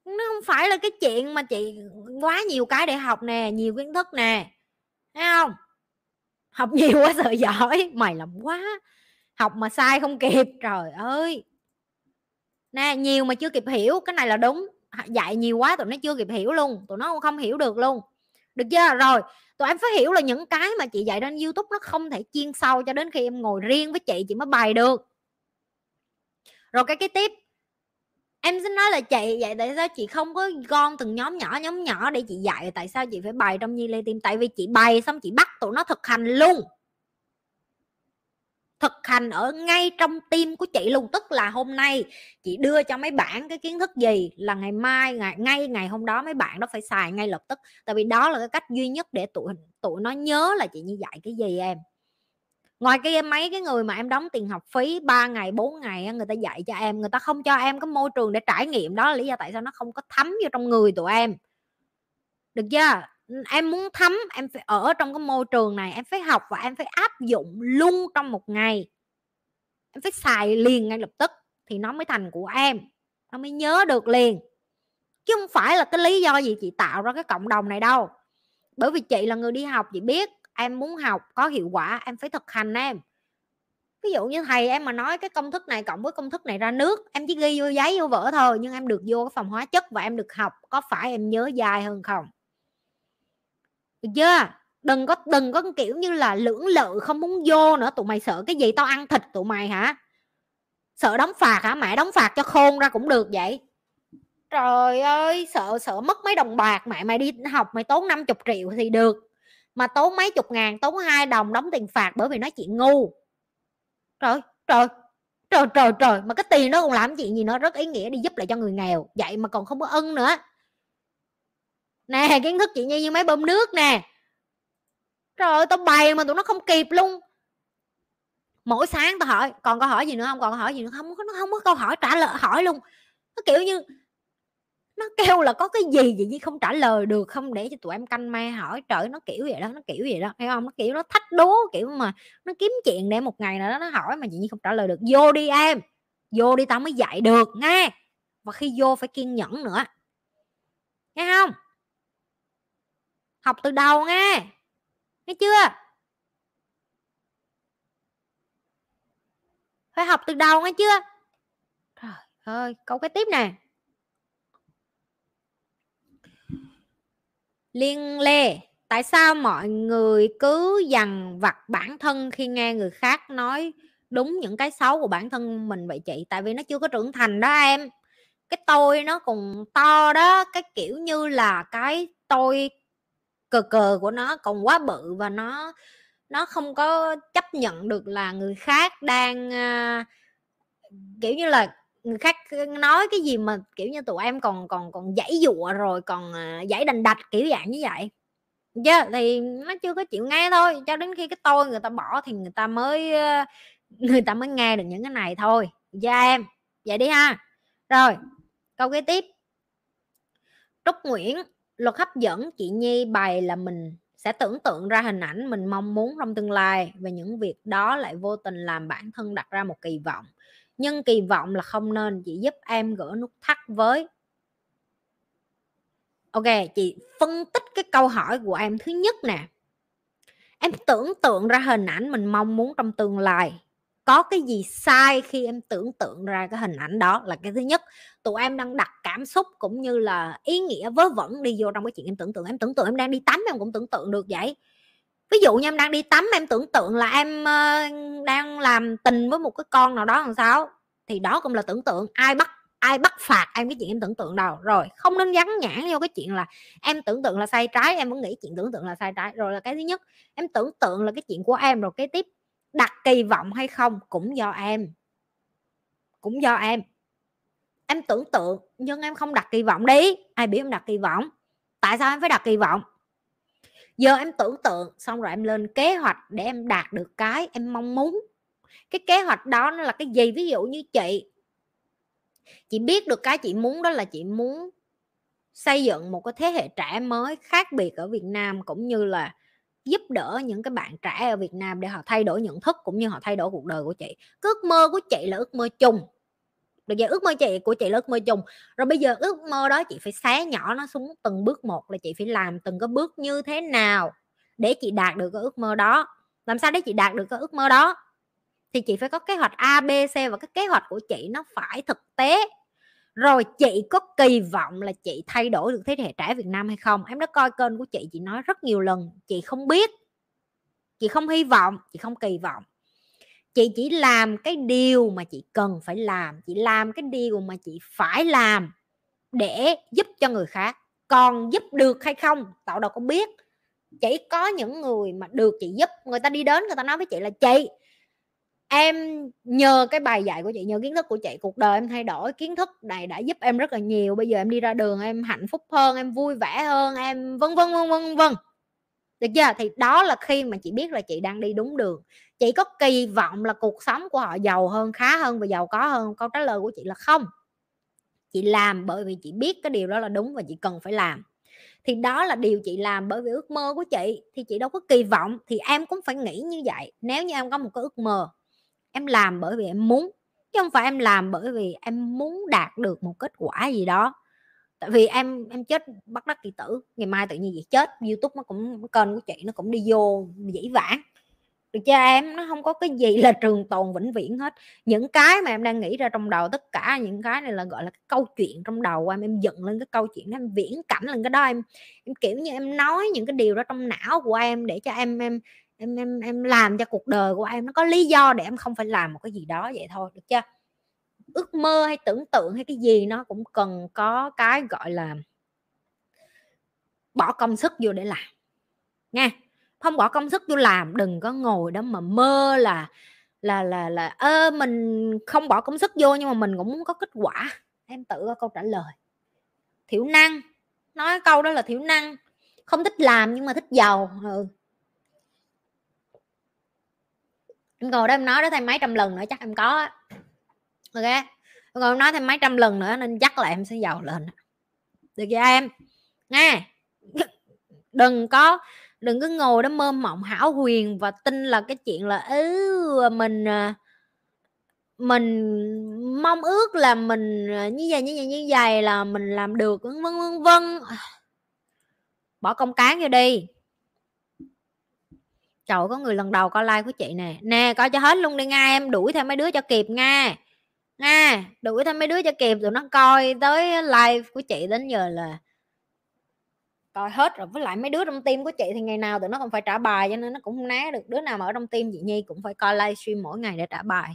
[SPEAKER 1] nó không phải là cái chuyện mà chị quá nhiều cái để học nè, nhiều kiến thức nè. Thấy không? Học nhiều quá sợ giỏi. Mày làm quá học mà sai không kịp. Trời ơi! Nè, nhiều mà chưa kịp hiểu, cái này là đúng. Dạy nhiều quá tụi nó chưa kịp hiểu luôn, tụi nó không hiểu được luôn. Được chưa? Rồi, tụi em phải hiểu là những cái mà chị dạy trên youtube nó không thể chuyên sâu cho đến khi em ngồi riêng với chị chị mới bày được. Rồi cái cái tiếp. Em xin nói là chị vậy tại sao chị không có gom từng nhóm nhỏ nhóm nhỏ để chị dạy, tại sao chị phải bày trong nhi lê tim? Tại vì chị bày xong chị bắt tụi nó thực hành luôn thực hành ở ngay trong tim của chị luôn. Tức là hôm nay chị đưa cho mấy bạn cái kiến thức gì là ngày mai, ngày, ngay ngày hôm đó mấy bạn đó phải xài ngay lập tức. Tại vì đó là cái cách duy nhất để tụi tụi nó nhớ là chị như dạy cái gì em. Ngoài cái mấy cái người mà em đóng tiền học phí 3 ngày 4 ngày người ta dạy cho em, người ta không cho em cái môi trường để trải nghiệm. Đó là lý do tại sao nó không có thấm vô trong người tụi em. Được chưa? Em muốn thấm, em phải ở trong cái môi trường này, em phải học và em phải áp dụng luôn trong một ngày. Em phải xài liền ngay lập tức thì nó mới thành của em, nó mới nhớ được liền. Chứ không phải là cái lý do gì chị tạo ra cái cộng đồng này đâu. Bởi vì chị là người đi học, chị biết em muốn học có hiệu quả, em phải thực hành em. Ví dụ như thầy em mà nói cái công thức này cộng với công thức này ra nước, em chỉ ghi vô giấy, vô vở thôi, nhưng em được vô cái phòng hóa chất và em được học, có phải em nhớ dài hơn không? Được chưa? Đừng có đừng có kiểu như là lưỡng lự, không muốn vô nữa. Tụi mày sợ cái gì? Tao ăn thịt tụi mày hả? Sợ đóng phạt hả? Mẹ đóng phạt cho khôn ra cũng được vậy. Trời ơi, sợ sợ mất mấy đồng bạc. Mẹ, mày đi học mày tốn 50 triệu thì được. Mà tốn mấy chục ngàn, tốn hai đồng đóng tiền phạt bởi vì nói chuyện ngu. Trời trời trời trời trời. Mà cái tiền đó còn làm chuyện gì nó rất ý nghĩa, đi giúp lại cho người nghèo. Vậy mà còn không có ân nữa nè, kiến thức chị nhi như máy bơm nước nè. Trời ơi, tao bày mà tụi nó không kịp luôn. Mỗi sáng tao hỏi, còn câu hỏi gì nữa không? Còn câu hỏi gì nữa không? Nó không có câu hỏi trả lời, hỏi luôn. Nó kiểu như, nó kêu là có cái gì vậy chứ không trả lời được không? Để cho tụi em canh me hỏi. Trời, nó kiểu vậy đó, nó kiểu vậy đó. Thấy không? Nó kiểu nó thách đố, kiểu mà nó kiếm chuyện để một ngày nào đó nó hỏi mà chị nhi không trả lời được. Vô đi em. Vô đi tao mới dạy được, nghe. Và khi vô phải kiên nhẫn nữa. Nghe không? Học từ đầu nghe. Nghe chưa? Phải học từ đầu nghe chưa? Trời ơi, câu cái tiếp nè. Liên lê, tại sao mọi người cứ dằn vặt bản thân khi nghe người khác nói đúng những cái xấu của bản thân mình vậy chị? Tại vì nó chưa có trưởng thành đó em. Cái tôi nó còn to đó, cái kiểu như là cái tôi cờ cờ của nó còn quá bự và nó nó không có chấp nhận được là người khác đang uh, kiểu như là người khác nói cái gì mà kiểu như tụi em còn còn còn dãy dụa rồi còn à, uh, dãy đành đạch kiểu dạng như vậy. Chứ thì nó chưa có chịu nghe thôi cho đến khi cái tôi người ta bỏ thì người ta mới uh, người ta mới nghe được những cái này thôi. Gia em vậy đi ha. Rồi câu kế tiếp. Trúc nguyễn luật hấp dẫn, chị nhi bày là mình sẽ tưởng tượng ra hình ảnh mình mong muốn trong tương lai và những việc đó lại vô tình làm bản thân đặt ra một kỳ vọng. Nhưng kỳ vọng là không nên, chị giúp em gỡ nút thắt với ok, chị phân tích cái câu hỏi của em thứ nhất nè. Em tưởng tượng ra hình ảnh mình mong muốn trong tương lai có cái gì sai khi em tưởng tượng ra cái hình ảnh đó là cái thứ nhất. Tụi em đang đặt cảm xúc cũng như là ý nghĩa vớ vẩn đi vô trong cái chuyện em tưởng tượng. Em tưởng tượng em đang đi tắm em cũng tưởng tượng được vậy. Ví dụ như em đang đi tắm em tưởng tượng là em uh, đang làm tình với một cái con nào đó làm sao? Thì đó cũng là tưởng tượng. Ai bắt ai bắt phạt em cái chuyện em tưởng tượng đâu. Rồi không nên gắn nhãn vô cái chuyện là em tưởng tượng là sai trái em vẫn nghĩ chuyện tưởng tượng là sai trái. Rồi là cái thứ nhất em tưởng tượng là cái chuyện của em rồi cái tiếp đặt kỳ vọng hay không cũng do em. Cũng do em. Em tưởng tượng nhưng em không đặt kỳ vọng đi. Ai biết em đặt kỳ vọng? Tại sao em phải đặt kỳ vọng? Giờ em tưởng tượng xong rồi em lên kế hoạch để em đạt được cái em mong muốn. Cái kế hoạch đó nó là cái gì? Ví dụ như chị. Chị biết được cái chị muốn đó là chị muốn xây dựng một cái thế hệ trẻ mới khác biệt ở Việt Nam cũng như là giúp đỡ những cái bạn trẻ ở Việt Nam để họ thay đổi nhận thức cũng như họ thay đổi cuộc đời của chị. Cái ước mơ của chị là ước mơ chung. Được giờ ước mơ chị của chị là ước mơ chung. Rồi bây giờ ước mơ đó chị phải xé nhỏ nó xuống từng bước một là chị phải làm từng cái bước như thế nào để chị đạt được cái ước mơ đó. Làm sao để chị đạt được cái ước mơ đó? Thì chị phải có kế hoạch A, B, C và cái kế hoạch của chị nó phải thực tế rồi chị có kỳ vọng là chị thay đổi được thế hệ trẻ Việt Nam hay không? Em đã coi kênh của chị chị nói rất nhiều lần, chị không biết, chị không hy vọng, chị không kỳ vọng. Chị chỉ làm cái điều mà chị cần phải làm, chị làm cái điều mà chị phải làm để giúp cho người khác. Còn giúp được hay không tạo đâu có biết. Chỉ có những người mà được chị giúp, người ta đi đến, người ta nói với chị là, chị em nhờ cái bài dạy của chị, nhờ kiến thức của chị, cuộc đời em thay đổi, kiến thức này đã giúp em rất là nhiều. Bây giờ em đi ra đường em hạnh phúc hơn, em vui vẻ hơn, em vân vân vân vân vân. Được chưa? Thì đó là khi mà chị biết là chị đang đi đúng đường. Chị có kỳ vọng là cuộc sống của họ giàu hơn, khá hơn và giàu có hơn? Câu trả lời của chị là không. Chị làm bởi vì chị biết cái điều đó là đúng và chị cần phải làm. Thì đó là điều chị làm bởi vì ước mơ của chị. Thì chị đâu có kỳ vọng, thì em cũng phải nghĩ như vậy. Nếu như em có một cái ước mơ em làm bởi vì em muốn, chứ không phải em làm bởi vì em muốn đạt được một kết quả gì đó. Tại vì em em chết bắt đắc kỳ tử, ngày mai tự nhiên vậy chết, youtube nó cũng kênh của chị nó cũng đi vô dĩ vãng. Được cho em? Nó không có cái gì là trường tồn vĩnh viễn hết. Những cái mà em đang nghĩ ra trong đầu, tất cả những cái này là, gọi là, cái câu chuyện trong đầu của em. Em dựng lên cái câu chuyện em viễn cảnh lên cái đó. Em em, kiểu như, em nói những cái điều đó trong não của em để cho em em em em em làm cho cuộc đời của em nó có lý do để em không phải làm một cái gì đó vậy thôi, được chưa? Ước mơ hay tưởng tượng hay cái gì nó cũng cần có cái, gọi là, bỏ công sức vô để làm, nha. Không bỏ công sức vô làm, đừng có ngồi đó mà mơ là là là là, ơ, mình không bỏ công sức vô nhưng mà mình cũng muốn có kết quả. Em tự có câu trả lời. Thiểu năng, nói câu đó là thiểu năng, không thích làm nhưng mà thích giàu ừ. Em ngồi đó em nói đó thêm mấy trăm lần nữa chắc em có ok? Ngồi nói thêm mấy trăm lần nữa nên chắc là em sẽ giàu lên. Được chưa em? Nghe đừng có, đừng cứ ngồi đó mơ mộng hảo huyền và tin là cái chuyện là ừ mình à, mình mong ước là mình à, như vậy như vậy như vậy là mình làm được vân vân vân. Bỏ công cán vô đi trời, có người lần đầu coi like của chị nè. Nè, coi cho hết luôn đi nga, em đuổi theo mấy đứa cho kịp nga. Nga, đuổi theo mấy đứa cho kịp tụi nó coi tới live của chị đến giờ là coi hết rồi. Với lại mấy đứa trong team của chị thì ngày nào tụi nó còn phải trả bài, cho nên nó cũng không né được. Đứa nào mà ở trong team chị Nhi cũng phải coi livestream mỗi ngày để trả bài.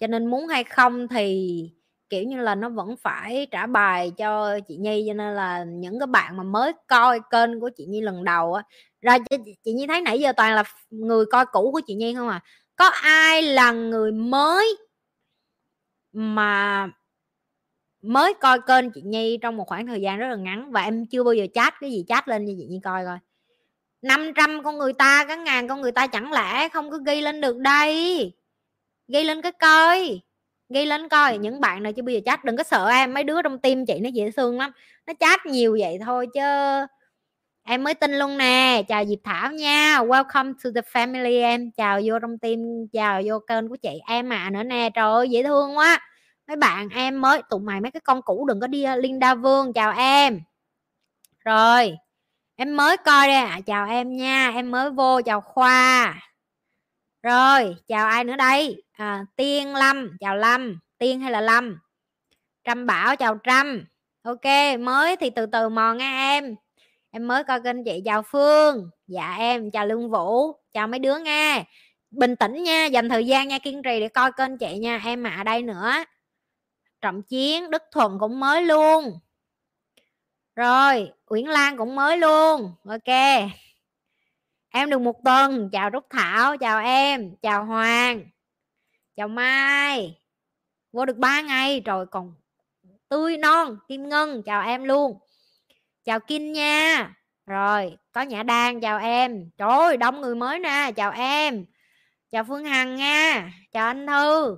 [SPEAKER 1] Cho nên muốn hay không thì, kiểu như là, nó vẫn phải trả bài cho chị Nhi. Cho nên là những cái bạn mà mới coi kênh của chị Nhi lần đầu á rồi chị Nhi thấy nãy giờ toàn là người coi cũ của chị Nhi không à? Có ai là người mới mà mới coi kênh chị Nhi trong một khoảng thời gian rất là ngắn? Và em chưa bao giờ chat cái gì, chat lên cho chị Nhi coi coi. 500 con người ta, cái ngàn con người ta chẳng lẽ không có ghi lên được đây? Ghi lên cái coi, ghi lên coi. Những bạn nào chưa bao giờ chat, đừng có sợ em, mấy đứa trong tim chị nó dễ thương lắm. Nó chat nhiều vậy thôi chứ em mới tin luôn nè. Chào Diệp Thảo nha. Welcome to the family em. Chào vô trong tim chào vô kênh của chị em à nữa nè. Trời ơi dễ thương quá. Mấy bạn em mới tụi mày mấy cái con cũ đừng có đi ờ, Linda Vương. Chào em. Rồi em mới coi đây à. chào em nha. Em mới vô chào Khoa. Rồi chào ai nữa đây? À, Tiên Lâm. Chào Lâm. Tiên hay là Lâm? Trâm Bảo chào Trâm. Ok mới thì từ từ mò nghe em em mới coi kênh chị chào Phương. Dạ em chào Lương Vũ, chào mấy đứa nghe bình tĩnh nha, dành thời gian nha, kiên trì để coi kênh chị nha. Em mà ở đây nữa, trọng chiến, đức thuận cũng mới luôn. Rồi, uyển lan cũng mới luôn. Ok. Em được một tuần. Chào trúc thảo, chào em, chào hoàng, chào mai. Vô được 3 ngày. Rồi còn tươi non, kim ngân, chào em luôn chào Kim nha. Rồi có nhã đan chào em. Trời ơi đông người mới nè chào em. Chào Phương Hằng nha chào anh Thư.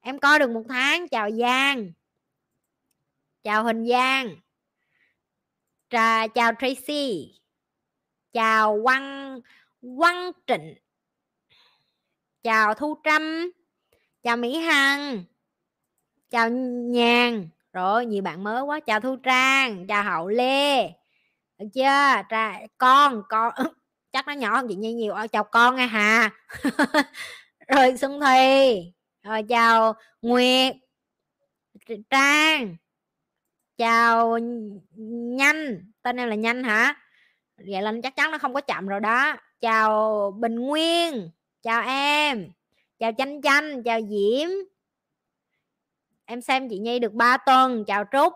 [SPEAKER 1] Em coi được một tháng chào Giang. Chào Huỳnh Giang. Trà, chào Tracy. Chào Quang Quang Trịnh. Chào Thu Trâm. Chào Mỹ Hằng. Chào Nhàn rồi nhiều bạn mới quá chào thu trang chào hậu lê. Được chưa? Tra, con con chắc nó nhỏ hơn chị nhi nhiều. Ờ, chào con nghe hà. Rồi xuân thi. Rồi chào nguyệt trang. Chào nhanh. Tên em là nhanh hả? Vậy là chắc chắn nó không có chậm rồi đó. Chào bình nguyên. Chào em. Chào chanh chanh chào diễm em xem chị Nhi được 3 tuần. Chào Trúc.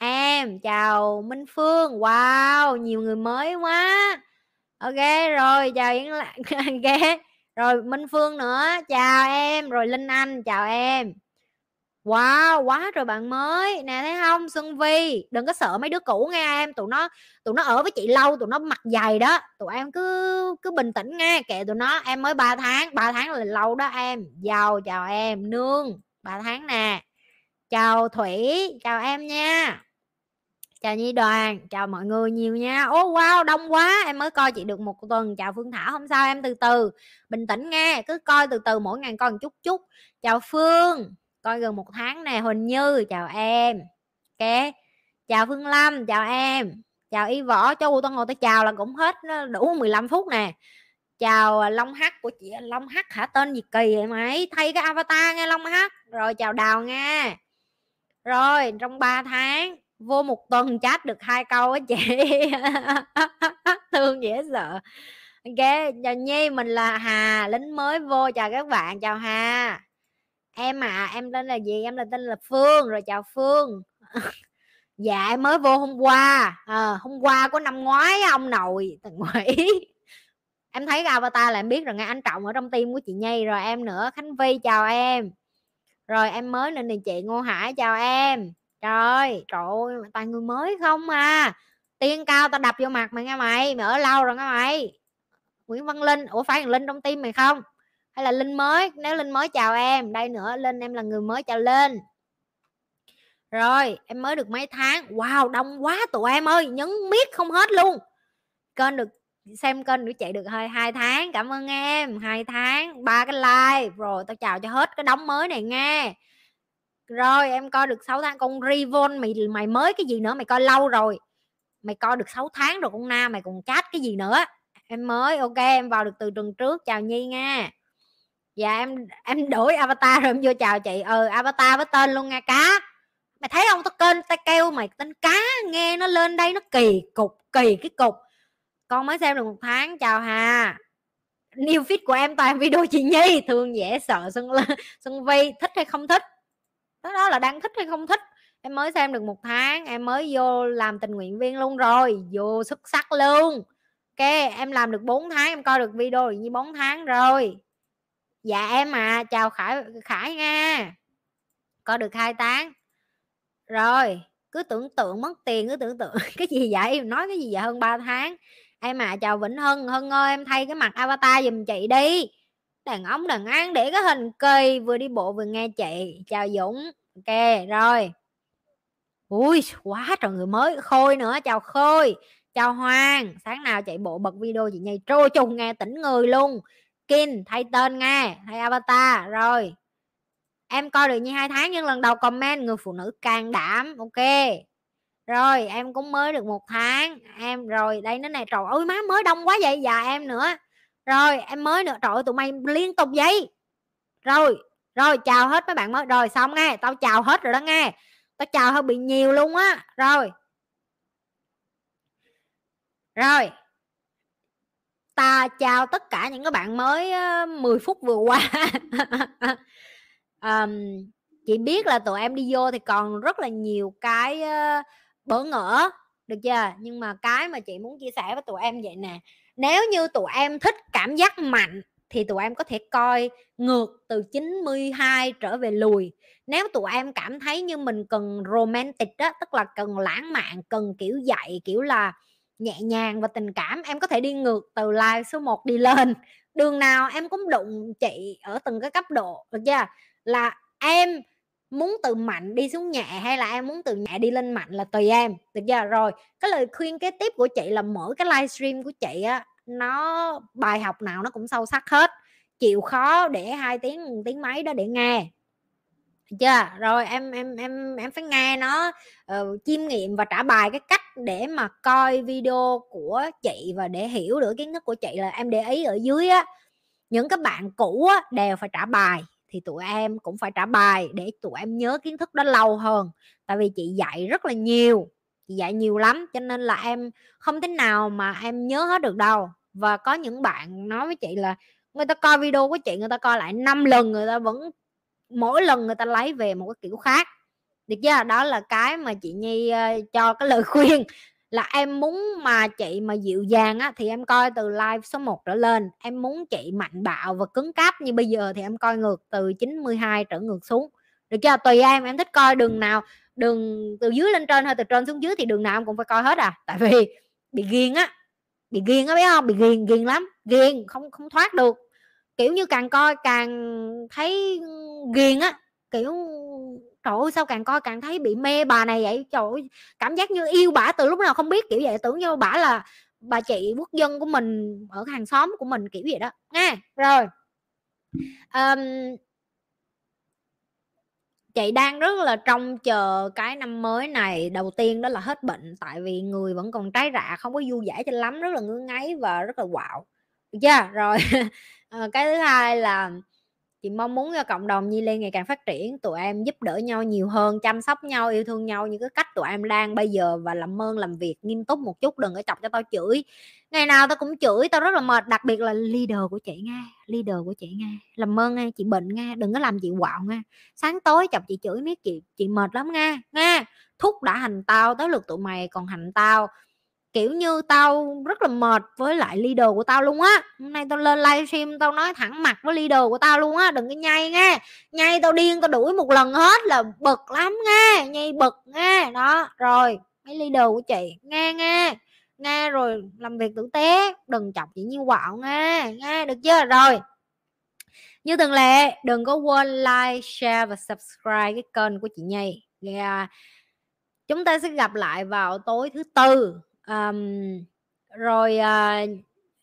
[SPEAKER 1] Em chào Minh Phương. Wow nhiều người mới quá. Ok rồi chào Yến ok rồi Minh Phương nữa. Chào em rồi Linh Anh chào em. Wow, quá rồi bạn mới. Nè thấy không? Xuân Vi đừng có sợ mấy đứa cũ nghe em. Tụi nó tụi nó ở với chị lâu tụi nó mặt dày đó. Tụi em cứ cứ bình tĩnh nghe. Kệ tụi nó em mới 3 tháng. 3 tháng là lâu đó em. Giàu chào em. Nương 3 tháng nè chào thủy, chào em nha. Chào nhi đoàn, chào mọi người nhiều nha. Ô wow, đông quá, em mới coi chị được một tuần. Chào phương thảo, không sao, em từ từ. Bình tĩnh nghe, cứ coi từ từ, mỗi ngày coi một chút chút. Chào phương, coi gần một tháng nè, huỳnh như, chào em. Ok, chào phương lâm, chào em. Chào y võ cho tao ngồi tao chào là cũng hết đủ 15 phút nè. Chào long hắc của chị, long hắc hả? Tên gì kỳ vậy mày? Thay cái avatar nghe long hắc. Rồi chào đào nghe rồi trong 3 tháng vô một tuần chat được hai câu á chị. Thương dễ sợ. Ok chào nhi mình là hà lính mới vô. Chào các bạn chào hà. Em à em tên là gì? Em là tên là phương rồi chào phương. Dạ em mới vô hôm qua. À, hôm qua có năm ngoái ông nội thằng quỷ em thấy avatar là em biết rồi nghe anh trọng ở trong tim của chị nhi rồi em nữa. Khánh vi chào em rồi, em mới lên thì chị ngô hải chào em. Trời trời ơi toàn người mới không à. Tiên cao tao đập vô mặt mày nghe mày mày ở lâu rồi nghe mày. Nguyễn văn linh, ủa, phải linh trong tim mày không? Hay là linh mới? Nếu linh mới chào em. Đây nữa, linh em là người mới chào lên rồi, em mới được mấy tháng. Wow, đông quá tụi em ơi, nhấn miết không hết luôn. Kênh được xem kênh của chị được hơi, hai tháng, cảm ơn em, hai tháng, ba cái like, rồi tao chào cho hết cái đóng mới này nghe rồi, em coi được 6 tháng, con revon mày mày mới cái gì nữa, mày coi lâu rồi. Mày coi được 6 tháng rồi con na, mày còn chat cái gì nữa? Em mới, ok, em vào được từ tuần trước, chào nhi nha. Dạ em em đổi avatar rồi em vô chào chị. Ừ avatar với tên luôn nha, cá. Mày thấy không? Tao kênh tao kêu mày tên cá, nghe nó lên đây nó kỳ cục, kỳ cái cục con mới xem được một tháng chào hà. New feed của em toàn video chị nhi thường dễ sợ xuân xuân vi thích hay không thích? Đó, đó là đang thích hay không thích? Em mới xem được một tháng em mới vô làm tình nguyện viên luôn rồi vô xuất sắc luôn. Ok em làm được 4 tháng em coi được video được như 4 tháng rồi. Dạ em à chào khải khải nha. Coi được hai tháng. Rồi cứ tưởng tượng mất tiền cứ tưởng tượng cái gì vậy? Nói cái gì vậy? Hơn 3 tháng em à chào vĩnh hưng hưng ơi, em thay cái mặt avatar giùm chị đi. Đàn ông đàn ăn để cái hình kỳ, vừa đi bộ vừa nghe chị. Chào dũng. Ok, rồi. Ui, quá trời người mới khôi nữa, chào khôi. Chào hoàng, sáng nào chạy bộ bật video chị nhây trôi trùng nghe tỉnh người luôn. Kin, thay tên nghe, thay avatar, rồi. Em coi được như hai tháng nhưng lần đầu comment người phụ nữ can đảm. Ok rồi em cũng mới được một tháng. Em rồi đây nó này trời ơi má mới đông quá vậy dạ em nữa. Rồi em mới nữa trời ơi tụi mày liên tục vậy. Rồi rồi chào hết mấy bạn mới. Rồi xong nghe tao chào hết rồi đó nghe. Tao chào hơi bị nhiều luôn á. Rồi. Rồi. Ta chào tất cả những cái bạn mới 10 phút vừa qua. Um, chị biết là tụi em đi vô thì còn rất là nhiều cái uh, bỡ ngỡ, được chưa? Nhưng mà cái mà chị muốn chia sẻ với tụi em vậy nè, nếu như tụi em thích cảm giác mạnh thì tụi em có thể coi ngược từ 92 trở về lùi. Nếu tụi em cảm thấy như mình cần romantic đó tức là cần lãng mạn, cần kiểu dạy kiểu là nhẹ nhàng và tình cảm, em có thể đi ngược từ like số 1 đi lên. Đường nào em cũng đụng chị ở từng cái cấp độ, được chưa? Là em muốn từ mạnh đi xuống nhẹ hay là em muốn từ nhẹ đi lên mạnh là tùy em được chưa? Rồi cái lời khuyên kế tiếp của chị là mỗi cái livestream của chị á nó bài học nào nó cũng sâu sắc hết. Chịu khó để hai tiếng tiếng mấy đó để nghe. Chưa? Rồi em em em em phải nghe nó uh, chiêm nghiệm và trả bài cái cách để mà coi video của chị và để hiểu được kiến thức của chị là em để ý ở dưới á. Những các bạn cũ á, đều phải trả bài thì tụi em cũng phải trả bài để tụi em nhớ kiến thức đó lâu hơn. Tại vì chị dạy rất là nhiều chị dạy nhiều lắm cho nên là em không thể nào mà em nhớ hết được đâu. Và có những bạn nói với chị là người ta coi video của chị người ta coi lại 5 lần người ta vẫn mỗi lần người ta lấy về một cái kiểu khác. Được chưa đó là cái mà chị nhi uh, cho cái lời khuyên là em muốn mà chị mà dịu dàng á thì em coi từ live số 1 trở lên. Em muốn chị mạnh bạo và cứng cáp như bây giờ thì em coi ngược từ 92 trở ngược xuống. Được chưa? Tùy em em thích coi đường nào, đường từ dưới lên trên hay từ trên xuống dưới thì đường nào em cũng phải coi hết à. Tại vì bị ghiền á, bị ghiền á, biết không? Bị ghiền ghiền lắm. Ghiền, không không thoát được. Kiểu như càng coi càng thấy ghiền á, kiểu trời ơi sao càng coi càng thấy bị mê bà này vậy? Trời ơi cảm giác như yêu bả từ lúc nào không biết kiểu vậy tưởng như bả là bà chị quốc dân của mình ở hàng xóm của mình kiểu vậy đó. Nha rồi. Um, chị đang rất là trông chờ cái năm mới này. Đầu tiên đó là hết bệnh tại vì người vẫn còn trái rạ không có vui vẻ cho lắm rất là ngứa ngáy và rất là quạo. Wow. chưa? Rồi. Ờ, cái thứ hai là chị mong muốn cho cộng đồng Nhi Lê ngày càng phát triển, tụi em giúp đỡ nhau nhiều hơn, chăm sóc nhau, yêu thương nhau như cái cách tụi em đang bây giờ và làm ơn, làm việc nghiêm túc một chút, đừng có chọc cho tao chửi. Ngày nào tao cũng chửi, tao rất là mệt, đặc biệt là leader của chị nghe leader của chị nghe làm ơn nghe chị bệnh nghe đừng có làm chị quạo nghe sáng tối chọc chị chửi biết chị chị mệt lắm nghe nghe thúc đã hành tao tới lượt tụi mày, còn hành tao kiểu như tao rất là mệt với lại leader của tao luôn á. Hôm nay tao lên livestream tao nói thẳng mặt với leader của tao luôn á, đừng có nhây nghe. Nhây tao điên tao đuổi một lần hết là bực lắm nghe, nhây bực nghe. Đó, rồi, mấy leader của chị, nghe nghe nghe rồi làm việc tử tế, đừng chọc chị như quạo nghe nghe được chưa? Rồi, như thường lệ, đừng có quên like, share và subscribe cái kênh của chị nhây yeah. chúng ta sẽ gặp lại vào tối thứ tư um, rồi uh,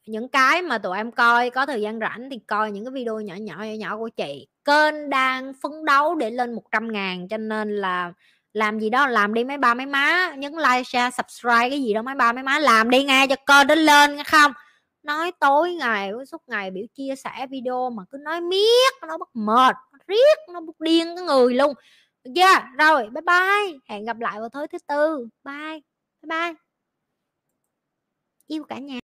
[SPEAKER 1] những cái mà tụi em coi có thời gian rảnh thì coi những cái video nhỏ nhỏ nhỏ nhỏ của chị. Kênh đang phấn đấu để lên 100 ngàn cho nên là làm gì đó làm đi mấy ba mấy má nhấn like share subscribe cái gì đó mấy ba mấy má làm đi nghe cho kênh nó lên nghe không? Nói tối ngày suốt ngày biểu chia sẻ video mà cứ nói miết nó bất mệt riết nó bất điên cái người luôn. Yeah rồi bye bye. Hẹn gặp lại vào tối thứ tư. Bye bye bye yêu cả nhà.